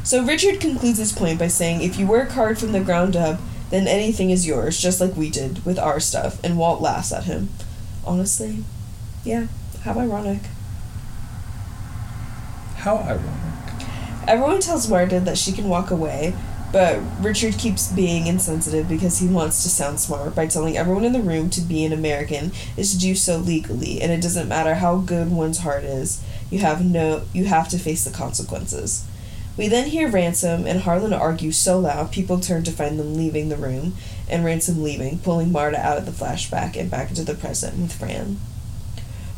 So Richard concludes his point by saying, if you work hard from the ground up, then anything is yours, just like we did with our stuff. And Walt laughs at him. Honestly, yeah, how ironic. How ironic. Everyone tells Marta that she can walk away, but Richard keeps being insensitive because he wants to sound smart by telling everyone in the room to be an American is to do so legally, and it doesn't matter how good one's heart is. You have no you have to face the consequences. We then hear Ransom and Harlan argue so loud people turn to find them leaving the room, and Ransom leaving, pulling Marta out of the flashback and back into the present with Fran.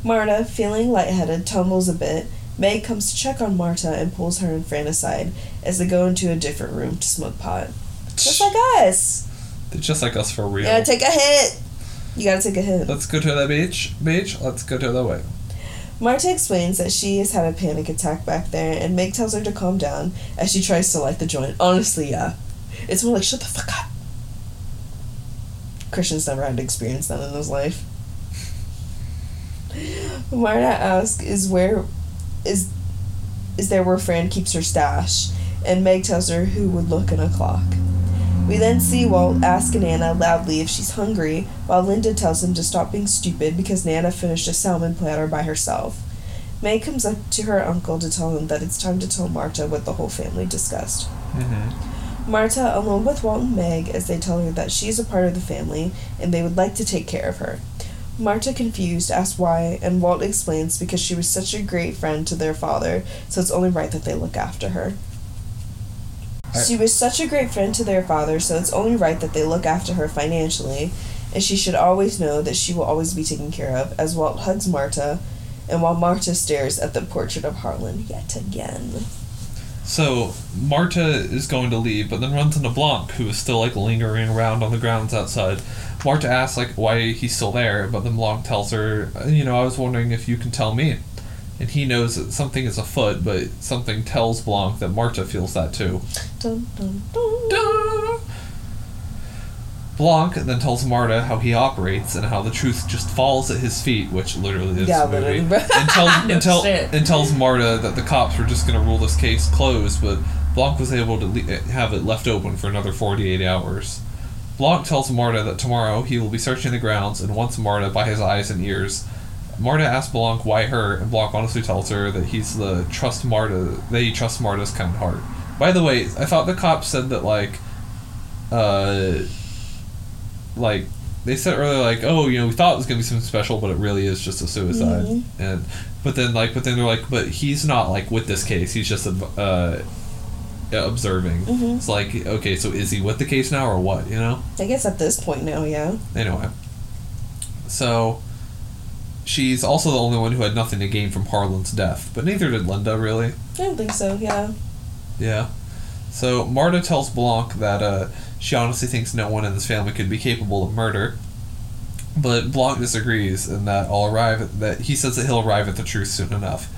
Marta, feeling lightheaded, tumbles a bit. Meg comes to check on Marta and pulls her and Fran aside as they go into a different room to smoke pot. Just like us. They're just like us for real. You gotta take a hit. You gotta take a hit. Let's go to the beach. Beach. Let's go to the way. Marta explains that she has had a panic attack back there, and Meg tells her to calm down as she tries to light the joint. Honestly, yeah. It's more like, shut the fuck up. Christian's never had to experience that in his life. Marta asks, is where is is there where Fran keeps her stash, and Meg tells her who would look in a clock. We then see Walt asking Nana loudly if she's hungry, while Linda tells him to stop being stupid because Nana finished a salmon platter by herself. Meg comes up to her uncle to tell him that it's time to tell Marta what the whole family discussed. Mm-hmm. Marta, along with Walt and Meg, as they tell her that she's a part of the family and they would like to take care of her. Marta, confused, asks why, and Walt explains because she was such a great friend to their father, so it's only right that they look after her. She was such a great friend to their father, so it's only right that they look after her financially, and she should always know that she will always be taken care of, as Walt hugs Marta, and while Marta stares at the portrait of Harlan yet again. So Marta is going to leave, but then runs into Blanc, who is still like lingering around on the grounds outside. Marta asks like why he's still there, but then Blanc tells her, you know, I was wondering if you can tell me. And he knows that something is afoot, but something tells Blanc that Marta feels that too. Dun, dun, dun. Duh! Blanc then tells Marta how he operates and how the truth just falls at his feet, which literally is Yeah, the movie. and [LAUGHS] tells, and, tell, and tells Marta that the cops were just going to rule this case closed, but Blanc was able to le- have it left open for another 48 hours. Blanc tells Marta that tomorrow he will be searching the grounds and wants Marta by his eyes and ears. Marta asks Blanc why her, and Blanc honestly tells her that he's the trust Marta that he trusts Marta's kind heart. By the way, I thought the cops said that like, uh, like they said earlier like, oh, you know, we thought it was gonna be something special, but it really is just a suicide. Mhm. And but then like, but then they're like, but he's not like with this case. He's just uh, observing. Mhm. It's like, okay, so is he with the case now or what? You know. I guess at this point now, yeah. Anyway, so she's also the only one who had nothing to gain from Harlan's death, but neither did Linda really. I don't think so, yeah. Yeah. So Marta tells Blanc that uh, she honestly thinks no one in this family could be capable of murder, but Blanc disagrees, and that I'll arrive at, that he says that he'll arrive at the truth soon enough.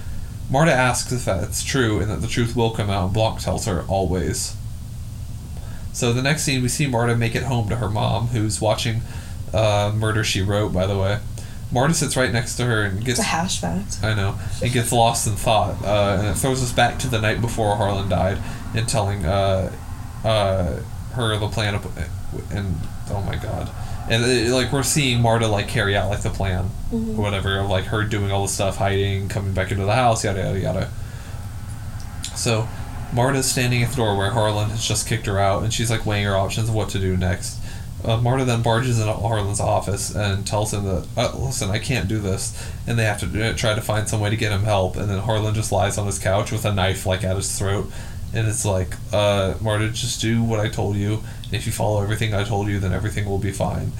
Marta asks if that's true and that the truth will come out, and Blanc tells her always. So the next scene, we see Marta make it home to her mom, who's watching uh, Murder She Wrote. By the way, Marta sits right next to her and It's gets a hash fact. I know. It gets lost in thought, uh, and it throws us back to the night before Harlan died, and telling uh, uh, her the plan, of, and oh my god, and it, like we're seeing Marta like carry out like the plan, Mhm. or whatever, of like her doing all the stuff, hiding, coming back into the house, yada yada yada. So, Marta's standing at the door where Harlan has just kicked her out, and she's like weighing her options of what to do next. Uh, Marta then barges into Harlan's office and tells him that, uh, listen, I can't do this. And they have to uh, try to find some way to get him help. And then Harlan just lies on his couch with a knife like at his throat. And it's like, uh, Marta, just do what I told you. And if you follow everything I told you, then everything will be fine.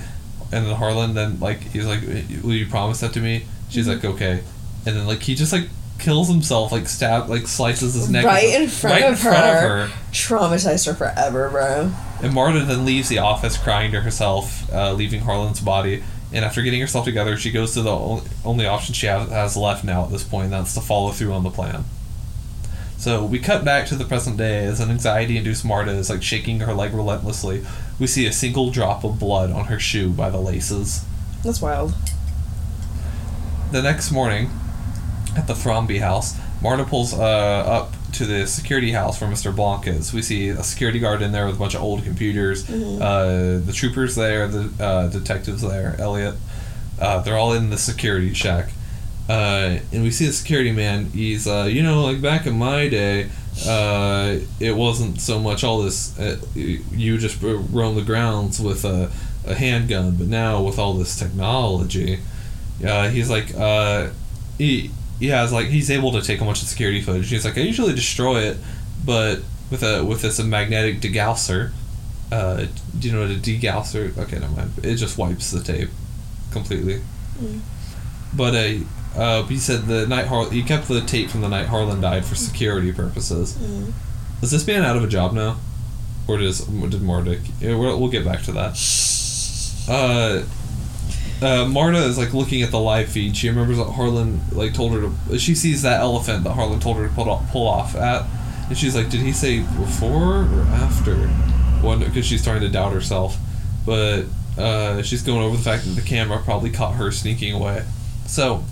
And then Harlan then like he's like, will you promise that to me? She's like, okay. And then like he just like kills himself, like stab, like slices his neck Right in front, right of, in front her. of her. Traumatized her forever, bro. And Marta then leaves the office crying to herself, uh, leaving Harlan's body. And after getting herself together, she goes to the only, option she has, left now at this point, and that's to follow through on the plan. So we cut back to the present day as an anxiety-induced Marta is like shaking her leg relentlessly. We see a single drop of blood on her shoe by the laces. That's wild. The next morning, at the Thrombey house, Marta pulls uh, up to the security house where Mr. Blanc is. We see a security guard in there with a bunch of old computers. Mhm. Uh, the troopers there, the uh, detectives there, Elliot. Uh, they're all in the security shack. Uh, and we see the security man. He's, uh, you know, like back in my day, uh, it wasn't so much all this. Uh, you just roam the grounds with a, a handgun, but now with all this technology, uh, he's like, uh, he he has like he's able to take a bunch of security footage. He's like, I usually destroy it, but with a with this magnetic degausser. Uh, do you know what a degausser? Okay, never mind. It just wipes the tape completely. Mm. But uh, uh, he said the night Har- he kept the tape from the night Harlan died for security purposes. Mm. Is this man out of a job now, or does did yeah, We'll, we'll get back to that. Uh, uh, Marta is like looking at the live feed. She remembers that Harlan like told her to. She sees that elephant that Harlan told her to pull off, pull off at, and she's like, "Did he say before or after?" One because she's starting to doubt herself, but uh, she's going over the fact that the camera probably caught her sneaking away. So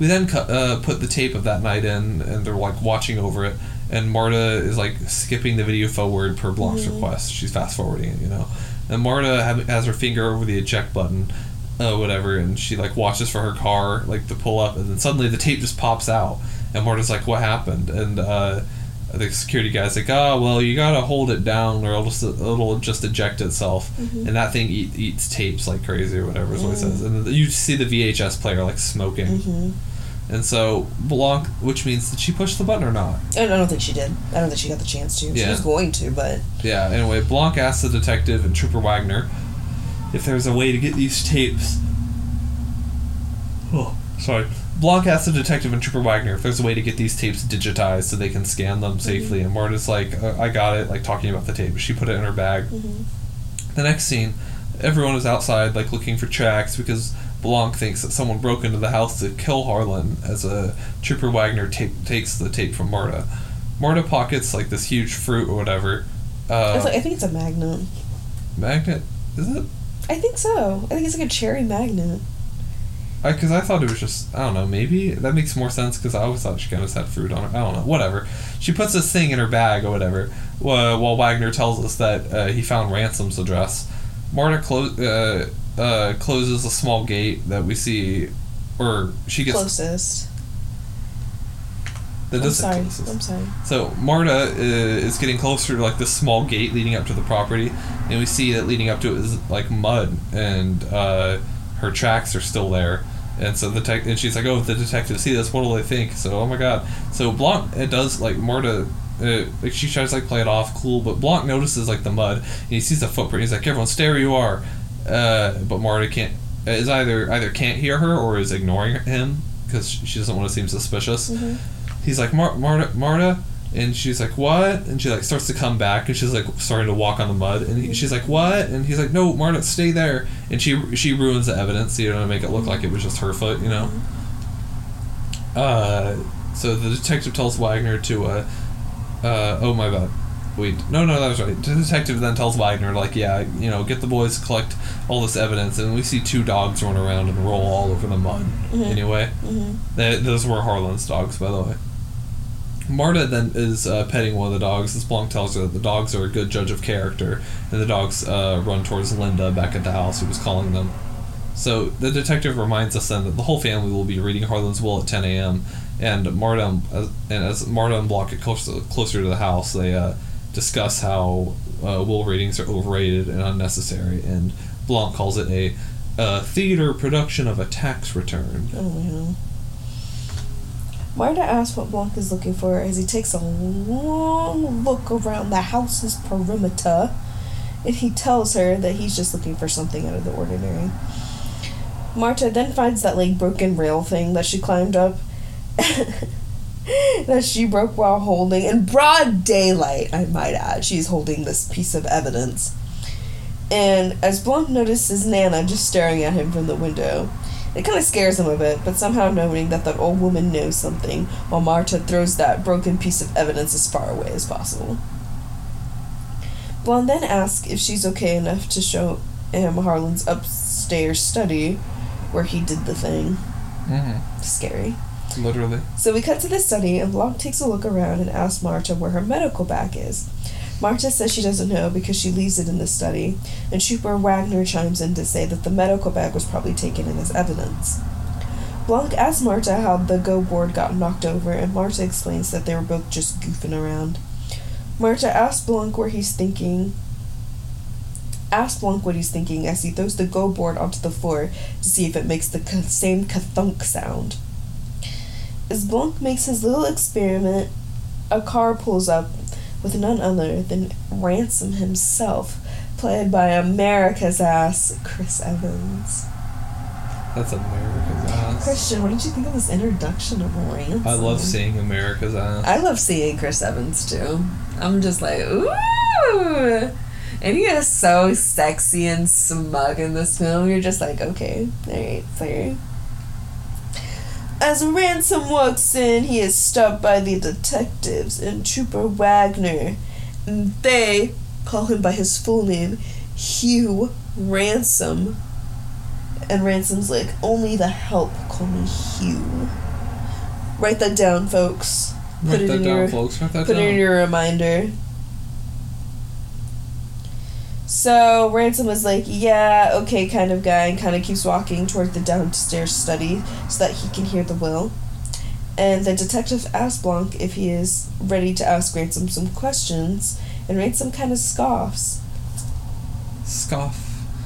we then cut, uh, put the tape of that night in, and they're like watching over it. And Marta is like skipping the video forward per Blanc's Mhm. request. She's fast forwarding it, you know. And Marta have, has her finger over the eject button, uh, whatever, and she like watches for her car like to pull up, and then suddenly the tape just pops out, and Marta's like, "What happened?" And uh, the security guy's like, "Oh, well, you gotta hold it down, or it'll just it'll just eject itself." Mhm. And that thing eat, eats tapes like crazy, or whatever is what Mm. says. And you see the VHS player like smoking. hmm And so Blanc, which means did she push the button or not? I don't think she did. I don't think she got the chance to. She was going to, but Yeah. Anyway, Blanc asks the detective and Trooper Wagner if there's a way to get these tapes. Oh, sorry. Blanc asks the detective and Trooper Wagner if there's a way to get these tapes digitized so they can scan them safely. And Marta's like, uh, "I got it." Like talking about the tape. She put it in her bag. Mhm. The next scene, everyone is outside, like looking for tracks because Blanc thinks that someone broke into the house to kill Harlan. As a Trooper Wagner takes the tape from Marta. Marta pockets like this huge fruit or whatever. Uh, it's like, I think it's a magnet. magnet, is it? I think so. I think it's like a cherry magnet. Because I, thought it was just I don't know. Maybe that makes more sense because I always thought she kind of had fruit on her. I don't know. Whatever. She puts this thing in her bag or whatever. While, while Wagner tells us that uh, he found Ransom's address. Marta clo- uh, closes a small gate that we see, or she gets Closest. that I'm sorry. closest. I'm sorry. So Marta uh, is getting closer to like this small gate leading up to the property, and we see that leading up to it is like mud, and uh, her tracks are still there. And so the tech, and she's like, "Oh, if the detectives see this, what will they think?" So, oh my god. So Blanc, it does like Marta. Uh, like she tries to like play it off cool, but Blanc notices like the mud, and he sees the footprint. He's like, "Everyone, stay where you are." Uh, but Marta can't. Is either either can't hear her or is ignoring him because she doesn't want to seem suspicious Mhm. he's like Mar- Marta, Marta, and she's like what? And she like starts to come back, and she's like starting to walk on the mud, and he, she's like what? And he's like no, Marta, stay there. And she she ruins the evidence, you know, to make it look like it was just her foot, you know. Uh, so the detective tells Wagner to uh, uh, oh my bad. Wait, no, no, that was right. The detective then tells Wagner, like, yeah, you know, get the boys to collect all this evidence, and we see two dogs run around and roll all over the mud. Mhm. Anyway, Mhm. Th those were Harlan's dogs, by the way. Marta then is uh, petting one of the dogs. As Blanc tells her that the dogs are a good judge of character, and the dogs uh, run towards Linda back at the house who was calling them. So the detective reminds us then that the whole family will be reading Harlan's will at 10 a.m. And Marta and, uh, and as Marta and Blanc get closer, closer to the house, they uh, discuss how uh, will readings are overrated and unnecessary. And Blanc calls it a uh, theater production of a tax return. Oh yeah. Marta asks what Blanc is looking for as he takes a long look around the house's perimeter, and he tells her that he's just looking for something out of the ordinary. Marta then finds that like broken rail thing that she climbed up, [LAUGHS] [LAUGHS] that she broke while holding in broad daylight. I might add, she's holding this piece of evidence. And as Blanc notices Nana just staring at him from the window, it kind of scares him a bit, but somehow knowing that that old woman knows something, while Marta throws that broken piece of evidence as far away as possible. Blanc then asks if she's okay enough to show him Harlan's upstairs study where he did the thing. Mm-hmm. Scary. Literally. So we cut to the study, and Blanc takes a look around and asks Marta where her medical bag is. Marta says she doesn't know because she leaves it in the study, and Trooper Wagner chimes in to say that the medical bag was probably taken in as evidence. Blanc asks Marta how the Go board got knocked over, and Marta explains that they were both just goofing around. Marta asks Blanc where he's thinking. Asks Blanc what he's thinking as he throws the Go board onto the floor to see if it makes the same kathunk sound. As Blanc makes his little experiment, a car pulls up with none other than Ransom himself, played by America's ass, Chris Evans. That's America's ass. Christian, what did you think of this introduction of Ransom? I love seeing America's ass. I love seeing Chris Evans too. I'm just like, ooh. And he is so sexy and smug in this film. You're just like, okay, alright, sorry. As Ransom walks in, he is stopped by the detectives and Trooper Wagner. And they call him by his full name, Hugh Ransom. And Ransom's like, only the help call me Hugh. Write that down, folks. Write Put it that in down, your folks. Write that Put down. it in your reminder. So Ransom was like, yeah, okay, kind of guy, and kind of keeps walking toward the downstairs study so that he can hear the will. And the detective asks Blanc if he is ready to ask Ransom some questions, and Ransom kind of scoffs. Scoff.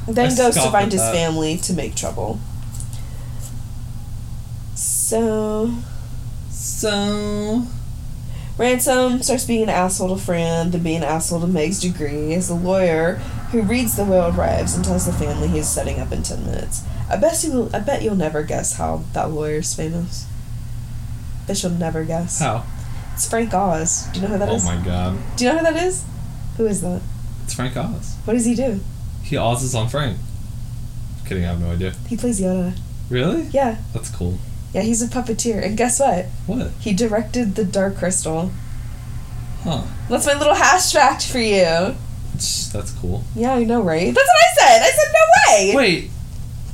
Then I goes to find his that. family to make trouble. So So. Ransom starts being an asshole to Fran, then being an asshole to Meg's degree as a lawyer who reads the will arrives and tells the family he is setting up in ten minutes. I bet you will, I bet you'll never guess how that lawyer's famous. Bet you'll never guess. How? It's Frank Oz. Do you know who that oh is? my god. Do you know who that is? Who is that? It's Frank Oz. What does he do? He Oz's on Frank. Kidding, I have no idea. He plays Yoda. Really? Yeah. That's cool. Yeah, he's a puppeteer. And guess what? What? He directed The Dark Crystal. Huh. That's my little hash fact for you. Tch, That's cool. Yeah, I know, right? That's what I said. I said no way. Wait,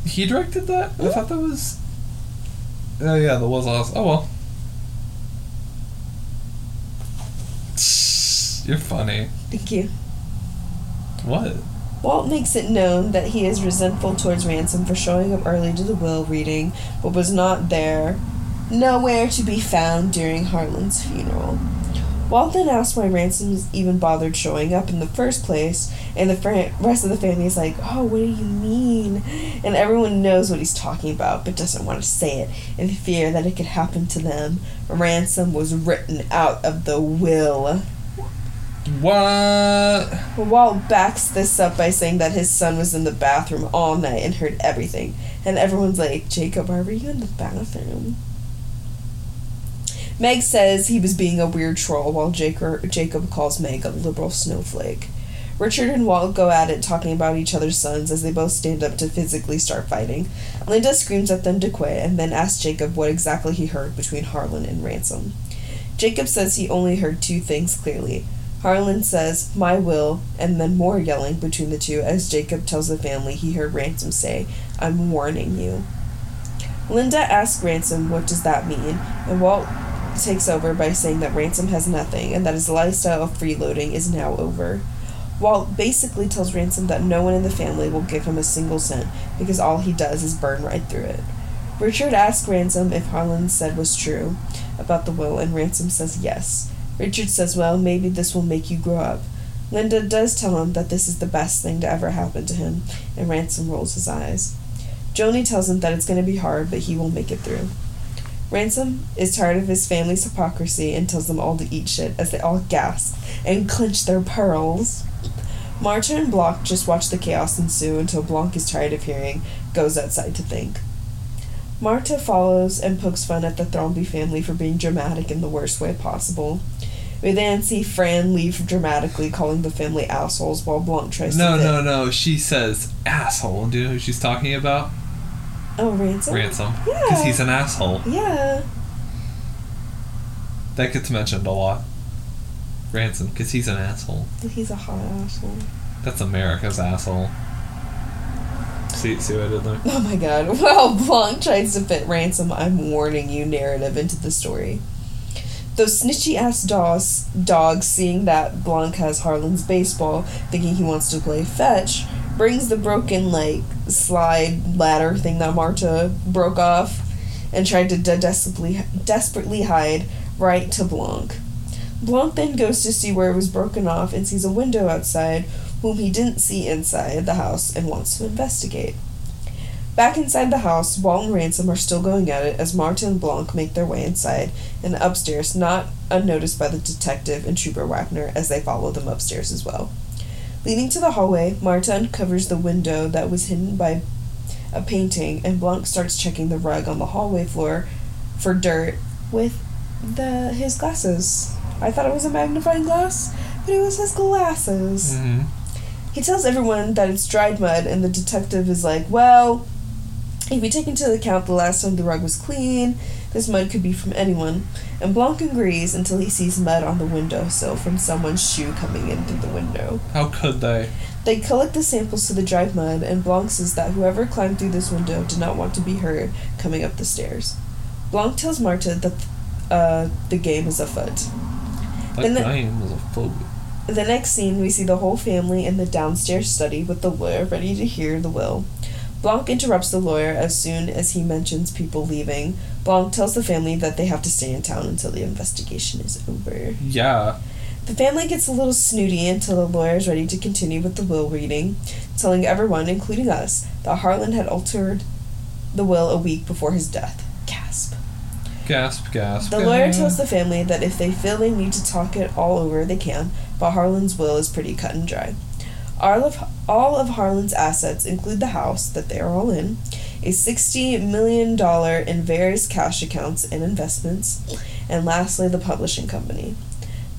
he directed that? I thought that was. Oh yeah, that was awesome. Oh well. You're funny. Thank you. What? Walt makes it known that he is resentful towards Ransom for showing up early to the will reading, but was not there, nowhere to be found during Harlan's funeral. Walt then asks why Ransom even bothered showing up in the first place, and the fr- rest of the family is like, Oh, what do you mean? And everyone knows what he's talking about, but doesn't want to say it in fear that it could happen to them. Ransom was written out of the will. What? Walt backs this up by saying that his son was in the bathroom all night and heard everything. And everyone's like, Jacob, why were you in the bathroom? Meg says he was being a weird troll while Jacob, Jacob calls Meg a liberal snowflake. Richard and Walt go at it talking about each other's sons as they both stand up to physically start fighting. Linda screams at them to quit and then asks Jacob what exactly he heard between Harlan and Ransom. Jacob says he only heard two things clearly. Harlan says, My will, and then more yelling between the two as Jacob tells the family he heard Ransom say, I'm warning you. Linda asks Ransom, What does that mean? And Walt takes over by saying that Ransom has nothing and that his lifestyle of freeloading is now over. Walt basically tells Ransom that no one in the family will give him a single cent because all he does is burn right through it. Richard asks Ransom if Harlan said was true about the will, and Ransom says yes. Richard says, Well, maybe this will make you grow up. Linda does tell him that this is the best thing to ever happen to him, and Ransom rolls his eyes. Joni tells him that it's going to be hard, but he will make it through. Ransom is tired of his family's hypocrisy and tells them all to eat shit as they all gasp and clench their pearls. Marta and Blanc just watch the chaos ensue until Blanc is tired of hearing, goes outside to think. Marta follows and pokes fun at the Thrombey family for being dramatic in the worst way possible. We then see Fran leave dramatically, calling the family assholes while Blanc tries No, to. No, no, no. She says asshole. Do you know who she's talking about? Oh, Ransom? Ransom. Yeah. Because he's an asshole. Yeah. That gets mentioned a lot. Ransom, because he's an asshole. He's a hot asshole. That's America's asshole. See, see what I did there? Oh my god. [LAUGHS] Well, Blanc tries to fit Ransom, I'm warning you narrative into the story. Those snitchy ass dogs, dogs seeing that Blanc has Harlan's baseball, thinking he wants to play fetch, brings the broken, like, slide ladder thing that Marta broke off and tried to de- desperately, desperately hide right to Blanc. Blanc then goes to see where it was broken off and sees a window outside, whom he didn't see inside the house, and wants to investigate. Back inside the house, Walt and Ransom are still going at it as Marta and Blanc make their way inside and upstairs, not unnoticed by the detective and Trooper Wagner as they follow them upstairs as well. Leading to the hallway, Marta uncovers the window that was hidden by a painting, and Blanc starts checking the rug on the hallway floor for dirt with the his glasses. I thought it was a magnifying glass, but it was his glasses. Mm-hmm. He tells everyone that it's dried mud, and the detective is like, Well, if we take into account the last time the rug was clean, this mud could be from anyone. And Blanc agrees until he sees mud on the windowsill from someone's shoe coming in through the window. How could they? They collect the samples to the dried mud, and Blanc says that whoever climbed through this window did not want to be heard coming up the stairs. Blanc tells Marta that uh, the game is afoot. That the- game was a phobia. The next scene, we see the whole family in the downstairs study with the lawyer ready to hear the will. Blanc interrupts the lawyer as soon as he mentions people leaving. Blanc tells the family that they have to stay in town until the investigation is over. Yeah. The family gets a little snooty until the lawyer is ready to continue with the will reading, telling everyone, including us, that Harlan had altered the will a week before his death. Gasp. Gasp, gasp. The lawyer tells the family that if they feel they need to talk it all over, they can, but Harlan's will is pretty cut and dry. All of, all of Harlan's assets include the house that they are all in, a $60 million in various cash accounts and investments, and lastly, the publishing company.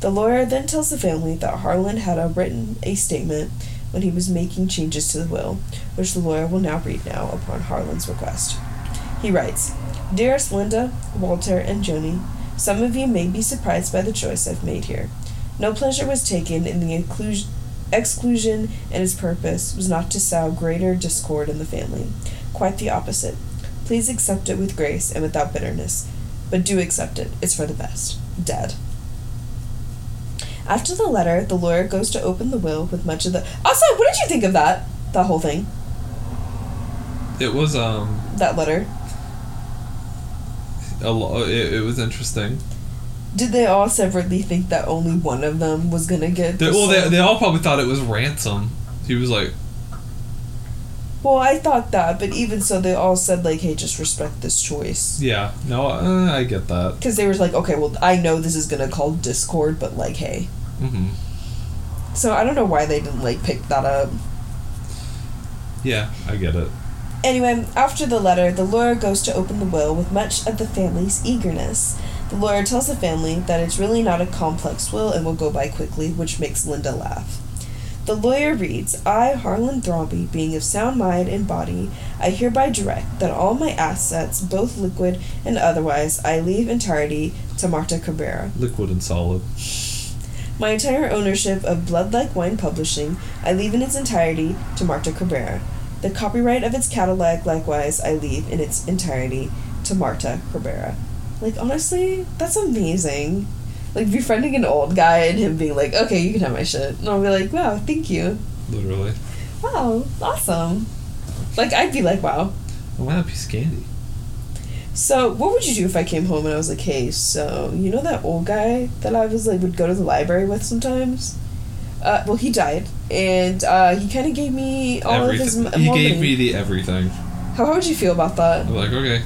The lawyer then tells the family that Harlan had a written a statement when he was making changes to the will, which the lawyer will now read now upon Harlan's request. He writes, Dearest Linda, Walter, and Joni, some of you may be surprised by the choice I've made here. No pleasure was taken in the inclusion, exclusion, and its purpose was not to sow greater discord in the family. Quite the opposite. Please accept it with grace and without bitterness. But do accept it. It's for the best. Dead. After the letter, the lawyer goes to open the will with much of the. Also, what did you think of that? That whole thing? It was um That letter? a lo- it, it was interesting. Did they all separately think that only one of them was gonna get? They, well, they, they all probably thought it was ransom. He was like, Well, I thought that, but even so, they all said like, "Hey, just respect this choice," yeah, no, uh, I get that. because they were like, "Okay, well, I know this is gonna cause discord, but like, hey." hmm So I don't know why they didn't like pick that up. Yeah, I get it. Anyway, after the letter, the lawyer goes to open the will with much of the family's eagerness. The lawyer tells the family that it's really not a complex will and will go by quickly, which makes Linda laugh. The lawyer reads I, Harlan Thrombey, being of sound mind and body, I hereby direct that all my assets, both liquid and otherwise, I leave entirety to Marta Cabrera. Liquid and solid. My entire ownership of Blood Like Wine Publishing, I leave in its entirety to Marta Cabrera. The copyright of its catalog, likewise, I leave in its entirety to Marta Cabrera. Like, honestly, that's amazing. Like, befriending an old guy and him being like, okay, you can have my shit. And I'll be like, wow, thank you. Literally. Wow, awesome. Like, I'd be like, wow. I want that piece of candy. So, what would you do if I came home and I was like, "Hey, so you know that old guy that I was like would go to the library with sometimes? Uh, well, he died, and uh, he kind of gave me all of his. everything. m- He gave me the everything. How, how would you feel about that? I'm like, okay,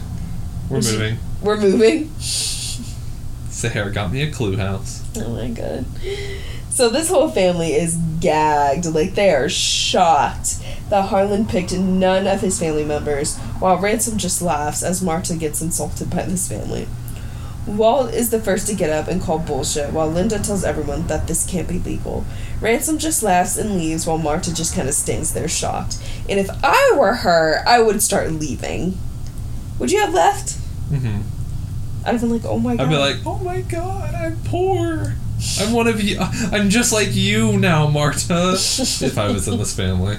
we're moving. We're moving. Sahara got me a clue house. Oh my god. So this whole family is gagged. Like they are shocked that Harlan picked none of his family members, while Ransom just laughs as Marta gets insulted by this family. Walt is the first to get up and call bullshit, while Linda tells everyone that this can't be legal. Ransom just laughs and leaves, while Marta just kind of stands there shocked. And if I were her, I would start leaving. Would you have left? hmm I'd have been like, oh my god. I'd be like, oh my god, I'm poor. I'm one of you. I'm just like you now, Marta. [LAUGHS] if I was in this family.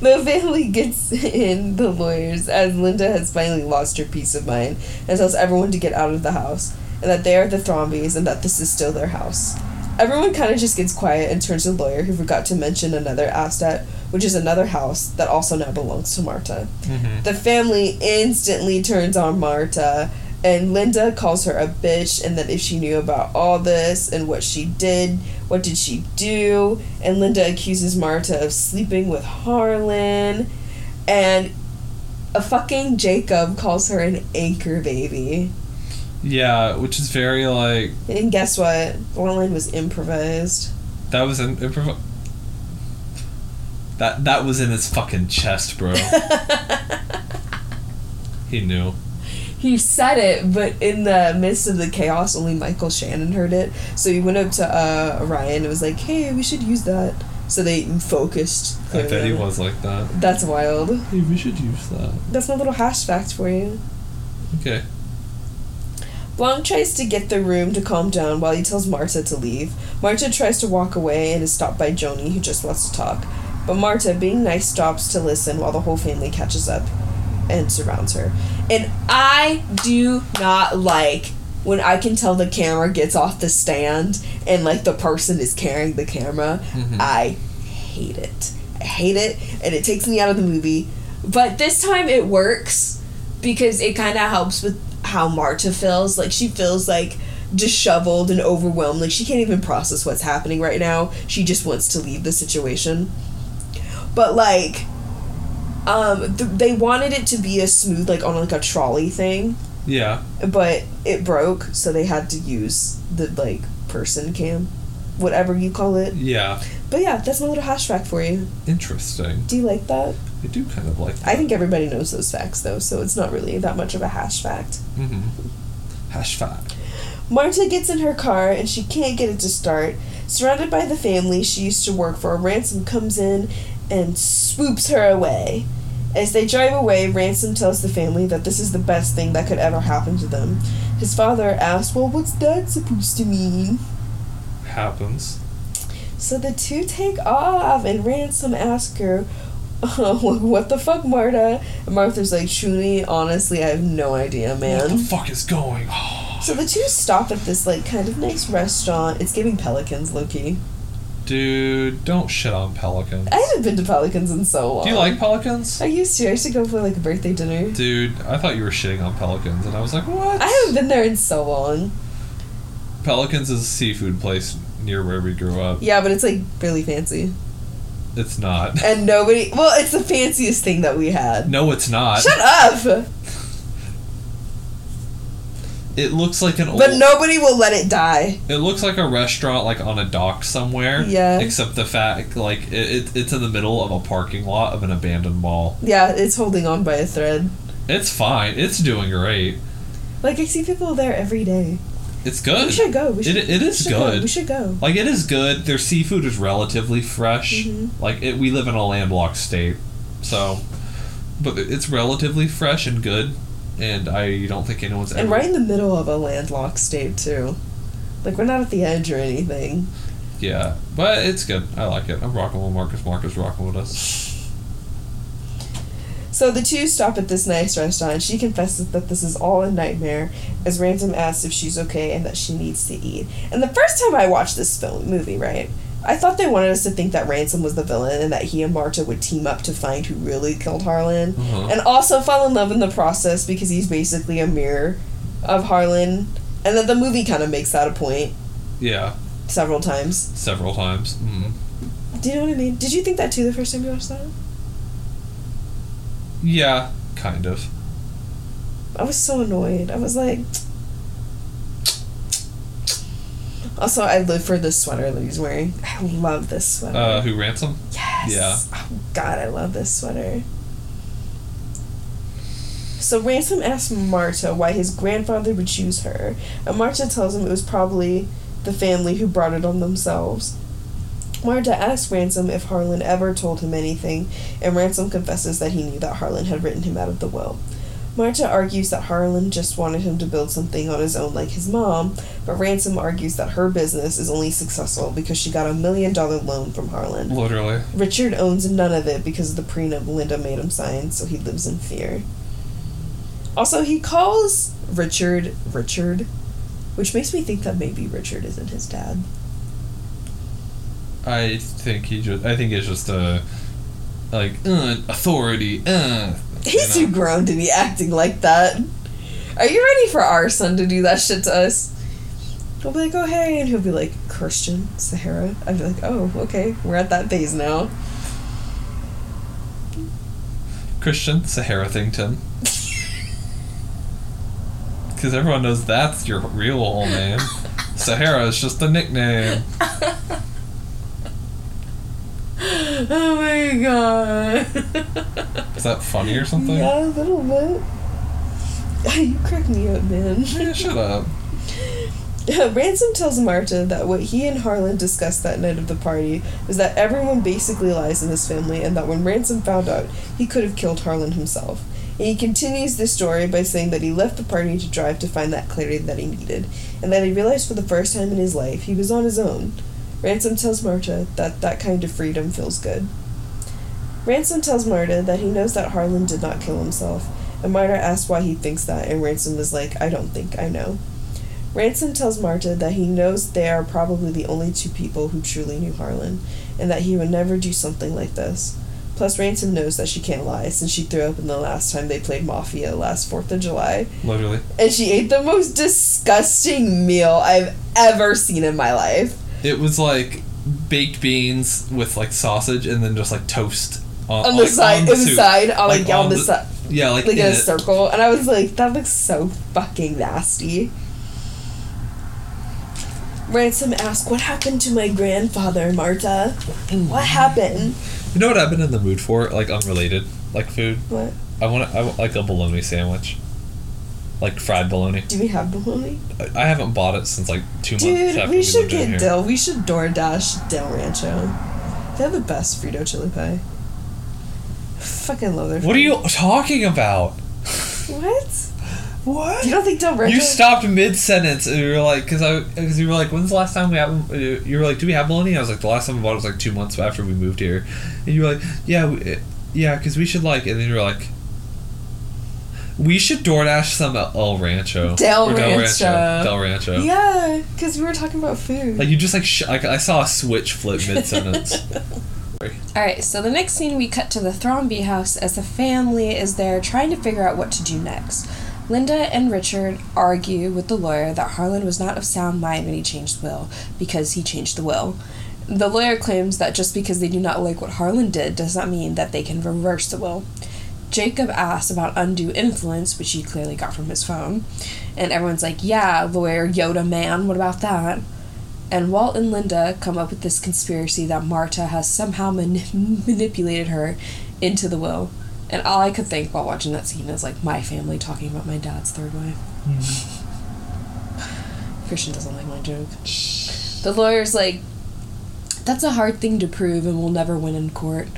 The family gets in the lawyers as Linda has finally lost her peace of mind and tells everyone to get out of the house and that they are the Thrombeys and that this is still their house. Everyone kind of just gets quiet and turns to the lawyer who forgot to mention another Astat, which is another house that also now belongs to Marta. Mm-hmm. The family instantly turns on Marta, and Linda calls her a bitch, and that if she knew about all this and what she did, what did she do? And Linda accuses Marta of sleeping with Harlan, and a fucking Jacob calls her an anchor baby. Yeah, which is very like And guess what? The line was improvised. that was an improv. That that was in his fucking chest, bro. [LAUGHS] he knew. He said it, but in the midst of the chaos, only Michael Shannon heard it. So he went up to uh, Rian and was like, "Hey, we should use that." So they focused. I bet he clearly on it. was like that. That's wild. Hey, we should use that. That's my little hash fact for you. Okay. Blanc tries to get the room to calm down while he tells Marta to leave. Marta tries to walk away and is stopped by Joni, who just wants to talk. But Marta, being nice, stops to listen while the whole family catches up and surrounds her. And I do not like when I can tell the camera gets off the stand and like the person is carrying the camera. Mhm. I hate it. I hate it and it takes me out of the movie. But this time it works because it kind of helps with how Marta feels. Like she feels like disheveled and overwhelmed. Like she can't even process what's happening right now. She just wants to leave the situation. But like um th- they wanted it to be a smooth like on like a trolley thing, Yeah. but it broke, so they had to use the like person cam, whatever you call it. Yeah. But yeah, that's my little hash fact for you. Interesting. Do you like that? I do kind of like that. I think everybody knows those facts though, so it's not really that much of a hash fact. Mm-hmm. Hash fact. Marta gets in her car and she can't get it to start. Surrounded by the family she used to work for, a Ransom comes in and swoops her away. As they drive away, Ransom tells the family that this is the best thing that could ever happen to them. His father asks, Well, what's that supposed to mean? Happens. So the two take off, and Ransom asks her, [LAUGHS] What the fuck, Marta? And Martha's like, Truly, honestly, I have no idea, man. What the fuck is going on? So the two stop at this like kind of nice restaurant. It's giving Pelicans, low key. Dude, don't shit on pelicans. I haven't been to Pelicans in so long. Do you like pelicans? I used to. I used to go for like a birthday dinner. Dude, I thought you were shitting on pelicans, and I was like, what? I haven't been there in so long. Pelicans is a seafood place near where we grew up. Yeah, but it's like really fancy. It's not. And nobody. Well, it's the fanciest thing that we had. No, it's not. Shut up! [LAUGHS] It looks like an old. But nobody will let it die. It looks like a restaurant, like on a dock somewhere. Yeah. Except the fact, like, it, it, it's in the middle of a parking lot of an abandoned mall. Yeah, it's holding on by a thread. It's fine. It's doing great. Like I see people there every day. It's good. We should go. We should, It, it we is go. good. We should go. Like it is good. Their seafood is relatively fresh. Mhm. Like it, we live in a landlocked state, so, but it's relatively fresh and good. And I don't think anyone's And ever. right in the middle of a landlocked state too. Like we're not at the edge or anything. Yeah, but it's good. I like it. I'm rocking with Marcus. Marcus rocking with us. So the two stop at this nice restaurant. and She confesses that this is all a nightmare, as Ransom asks if she's okay and that she needs to eat. And the first time I watched this film movie, right, I thought they wanted us to think that Ransom was the villain and that he and Marta would team up to find who really killed Harlan, Uh-huh. and also fall in love in the process because he's basically a mirror of Harlan, and that the movie kind of makes that a point Yeah, several times. several times. Mm. Do you know what I mean? Did you think that too the first time you watched that? Yeah, kind of. I was so annoyed. I was like. Also, I live for this sweater that he's wearing. I love this sweater. Uh, who ransom? yes. yeah. Oh God, I love this sweater. So Ransom asks Marta why his grandfather would choose her, and Marta tells him it was probably the family who brought it on themselves. Marta asks Ransom if Harlan ever told him anything, and Ransom confesses that he knew that Harlan had written him out of the will. Marta argues that Harlan just wanted him to build something on his own like his mom, but Ransom argues that her business is only successful because she got a million dollar loan from Harlan. Literally. Richard owns none of it because of the prenup Linda made him sign, so he lives in fear. Also, he calls Richard Richard, which makes me think that maybe Richard isn't his dad. I think he just. I think it's just a like uh, authority. Uh, He's you too grown to be acting like that. Are you ready for our son to do that shit to us? He'll be like, oh hey, and he'll be like, Christian, Sahara. I'd be like, oh, okay, we're at that phase now. Christian Sahara Thington. Because [LAUGHS] everyone knows that's your real whole name. [LAUGHS] Sahara is just a nickname. [LAUGHS] oh my god. Is that funny or something? Yeah, a little bit. [LAUGHS] you crack me up, man. [LAUGHS] Yeah, shut up. Uh, Ransom tells Marta that what he and Harlan discussed that night of the party was that everyone basically lies in this family and that when Ransom found out, he could have killed Harlan himself. And he continues this story by saying that he left the party to drive to find that clarity that he needed, and that he realized for the first time in his life he was on his own. Ransom tells Marta that that kind of freedom feels good. Ransom tells Marta that he knows that Harlan did not kill himself, and Marta asks why he thinks that, and Ransom is like, I don't think I know. Ransom tells Marta that he knows they are probably the only two people who truly knew Harlan, and that he would never do something like this. Plus, Ransom knows that she can't lie since she threw up in the last time they played Mafia last 4th of July, Literally. and she ate the most disgusting meal I've ever seen in my life. It was like baked beans with like sausage and then just like toast on, On the like, side, on on the side, on like, Like, on, on the, the- side, Yeah, like, like in in a it. circle, and I was like, that looks so fucking nasty. Ransom asked, "What happened to my grandfather, Marta? What happened? You know what I've been in the mood for? Like unrelated, like food. What? I want I want like a bologna sandwich, like fried bologna. Do we have bologna? I, I haven't bought it since like two months Dude, we should get. Del. We should DoorDash Del Rancho. They have the best Frito chili pie. Fucking love their. What are you talking about? What? What? You don't think Del Rancho? You stopped mid sentence and you were like, because I, because you were like, when's the last time we have? You were like, do we have bologna? I was like, the last time I bought it was like two months after we moved here, and you were like, yeah, we, yeah, because we should like, and then you were like, we should DoorDash some El Rancho. Del Or Rancho. Del Rancho. Yeah, because we were talking about food. Like you just like, sh- like I saw a switch flip mid sentence. [LAUGHS] Alright, so the next scene we cut to the Thrombey house as the family is there trying to figure out what to do next. Linda and Richard argue with the lawyer that Harlan was not of sound mind when he changed the will, because he changed the will. The lawyer claims that just because they do not like what Harlan did does not mean that they can reverse the will. Jacob asks about undue influence, which he clearly got from his phone. And everyone's like, yeah, lawyer Yoda man, what about that? And Walt and Linda come up with this conspiracy that Marta has somehow mani- manipulated her into the will. And all I could think while watching that scene is like my family talking about my dad's third wife. Christian doesn't like my joke. The lawyer's like, that's a hard thing to prove and we'll never win in court.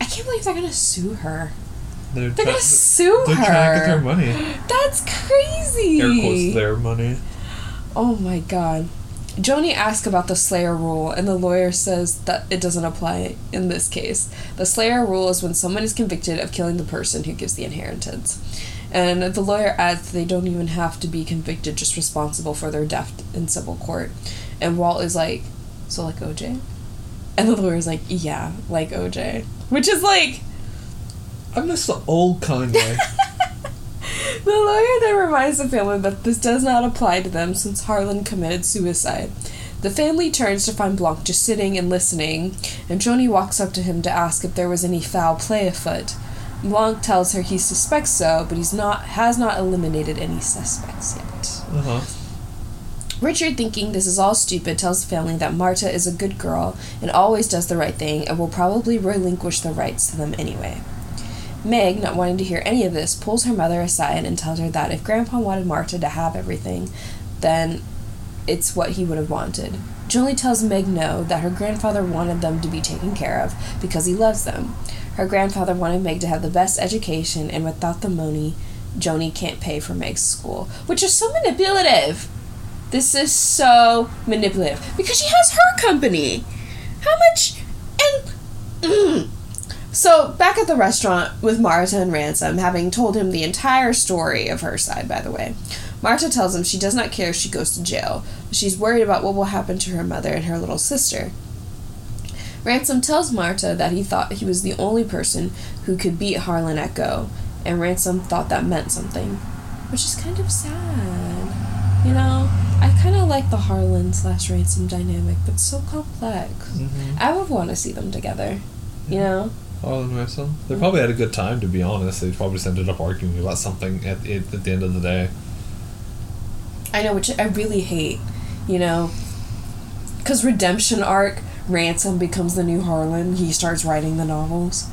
I can't believe they're gonna sue her. They're, They're gonna sue her. they're her. trying to get their money. That's crazy. Air quotes their money. Oh my god. Joni asks about the Slayer rule, and the lawyer says that it doesn't apply in this case. The Slayer rule is when someone is convicted of killing the person who gives the inheritance. And the lawyer adds they don't even have to be convicted, just responsible for their death in civil court. And Walt is like, so like OJ? And the lawyer's like, yeah, like OJ. Which is like, I miss the old Kanye. [LAUGHS] The lawyer then reminds the family that this does not apply to them since Harlan committed suicide. The family turns to find Blanc just sitting and listening, and Joni walks up to him to ask if there was any foul play afoot. Blanc tells her he suspects so, but he's not has not eliminated any suspects yet. uh huh. Richard, thinking this is all stupid, tells the family that Marta is a good girl and always does the right thing and will probably relinquish the rights to them anyway. Meg, not wanting to hear any of this, pulls her mother aside and tells her that if Grandpa wanted Marta to have everything, then it's what he would have wanted. Julie tells Meg no, that her grandfather wanted them to be taken care of because he loves them. Her grandfather wanted Meg to have the best education, and without the money, Joni can't pay for Meg's school, which is so manipulative. This is so manipulative because she has her company. How much? And mm. so back at the restaurant with Marta and Ransom, having told him the entire story of her side, by the way. Marta tells him she does not care if she goes to jail, but she's worried about what will happen to her mother and her little sister. Ransom tells Marta that he thought he was the only person who could beat Harlan Go, and Ransom thought that meant something, which is kind of sad. You know, I kind of like the Harlan slash Ransom dynamic, but so complex. Mm-hmm. I would want to see them together. You know, Harlan Ransom. They probably had a good time, to be honest. They probably just ended up arguing about something at, at, at the end of the day. I know, which I really hate. You know, because redemption arc. Ransom becomes the new Harlan. He starts writing the novels.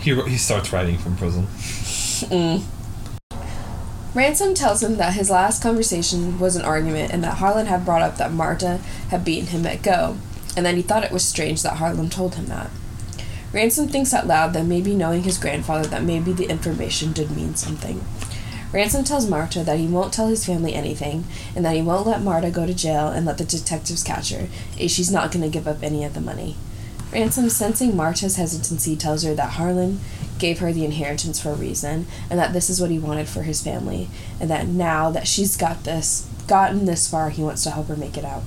He, he starts writing from prison. Mm. Ransom tells him that his last conversation was an argument and that Harlan had brought up that Marta had beaten him at Go, and that he thought it was strange that Harlan told him that. Ransom thinks out loud that maybe knowing his grandfather that maybe the information did mean something. Ransom tells Marta that he won't tell his family anything, and that he won't let Marta go to jail and let the detectives catch her, if she's not going to give up any of the money. Ransom, sensing Marta's hesitancy, tells her that Harlan gave her the inheritance for a reason, and that this is what he wanted for his family, and that now that she's got this, gotten this far, he wants to help her make it out.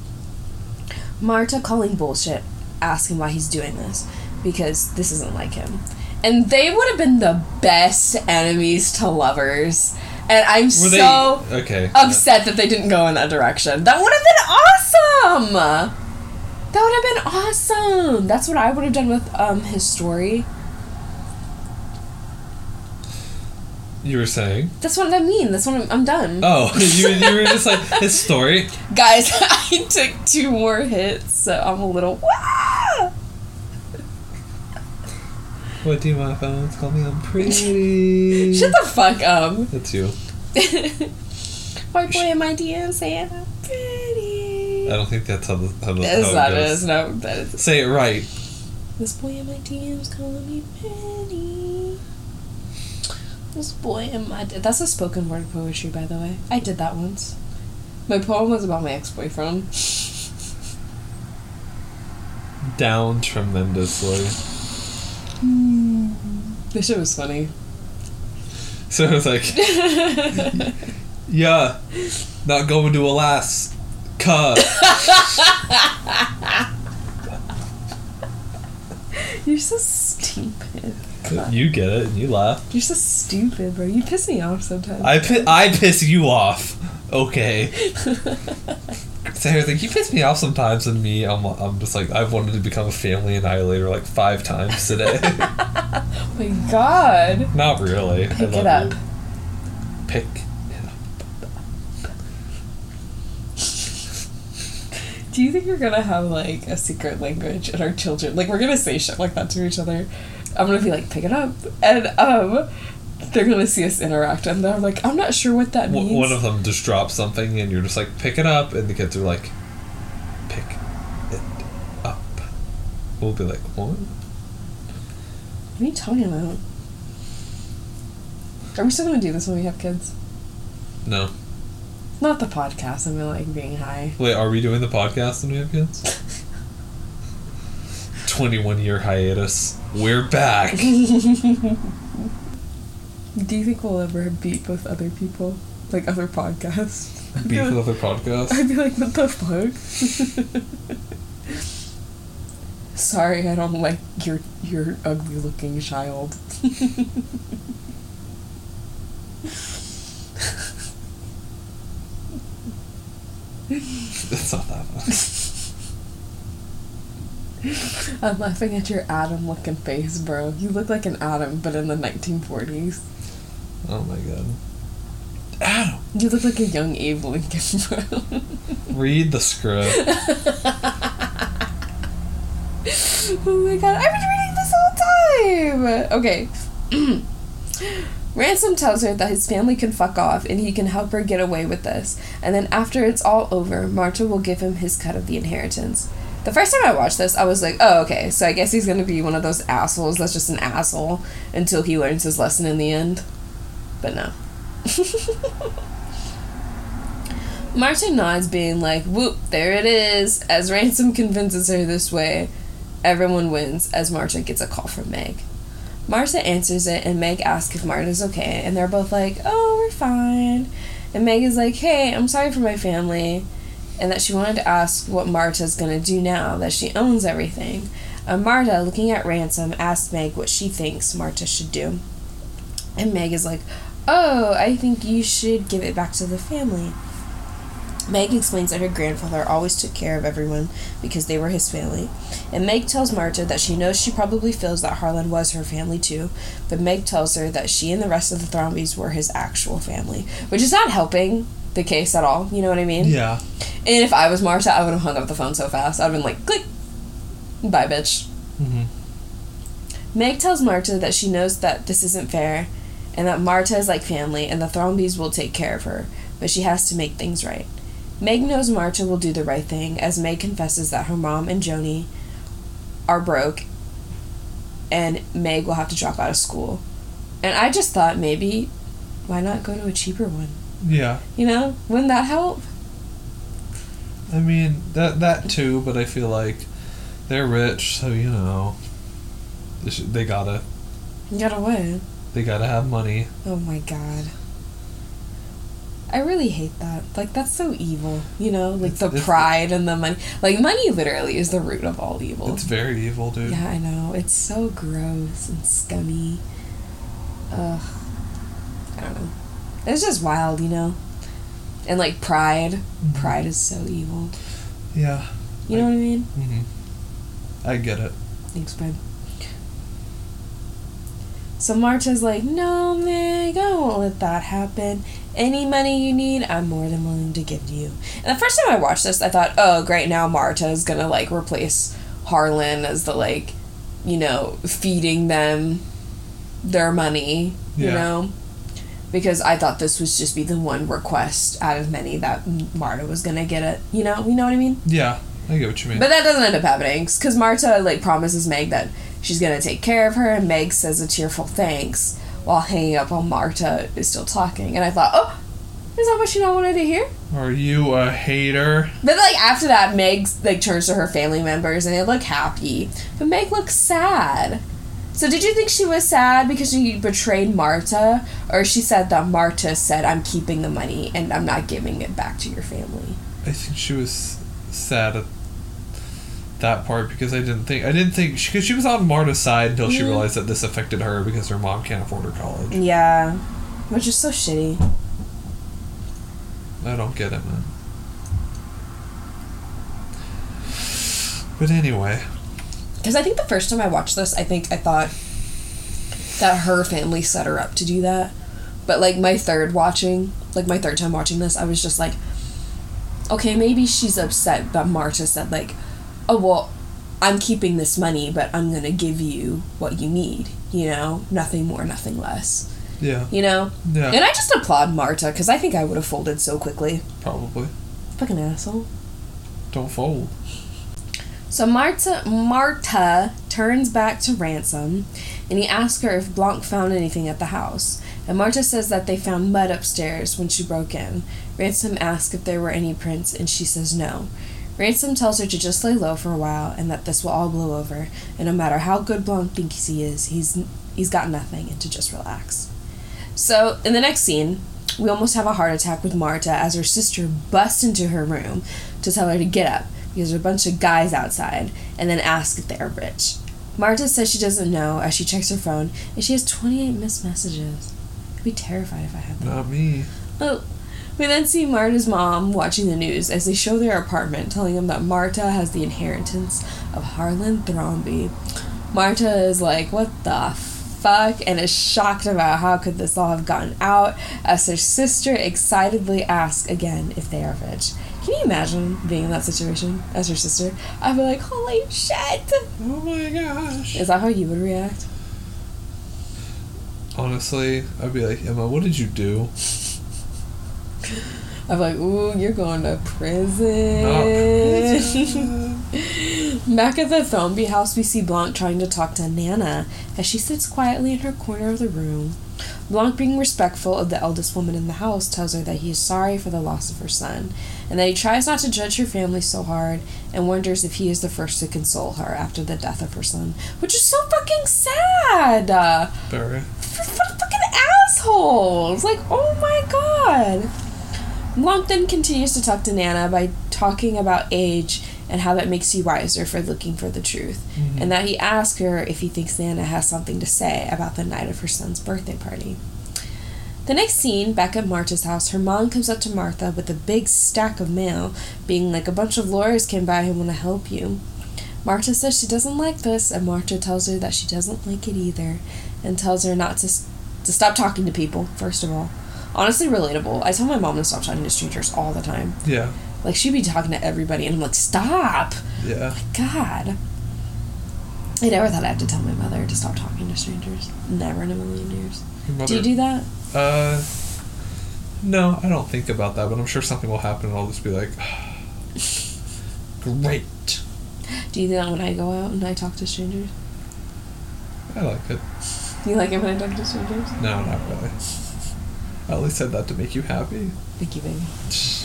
Marta, calling bullshit, asking why he's doing this, because this isn't like him. And they would have been the best enemies to lovers. And I'm Were so they okay? upset that they didn't go in that direction. That would have been awesome. That would have been awesome. That's what I would have done with um his story. You were saying? That's what I mean. That's what I'm, I'm done. Oh, [LAUGHS] you, you were just like his story. [LAUGHS] Guys, I took two more hits, so I'm a little. [LAUGHS] Wah! What do my phones call me? I'm pretty. Shut the fuck up. That's you. White boy in my DM saying I'm pretty. I don't think that's how the how the Yes, how it that goes. is no. That is. Say it right. This boy in my DM's calling me pretty. This boy in my that's a spoken word poetry, by the way. I did that once. My poem was about my ex boyfriend. [LAUGHS] Down tremendously. Hmm. This shit was funny. [LAUGHS] So it was like, [LAUGHS] yeah, not going to Alaska. You're so stupid. [LAUGHS] You get it, and you laugh. You're so stupid, bro. You piss me off sometimes. I pi- I piss you off. Okay. [LAUGHS] Sarah's like, you piss me off sometimes, and me, I'm, I'm just like, I've wanted to become a family annihilator like five times today. [LAUGHS] oh my god. Not really. Pick it up. you. Pick it up. Do you think we're gonna have like a secret language in our children? Like we're gonna say shit like that to each other. I'm gonna be like, pick it up, and um, they're gonna see us interact, and they're like, I'm not sure what that means. One of them just drops something, and you're just like, pick it up, and the kids are like, pick it up. We'll be like, what? What are you talking about? Are we still gonna do this when we have kids? No. Not the podcast. I mean, like being high. Wait, are we doing the podcast when we have kids? [LAUGHS] 21 year hiatus. We're back. [LAUGHS] Do you think we'll ever beat with other people, like other podcasts? I'd be Beef like- other podcasts. I'd be like, what the fuck? Sorry, I don't like your your ugly looking child. [LAUGHS] It's not that fun. [LAUGHS] I'm laughing at your Adam looking face, bro. You look like an Adam, but in the 1940s. Oh my god. Adam! You look like a young Abe Lincoln, [LAUGHS] bro. Read the script. [LAUGHS] oh my god, I've been reading this whole time! Okay. [CLEARS THROAT] Ransom tells her that his family can fuck off and he can help her get away with this. And then after it's all over, Marta will give him his cut of the inheritance. The first time I watched this, I was like, oh, okay, so I guess he's gonna be one of those assholes that's just an asshole until he learns his lesson in the end. But no. [LAUGHS] Marta nods, being like, whoop, there it is. As Ransom convinces her this way, everyone wins as Marta gets a call from Meg. Marta answers it, and Meg asks if Marta's okay, and they're both like, oh, we're fine. And Meg is like, hey, I'm sorry for my family, and that she wanted to ask what Marta's gonna do now that she owns everything. And Marta, looking at Ransom, asks Meg what she thinks Marta should do. And Meg is like, oh, I think you should give it back to the family. Meg explains that her grandfather always took care of everyone because they were his family. And Meg tells Marta that she knows she probably feels that Harlan was her family too, but Meg tells her that she and the rest of the Thrombeys were his actual family, which is not helping the case at all. You know what I mean? Yeah. And if I was Marta, I would have hung up the phone so fast. I'd have been like, click, bye, bitch. hmm Meg tells Marta that she knows that this isn't fair and that Marta is like family and the Thrombeys will take care of her, but she has to make things right. Meg knows Marta will do the right thing as Meg confesses that her mom and Joni are broke and Meg will have to drop out of school. And I just thought maybe why not go to a cheaper one? Yeah. You know? Wouldn't that help? I mean that that too, but I feel like they're rich, so you know they, should, they gotta You gotta win. they gotta have money. Oh my god. I really hate that. Like that's so evil, you know? Like the It's- pride and the money. Like money literally is the root of all evil. It's very evil, dude. yeah, I know. It's so gross and scummy. Ugh. I don't know. It's just wild, you know? And like pride. Pride is so evil. Yeah. You know what I mean? hmm I get it. Thanks, babe. So Marta's like, no, Meg, I won't let that happen. Any money you need, I'm more than willing to give to you. And the first time I watched this, I thought, oh, great, now Marta is gonna like replace Harlan as the like, you know, feeding them their money, you Yeah. know? Because I thought this was just be the one request out of many that Marta was gonna get it. You know, you know what I mean? Yeah, I get what you mean. But that doesn't end up happening because Marta like promises Meg that she's gonna take care of her, and Meg says a tearful thanks while hanging up while Marta is still talking. And I thought, oh, is that what she not wanted to hear? Are you a hater? But like after that, Meg like turns to her family members and they look happy, but Meg looks sad. So did you think she was sad because she betrayed Marta, or she said that Marta said, "I'm keeping the money and I'm not giving it back to your family"? I think she was sad at that part because I didn't think I didn't think because she was on Marta's side until she Mhm. realized that this affected her because her mom can't afford her college. Yeah, which is so shitty. I don't get it, man. But anyway, Because I think the first time I watched this, I think I thought that her family set her up to do that. But like my third watching, like my third time watching this, I was just like, okay, maybe she's upset that Marta said like, oh well, I'm keeping this money, but I'm gonna give you what you need. You know, nothing more, nothing less. yeah, You know, yeah, and I just applaud Marta because I think I would have folded so quickly. probably. Fucking asshole. Don't fold. So Marta Marta turns back to Ransom and he asks her if Blanc found anything at the house. And Marta says that they found mud upstairs when she broke in. Ransom asks if there were any prints and she says no. Ransom tells her to just lay low for a while and that this will all blow over and no matter how good Blanc thinks he is, he's he's got nothing and to just relax. So in the next scene, we almost have a heart attack with Marta as her sister busts into her room to tell her to get up because there's a bunch of guys outside and then ask if they are rich. Marta says she doesn't know as she checks her phone and she has 28 missed messages. I'd be terrified if I had that. Not me. Oh, we then see Marta's mom watching the news as they show their apartment, telling them that Marta has the inheritance of Harlan Thrombey. Marta is like, what the fuck? And is shocked about how could this all have gotten out as her sister excitedly asks again if they are rich. Can you imagine being in that situation as her sister? I'd be like, holy shit! Oh my gosh. Is that how you would react? Honestly, I'd be like, Emma, what did you do? I'm like, ooh, you're going to prison. [LAUGHS] Back at the Thrombey house, we see Blanc trying to talk to Nana as she sits quietly in her corner of the room. Blanc, being respectful of the eldest woman in the house, tells her that he is sorry for the loss of her son, and that he tries not to judge her family so hard, and wonders if he is the first to console her after the death of her son, which is so fucking sad. Uh, Very. fucking assholes! Like, oh my god. Blanc then continues to talk to Nana by talking about age and how that makes you wiser for looking for the truth, mm-hmm. and that he asks her if he thinks Nana has something to say about the night of her son's birthday party. The next scene, back at Marta's house, her mom comes up to Martha with a big stack of mail, being like, A bunch of lawyers came by and want to help you. Marta says she doesn't like this, and Marta tells her that she doesn't like it either, and tells her not to, to stop talking to people, first of all. Honestly, relatable. I tell my mom to stop talking to strangers all the time. Yeah. Like, she'd be talking to everybody, and I'm like, stop! Yeah. God. I never thought I had to tell my mother to stop talking to strangers. Never in a million years. Mother, Do you do that? Uh, no, I don't think about that, but I'm sure something will happen, and I'll just be like, [SIGHS] great. Do you do that when I go out and I talk to strangers? I like it. You like it when I talk to strangers? No, not really. I only said that to make you happy. Thank you, baby. [LAUGHS]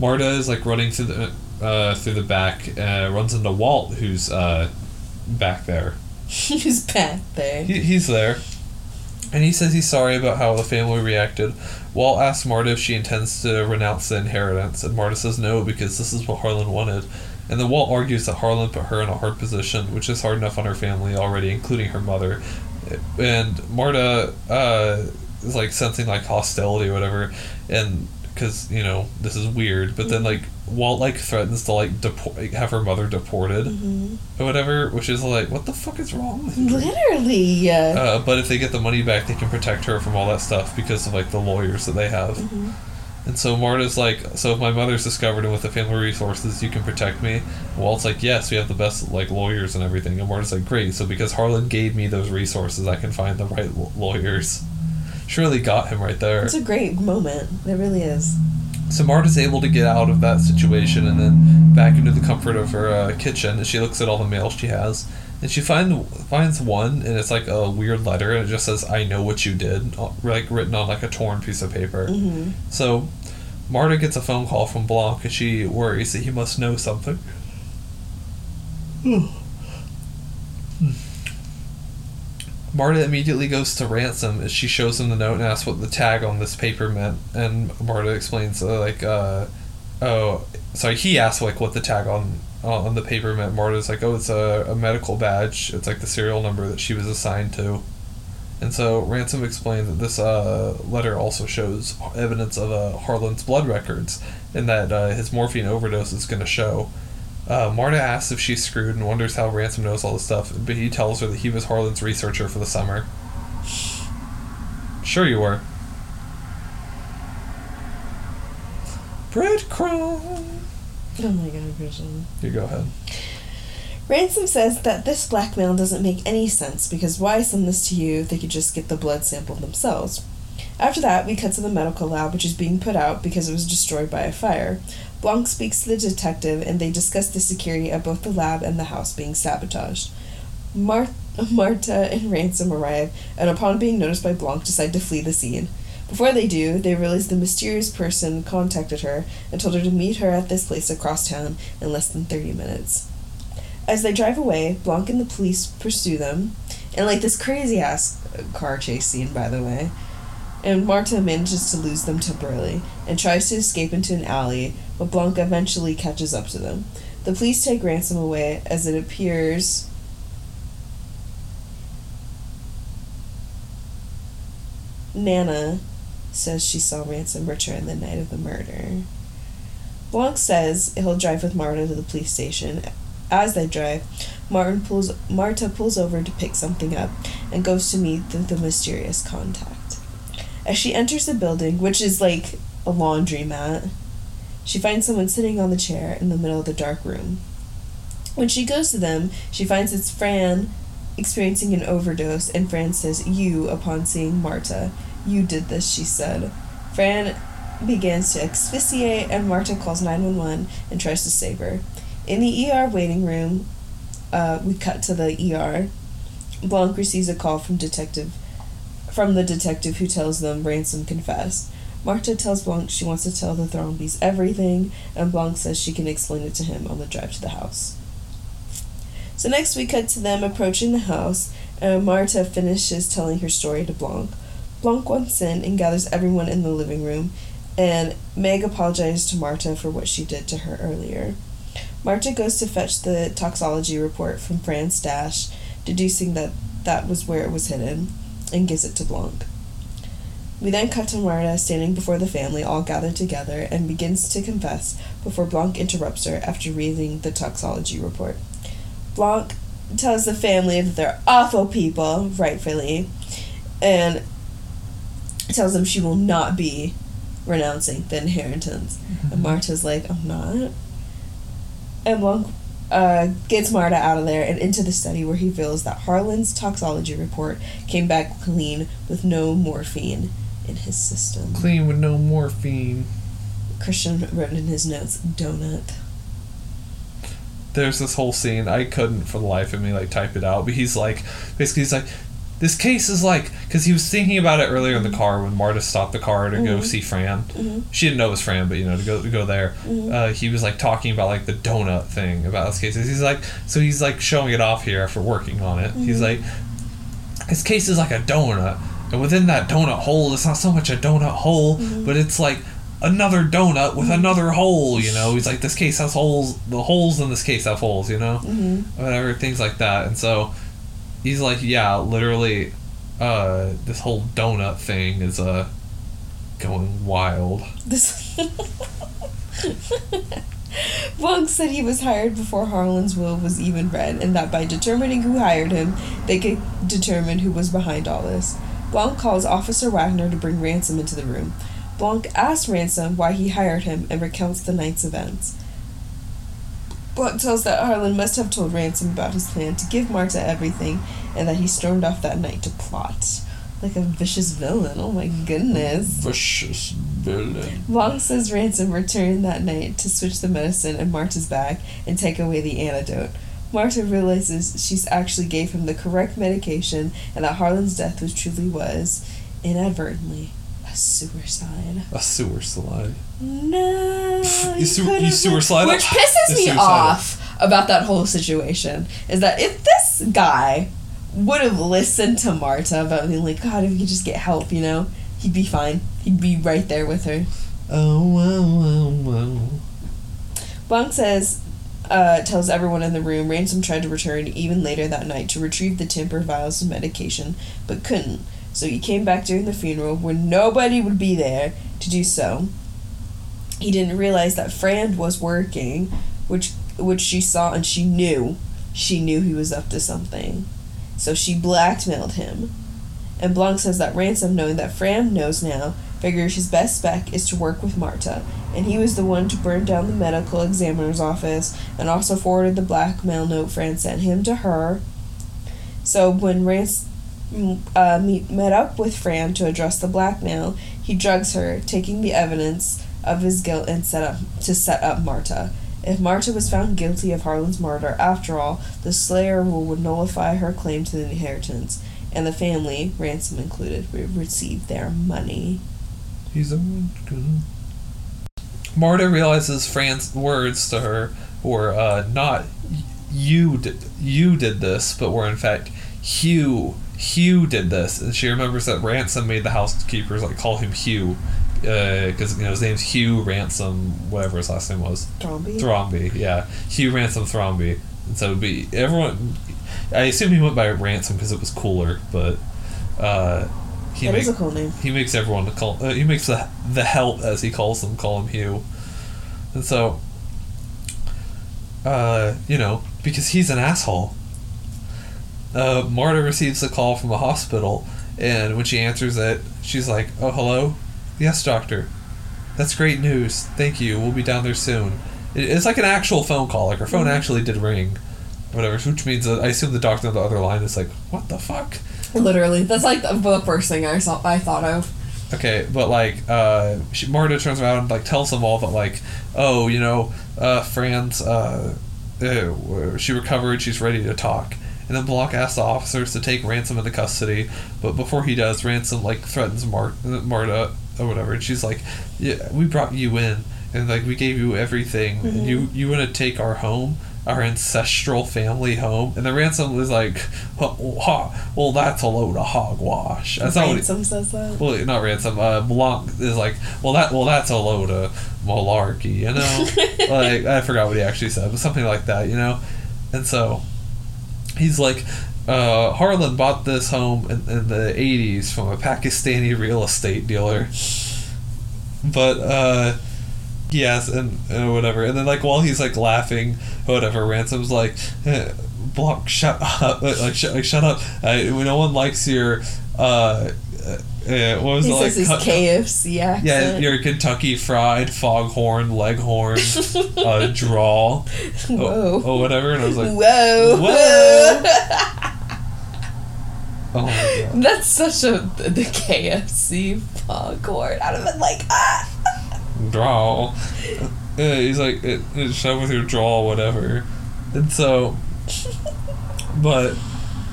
Marta is like running through the uh, through the back, uh, runs into Walt, who's uh, back there. [LAUGHS] He's back there. He, he's there, and he says he's sorry about how the family reacted. Walt asks Marta if she intends to renounce the inheritance, and Marta says no because this is what Harlan wanted. And then Walt argues that Harlan put her in a hard position, which is hard enough on her family already, including her mother. And Marta uh, is like sensing like hostility or whatever, and because you know this is weird. But then like Walt like threatens to like deport, like, have her mother deported hmm or whatever, which is like what the fuck is wrong with? Literally. Uh, but if they get the money back, they can protect her from all that stuff because of like the lawyers that they have. mhm. And so Marta's like, so if my mother's discovered and with the family resources, you can protect me. Walt's like, yes, we have the best like lawyers and everything. And Marta's like, great. So because Harlan gave me those resources, I can find the right l- lawyers. She really got him right there. It's a great moment. It really is. So Marta's able to get out of that situation and then back into the comfort of her uh, kitchen. And she looks at all the mail she has, and she find finds one, and it's like a weird letter, and it just says "I know what you did," uh, like written on like a torn piece of paper. hmm So Marta gets a phone call from Blanc, and she worries that he must know something. Marta immediately goes to Ransom as she shows him the note and asks what the tag on this paper meant. And Marta explains, uh, like, uh, oh, sorry, he asks, like, what the tag on uh, on the paper meant. Marta's like, oh, it's a, a medical badge. It's like the serial number that she was assigned to. And so Ransom explains that this uh, letter also shows evidence of uh, Harlan's blood records and that uh, his morphine overdose is going to show. Uh, Marta asks if she's screwed and wonders how Ransom knows all this stuff, but he tells her that he was Harlan's researcher for the summer. Sure, you were. Breadcrumb. Oh my god, Christian. You go ahead. Ransom says that this blackmail doesn't make any sense because why send this to you if they could just get the blood sample themselves? After that, we cut to the medical lab, which is being put out because it was destroyed by a fire. Blanc speaks to the detective, and they discuss the security of both the lab and the house being sabotaged. Mar- Marta and Ransom arrive, and upon being noticed by Blanc, decide to flee the scene. Before they do, they realize the mysterious person contacted her and told her to meet her at this place across town in less than 30 minutes. As they drive away, Blanc and the police pursue them, and like this crazy ass car chase scene, by the way. And Marta manages to lose them temporarily and tries to escape into an alley, but Blanc eventually catches up to them. The police take Ransom away as it appears. Nana says she saw Ransom return the night of the murder. Blanc says he'll drive with Marta to the police station. As they drive, Martin pulls Marta pulls over to pick something up and goes to meet the, the mysterious contact. As she enters the building, which is like a laundromat, she finds someone sitting on the chair in the middle of the dark room. When she goes to them, she finds it's Fran experiencing an overdose, and Fran says, You, upon seeing Marta. You did this, she said. Fran begins to asphyxiate, and Marta calls 911 and tries to save her. In the ER waiting room, uh, we cut to the ER. Blanc receives a call from detective from the detective who tells them Ransom confessed. Marta tells Blanc she wants to tell the Thrombeys everything, and Blanc says she can explain it to him on the drive to the house. So next we cut to them approaching the house, and Marta finishes telling her story to Blanc. Blanc wants in and gathers everyone in the living room, and Meg apologizes to Marta for what she did to her earlier. Marta goes to fetch the toxology report from Fran's stash, deducing that that was where it was hidden, and gives it to Blanc. We then cut to Marta standing before the family, all gathered together, and begins to confess before Blanc interrupts her after reading the toxology report. Blanc tells the family that they're awful people, rightfully, and tells them she will not be renouncing the inheritance. And Marta's like, I'm not. And Blanc uh, gets Marta out of there and into the study where he reveals that Harlan's toxology report came back clean with no morphine in his system. Clean with no morphine. Christian wrote in his notes, donut. There's this whole scene. I couldn't for the life of me like type it out, but he's like, basically, he's like, this case is like, because he was thinking about it earlier in the car when Marta stopped the car to go Mhm. see Fran. Mhm. She didn't know it was Fran, but you know to go to go there. Mhm. Uh, he was like talking about like the donut thing about his cases. He's like, so he's like showing it off here after working on it. He's like, his case is like a donut, and within that donut hole, it's not so much a donut hole, but it's like another donut with another hole. You know, he's like, this case has holes. The holes in this case have holes. You know, Mhm. whatever things like that. And so he's like, yeah, literally, uh, this whole donut thing is uh going wild. This. [LAUGHS] Blanc said he was hired before Harlan's will was even read, and that by determining who hired him, they could determine who was behind all this. Blanc calls Officer Wagner to bring Ransom into the room. Blanc asks Ransom why he hired him and recounts the night's events. Blanc tells that Harlan must have told Ransom about his plan to give Marta everything, and that he stormed off that night to plot. Like a vicious villain, oh my goodness. Vicious villain. Blanc says Ransom returned that night to switch the medicine in Marta's bag and take away the antidote. Marta realizes she's actually gave him the correct medication and that Harlan's death was truly was, inadvertently, a suicide. A sewer slide. No. You he su- you suicidal? been- Which pisses me off about that whole situation is that if this guy would have listened to Marta about being like, God, if you could just get help, you know, he'd be fine. He'd be right there with her. Oh wow wow wow. Blanc says, uh, tells everyone in the room Ransom tried to return even later that night to retrieve the temper vials of medication, but couldn't. So he came back during the funeral when nobody would be there to do so. He didn't realize that Fran was working, which which she saw and she knew. She knew he was up to something. So she blackmailed him. And Blanc says that Ransom, knowing that Fran knows now, figures his best bet is to work with Marta, and he was the one to burn down the medical examiner's office and also forwarded the blackmail note Fran sent him to her. So when Rance uh, meet, met up with Fran to address the blackmail, he drugs her, taking the evidence of his guilt and set up to set up Marta. If Marta was found guilty of Harlan's murder, after all, the Slayer rule would nullify her claim to the inheritance, and the family, ransom included, would receive their money. He's a Marta realizes Fran's words to her were uh, not you did you did this, but were in fact Hugh. Hugh did this, and she remembers that Ransom made the housekeepers like call him Hugh because you know his name's Hugh Ransom, whatever his last name was. Tromby? Thrombey, yeah, Hugh Ransom Thrombey, and so it'd be everyone. I assume he went by Ransom because it was cooler, but uh, he That make- is a cool name. he makes everyone to call. Uh, he makes the the help as he calls them call him Hugh, and so. Uh, you know, because he's an asshole. Uh, Marta receives a call from the hospital, and when she answers it, she's like, "Oh, hello, yes, doctor. That's great news. Thank you. We'll be down there soon." It, it's like an actual phone call. Like her phone actually did ring, whatever. Which means that I assume the doctor on the other line is like, "What the fuck." Literally, that's like the, the first thing I saw. I thought of. okay, but like uh, she, Marta turns around and like tells them all that like, oh, you know, uh, Fran's uh, uh, she recovered, she's ready to talk. And then Blanc asks the officers to take Ransom into custody, but before he does, Ransom like threatens Mar- Marta or whatever, and she's like, "Yeah, we brought you in, and like we gave you everything, and you you want to take our home, our ancestral family home?" And the Ransom was like, "Well, that's a load of hogwash." That's not what he, Ransom says that. well, not ransom. Uh, Blanc is like, well, that well, that's a load of malarkey, you know. [LAUGHS] like I forgot what he actually said, but something like that, you know. And so he's like, uh, Harlan bought this home in, in the '80s from a Pakistani real estate dealer. But uh, yes, and, and whatever. And then like while he's like laughing, whatever, Ransom's like. Eh, Blanc, shut up! [LAUGHS] Like, shut, like, shut up! I, no one likes your uh, uh, what was He it like? says his KFC accent. yeah, your Kentucky Fried Foghorn Leghorn [LAUGHS] uh, drawl, Whoa. oh, oh whatever, and I was like, Whoa. Whoa. [LAUGHS] oh my god, That's such a the KFC foghorn. I'd have been like, ah. Drawl. Yeah, he's like, it, it, shut with your drawl, whatever, and so, but,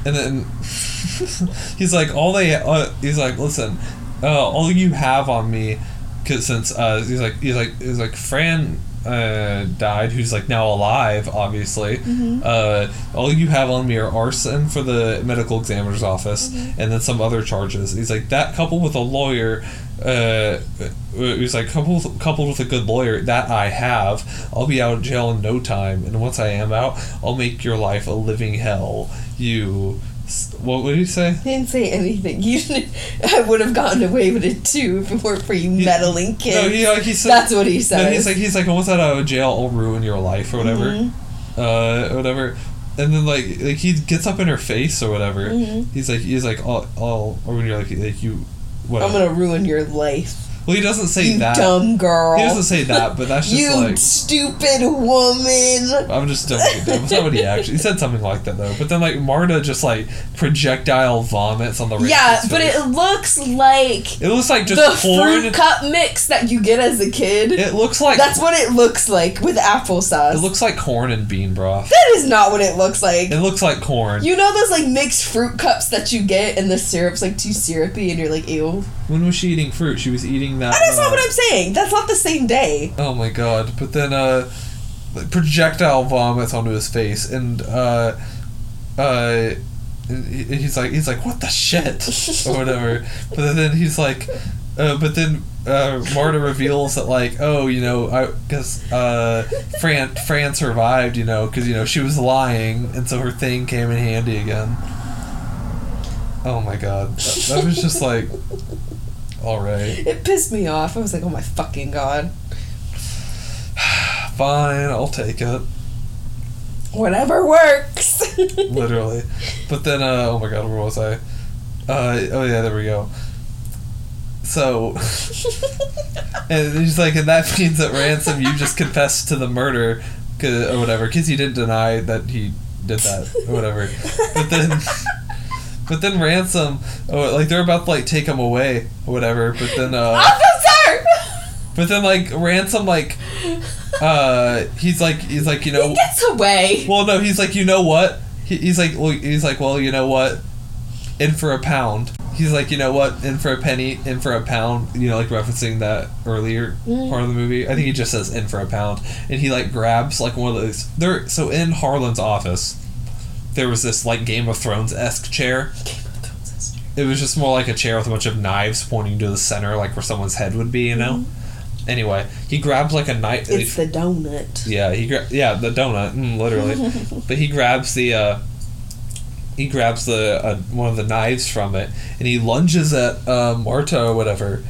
and then [LAUGHS] he's like, all they, uh, he's like, listen, uh, all you have on me, cause since uh, he's like, he's like, he's like, Fran uh, died, who's like now alive, obviously. Uh, all you have on me are arson for the medical examiner's office, and then some other charges. He's like that coupled with a lawyer. Uh, was like coupled coupled with a good lawyer that I have. I'll be out of jail in no time, and once I am out, I'll make your life a living hell. You, what would he say? He didn't say anything. [LAUGHS] You, I would have gotten away with it too if it weren't for you meddling kids. No, he like he said. That's what he said. No, he's like he's like once out of jail, I'll ruin your life or whatever, Mhm. uh, whatever. And then like like he gets up in her face or whatever. Mhm. He's like he's like I'll, I'll or when you're like like you, whatever. I'm gonna ruin your life. Well, he doesn't say You that. dumb girl. He doesn't say that, but that's just you like stupid woman. I'm just dumb. What he actually he said something like that though. But then like Marta just like projectile vomits on the Yeah, but face. it looks like it looks like just the fruit cup mix that you get as a kid. It looks like That's what it looks like with applesauce. it looks like corn and bean broth. that is not what it looks like. It looks like corn. You know those like mixed fruit cups that you get and the syrup's like too syrupy and you're like, ew. When was she eating fruit? She was eating that. That's uh, not what I'm saying. That's not the same day. Oh my god! But then, uh, projectile vomits onto his face, and uh, uh, he's like, he's like, what the shit, or whatever. But then he's like, uh, but then uh, Marta reveals that like, oh, you know, I because uh, Fran Fran survived, you know, because you know she was lying, and so her thing came in handy again. Oh my god, that, that was just like, all right. It pissed me off. I was like, oh my fucking god. [SIGHS] Fine, I'll take it. Whatever works. [LAUGHS] Literally. But then, uh, oh my god, where was I? Uh, oh yeah, there we go. So, [LAUGHS] and he's like, and that [LAUGHS] means that ransom, you just confessed to the murder, or whatever, because you didn't deny that he did that, or whatever. But then, but then ransom, oh, like they're about to like take him away, or whatever. But then, uh, [LAUGHS] Officer! but then like ransom, like, uh, he's like, he's like, you know, He gets away. well, no, he's like, you know what? He, he's like, well, he's like, well, you know what? In for a pound. He's like, you know what? In for a penny, in for a pound. You know, like referencing that earlier Mm. part of the movie. I think he just says in for a pound, and he like grabs like one of those. There, so in Harlan's office, there was this like Game of Thrones esque chair. It was just more like a chair with a bunch of knives pointing to the center, like where someone's head would be. You know. Anyway, he grabs like a knife. It's the donut. Yeah, he gra- yeah the donut, mm, literally. [LAUGHS] but he grabs the uh, he grabs the uh, one of the knives from it, and he lunges at uh, Marta or whatever,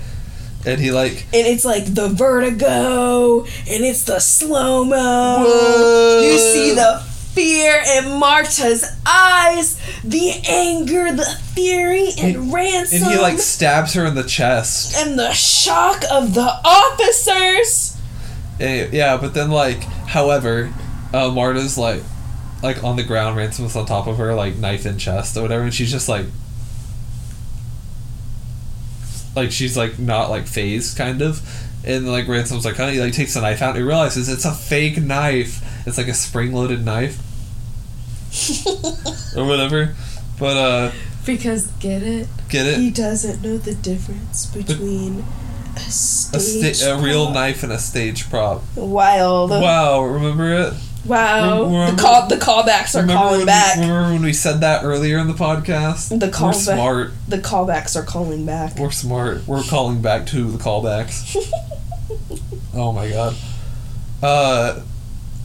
and he like And it's like the vertigo, and it's the slow mo. Whoa. You see the fear in Marta's eyes, the anger, the fury, and, And- ransom, and he like stabs her in the chest. and the shock of the officers. And, yeah, but then like, however, uh, Marta's like like on the ground, Ransom's on top of her, like knife in chest or whatever, and she's just like. like she's like not like phased kind of. And like Ransom's like, honey, like takes the knife out and he realizes it's a fake knife. It's like a spring loaded knife. Or whatever. But uh Because get it? get it. He doesn't know the difference between a A, stage sta- a real knife and a stage prop. Wild. Wow, remember it? Wow. Remember- the call the callbacks are calling back. We, remember when we said that earlier in the podcast? The We're callback- smart. the callbacks are calling back. We're smart. We're calling back to the callbacks. [LAUGHS] oh my god. Uh,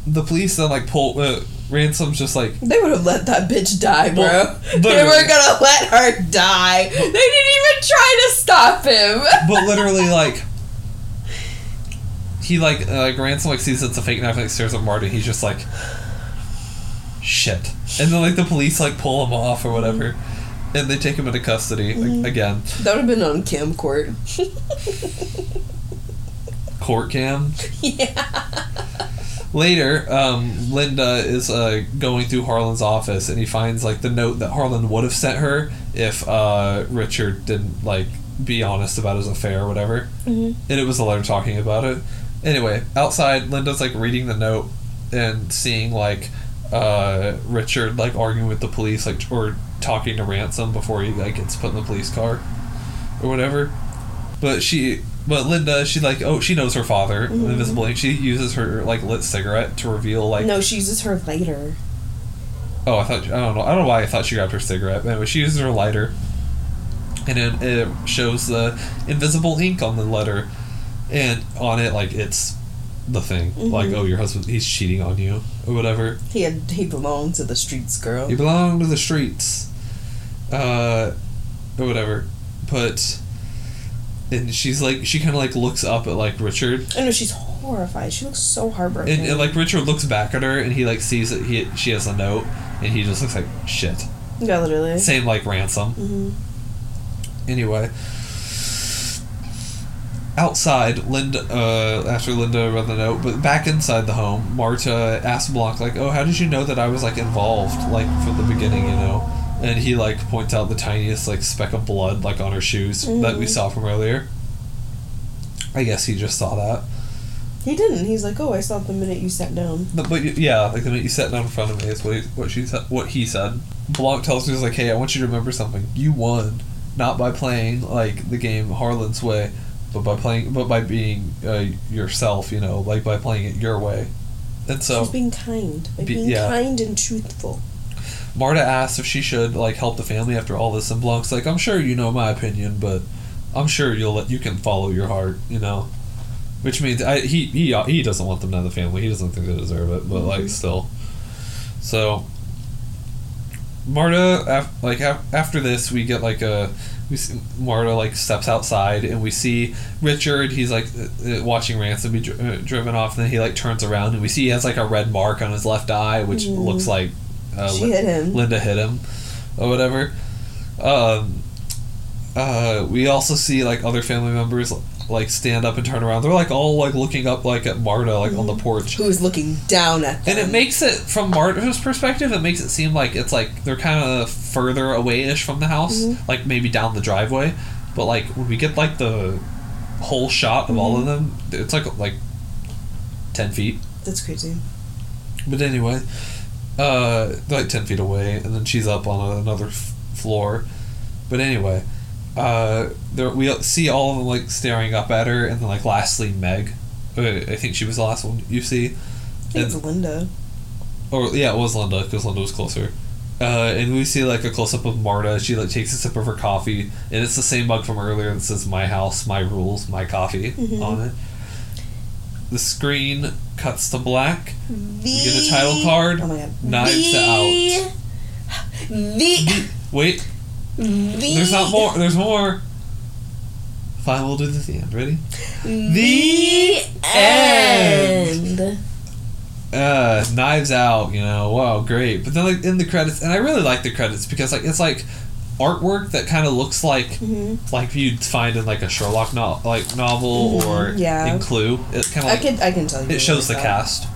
the police then like pull. Uh, Ransom's just like They would have let that bitch die, bro. Well, [LAUGHS] they were gonna let her die. They didn't even try to stop him. [LAUGHS] but literally like he like uh, like ransom like sees it's a fake knife like stares at Marty he's just like shit and then like the police like pull him off or whatever and they take him into custody like, again That would have been on cam Court. court cam [LAUGHS] yeah. Later um, linda is uh, going through harlan's office and he finds like the note that harlan would have sent her if uh, richard didn't like be honest about his affair or whatever Mhm. and it was a letter talking about it. Anyway, outside, Linda's like reading the note and seeing like uh, Richard like arguing with the police, like or talking to Ransom before he like gets put in the police car or whatever. But she, but Linda, she like oh she knows her father, Invisible Ink. She uses her like lit cigarette to reveal like no, she uses her lighter. Oh, I thought I don't know. I don't know why I thought she grabbed her cigarette. But anyway, she uses her lighter, and it, it shows the invisible ink on the letter, and on it like it's the thing. Like, oh, your husband he's cheating on you or whatever. He had he belonged to the streets, girl. He belonged to the streets, uh, or whatever. But, and she's like she kind of like looks up at like Richard, I know she's horrified. She looks so heartbroken. and, and like Richard looks back at her, and he like sees that he she has a note, and he just looks like shit. yeah, literally. Same like ransom. hmm Anyway, outside, Linda, uh, after Linda read the note, but back inside the home, Marta asked Blanc, like, oh, how did you know that I was, like, involved, like, from the beginning, you know? And he, like, points out the tiniest, like, speck of blood, like, on her shoes that we Mhm. saw from earlier. I guess he just saw that. He didn't. He's like, oh, I saw it the minute you sat down. But, but yeah, like the minute you sat down in front of me is what he, what she said. What he said. Blanc tells me he's like, "Hey, I want you to remember something. You won, not by playing like the game Harlan's way, but by playing, but by being uh, yourself. You know, like by playing it your way." And so She's being kind. By Be- being yeah. kind and truthful. Marta asks if she should like help the family after all this, and Blanc's like, "I'm sure you know my opinion, but I'm sure you'll let you can follow your heart." You know. Which means I, he he he doesn't want them to have the family. He doesn't think they deserve it, but like still. So. Marta, af- like af- after this, we get like a we see Marta like steps outside and we see Richard. He's like uh, uh, watching Ransom be dri- uh, driven off, and then he like turns around and we see he has like a red mark on his left eye, which Mhm. looks like uh, she hit him. Linda hit him, or whatever. Um, uh, we also see like other family members like stand up and turn around. They're like all like looking up like at Marta like on the porch. Who is looking down at them. And it makes it from Marta's perspective, it makes it seem like it's like they're kind of further away ish from the house, Mhm. like maybe down the driveway. But like when we get like the whole shot of all of them, it's like like ten feet. That's crazy. But anyway, uh, like ten feet away, and then she's up on another f- floor. But anyway, uh, there we see all of them like staring up at her, and then like lastly Meg. I think she was the last one you see. I think it's Linda. Or yeah, it was Linda because Linda was closer. Uh, and we see like a close up of Marta. She like takes a sip of her coffee, and it's the same mug from earlier that says "My house, my rules, my coffee" Mhm. on it. The screen cuts to black. The... We get a title card. Oh my god. Knives the... The... Wait, The... there's not more. There's more. Fine, we'll do this at the end. Ready? The end. uh knives out you know wow great but then like in the credits and i really like the credits because like it's like artwork that kind of looks like hmm like you'd find in like a sherlock no- like novel Mhm, or yeah. in clue it kind of like, I can I can tell you. it really shows the that. cast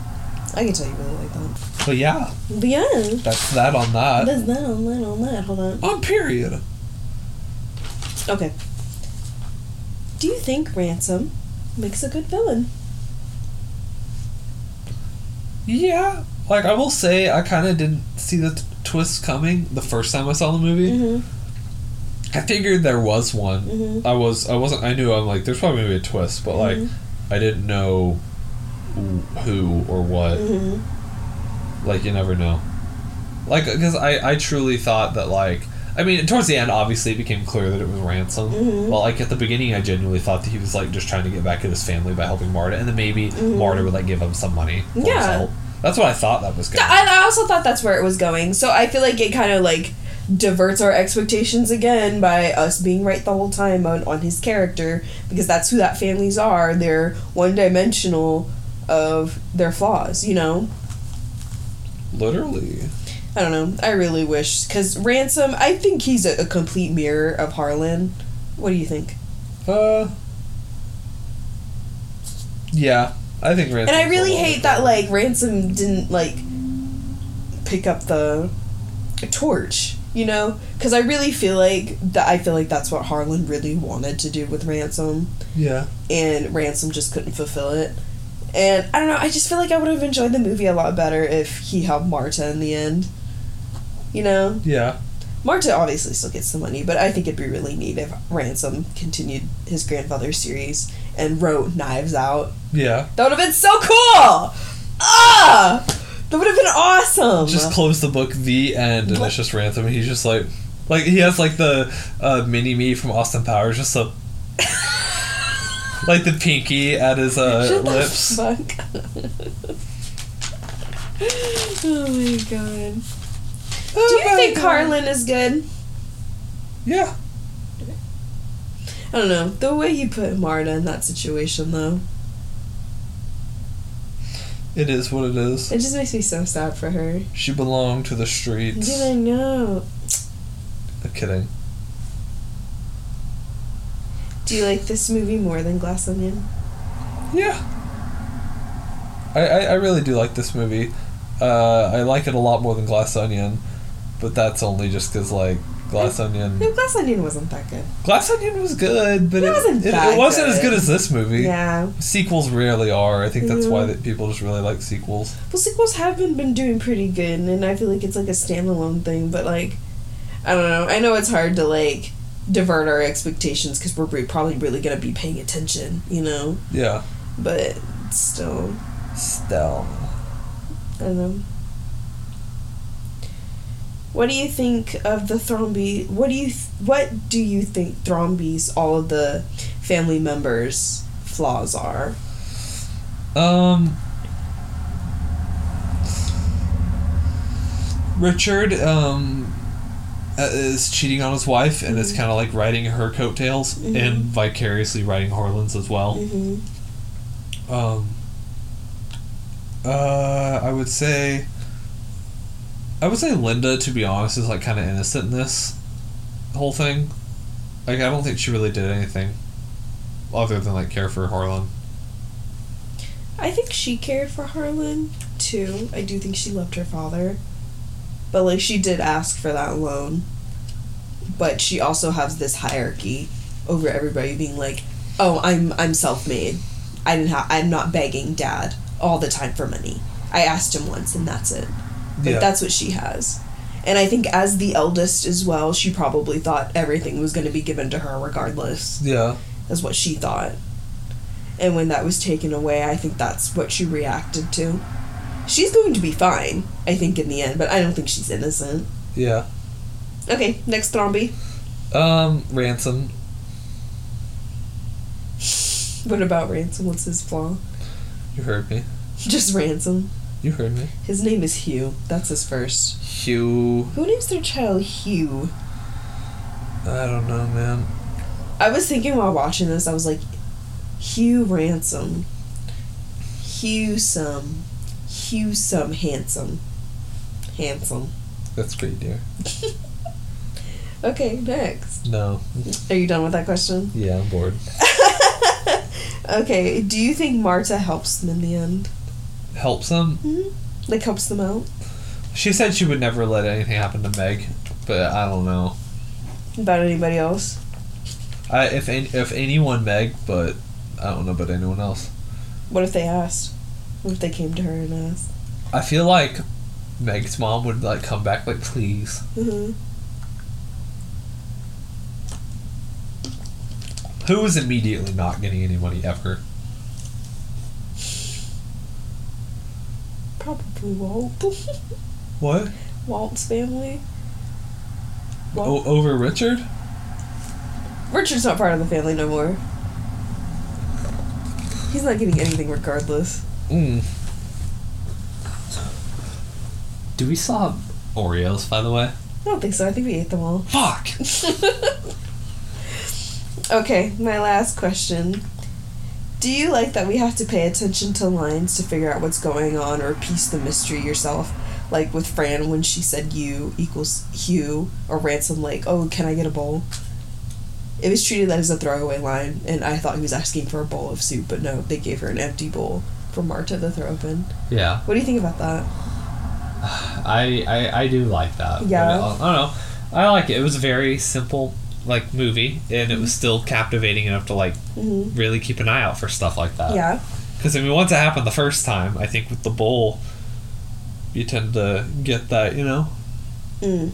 I can tell you really like that. but yeah But yeah. that's that on that That's that on that on that. Hold on. on period Okay. Do you think Ransom makes a good villain? Yeah, like I will say, I kind of didn't see the t- twist coming the first time I saw the movie. Mm-hmm. I figured there was one. Mhm. I was, I wasn't, I knew I'm like, there's probably gonna be a twist, but like, Mhm. I didn't know who or what. Mm-hmm. Like, you never know. Like, because I, I truly thought that like. I mean, towards the end, obviously, it became clear that it was ransom. Mhm. Well, like at the beginning, I genuinely thought that he was like just trying to get back at his family by helping Marta, and then maybe Mhm. Marta would like give him some money. For his Yeah. That's what I thought that was going. I, I also thought that's where it was going. So I feel like it kind of like diverts our expectations again by us being right the whole time on, on his character because that's who that families are. They're one dimensional of their flaws, you know? Literally. I don't know. I really wish. Because Ransom, I think he's a, a complete mirror of Harlan. What do you think? Uh. Yeah, I think ransom. And I really hate that, like, Ransom didn't, like, pick up the torch, you know? Because I really feel like that. I feel like that's what Harlan really wanted to do with Ransom, Yeah. and Ransom just couldn't fulfill it. And I don't know. I just feel like I would have enjoyed the movie a lot better if he helped Marta in the end. You know, Yeah. Marta obviously still gets the money, but I think it'd be really neat if Ransom continued his grandfather series and wrote Knives Out. Yeah. That would have been so cool! Ah! That would have been awesome! Just close the book, the end, and it's just ransom. And he's just like, like he has like the uh, mini me from Austin Powers, just so. [LAUGHS] like the pinky at his uh, lips. [LAUGHS] oh my god. Do you think Harlan is good? Yeah. I don't know. The way you put Marta in that situation, though, It is what it is. it just makes me so sad for her. She belonged to the streets. Did I know? I'm kidding. Do you like this movie more than Glass Onion? Yeah. I, I, I really do like this movie. Uh, I like it a lot more than Glass Onion, but that's only just because like Glass Onion. No, Glass Onion wasn't that good. Glass Onion was good, but It it, wasn't it, it wasn't as good. good as this movie. Yeah. Sequels rarely are. I think that's why that people just really like sequels. Well, sequels haven't been doing pretty good, and I feel like it's like a standalone thing. But like, I don't know. I know it's hard to like divert our expectations because we're probably really gonna be paying attention, you know. Yeah. But still, Still. I don't know. What do you think of the Thrombey? What do you th- What do you think Thrombey's all of the family members' flaws are? Um. Richard um uh, is cheating on his wife and is Mhm. kind of like riding her coattails Mhm. and vicariously riding Harlan's as well. Mm-hmm. Um. Uh, I would say. I would say Linda, to be honest, is like kind of innocent in this whole thing. Like, I don't think she really did anything other than like care for Harlan. I think she cared for Harlan too. I do think she loved her father. But like she did ask for that loan. But she also has this hierarchy over everybody being like, "Oh, I'm I'm self-made. I didn't have I'm not begging dad all the time for money. I asked him once and that's it." Like Yeah. that's what she has. And I think as the eldest as well, she probably thought everything was going to be given to her regardless Yeah. is what she thought. And when that was taken away, I think that's what she reacted to. She's going to be fine, I think, in the end, but I don't think she's innocent. Yeah. Okay, next Thrombey. Um, Ransom. What about Ransom? What's his flaw? You heard me. Just Ransom. You heard me. His name is Hugh. That's his first. Hugh. Who names their child Hugh? I don't know, man. I was thinking while watching this, I was like, Hugh Ransom. Hugh some. Hugh some handsome. Handsome. That's great, dear. [LAUGHS] Okay, next. No. Are you done with that question? Yeah, I'm bored. [LAUGHS] okay, do you think Marta helps them in the end? Helps them. Mm-hmm. Like helps them out? She said she would never let anything happen to Meg, but I don't know. About anybody else? I if any, if anyone Meg, but I don't know about anyone else. What if they asked? What if they came to her and asked? I feel like Meg's mom would like come back like please. Mm-hmm. Who is immediately not getting any money ever? Probably Walt. [LAUGHS] What? Walt's family. O- over Richard? Richard's not part of the family no more. He's not getting anything regardless. Mm. Do we still have Oreos, by the way? I don't think so. I think we ate them all. Fuck! [LAUGHS] Okay, my last question. Do you like that we have to pay attention to lines to figure out what's going on or piece the mystery yourself? Like with Fran when she said you equals Hugh or Ransom like, oh, can I get a bowl? It was treated as a throwaway line, and I thought he was asking for a bowl of soup, but no, they gave her an empty bowl for Marta to throw open. Yeah. What do you think about that? [SIGHS] I, I, I do like that. Yeah. Uh, I don't know. I like it. It was a very simple like movie, and it was still captivating enough to like Mm-hmm. really keep an eye out for stuff like that. Yeah. Because I mean, once it happened the first time, I think with the bowl, you tend to get that. You know. Mm.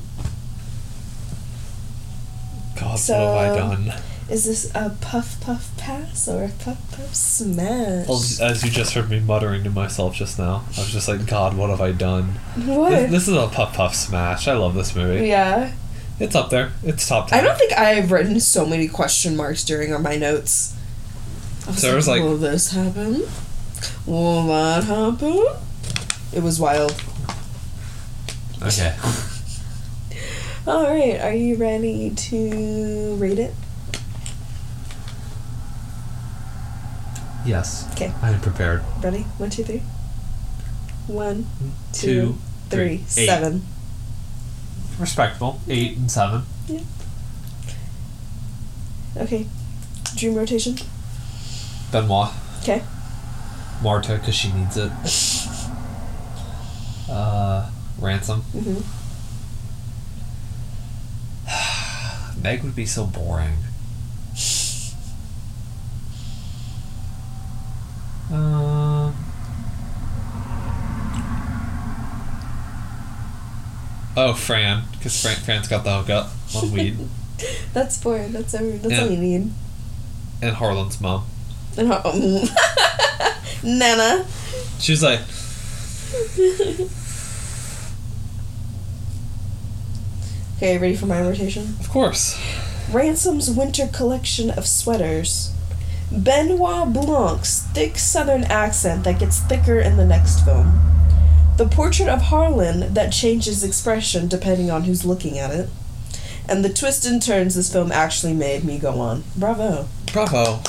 God, So- what have I done? Is this a puff puff pass or a puff puff smash? Well, as you just heard me muttering to myself just now, I was just like, God, what have I done? what? This, this is a puff puff smash. I love this movie. yeah. It's up there. It's top ten. I don't think I've written so many question marks during my notes. I was So it was like- will this happen? Will that happen? It was wild. Okay. [LAUGHS] All right, are you ready to rate it? Yes. Okay. I'm prepared. Ready? One, two, three. One, Two, two, three, three, eight. seven. Respectable. Eight and seven. Okay. Dream rotation. Benoit. Okay. Marta, because she needs it. [LAUGHS] Uh, Ransom. Mm-hmm. [SIGHS] Meg would be so boring. [SIGHS] Uh, oh, Fran, because Fran, Fran's got the hookup on weed, [LAUGHS] That's four. That's every. That's all you need. and Harlan's mom. And ho- um, [LAUGHS] Nana. She was like, [LAUGHS] Okay, ready for my rotation? "Of course." Ransom's winter collection of sweaters. Benoit Blanc's thick southern accent that gets thicker in the next film. The portrait of Harlan that changes expression depending on who's looking at it. And the twists and turns this film actually made me go on. Bravo. Bravo.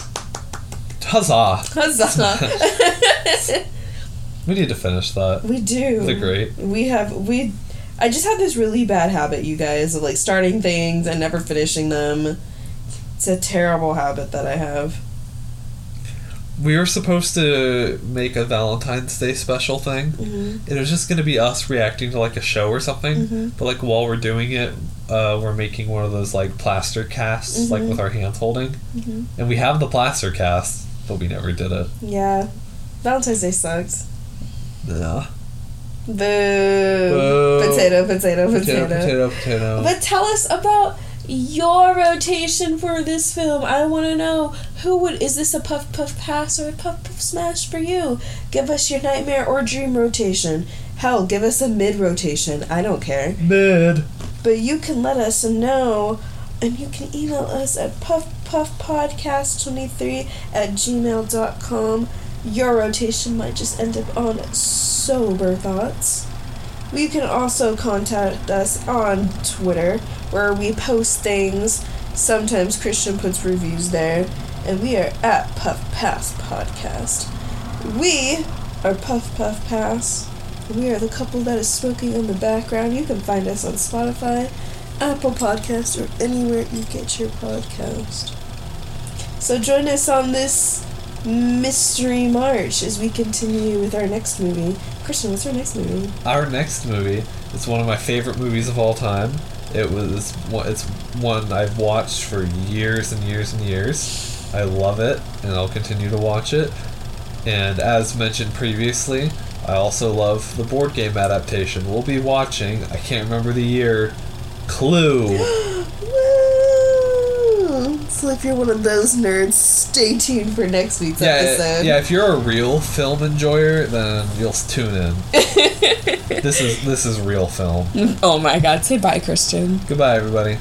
Huzzah. Huzzah. [LAUGHS] [LAUGHS] We need to finish that. we do. They're great. We have we I just have this really bad habit, you guys, of like starting things and never finishing them. It's a terrible habit that I have. We were supposed to make a Valentine's Day special thing. Mm-hmm. It was just going to be us reacting to like a show or something. Mhm. But like while we're doing it, uh, we're making one of those like plaster casts, like Mhm. with our hands holding. Mhm. And we have the plaster cast, but we never did it. Yeah. Valentine's Day sucks. Yeah. Boo. Boo. Potato, potato, potato. Potato, potato, potato. But tell us about your rotation for this film. I want to know who would is this a puff puff pass or a puff puff smash for you? Give us your nightmare or dream rotation. Hell, give us a mid rotation. I don't care. Mid. But you can let us know and you can email us at puffpuffpodcast23 at gmail.com. Your rotation might just end up on Sober Thoughts. You can also contact us on Twitter where we post things. Sometimes Christian puts reviews there. And we are at Puff Pass Podcast. We are Puff Puff Pass. We are the couple that is smoking in the background. You can find us on Spotify, Apple Podcast, or anywhere you get your podcast. So join us on this mystery march as we continue with our next movie. Christian, what's our next movie? Our next movie is one of my favorite movies of all time. It was it's one I've watched for years and years and years. I love it, and I'll continue to watch it. And as mentioned previously, I also love the board game adaptation. We'll be watching. I can't remember the year. Clue. [GASPS] [GASPS] So if you're one of those nerds, stay tuned for next week's Yeah, episode. yeah. If you're a real film enjoyer, then you'll tune in. [LAUGHS] this is this is real film. Oh my god, say bye, Christian. Goodbye, everybody.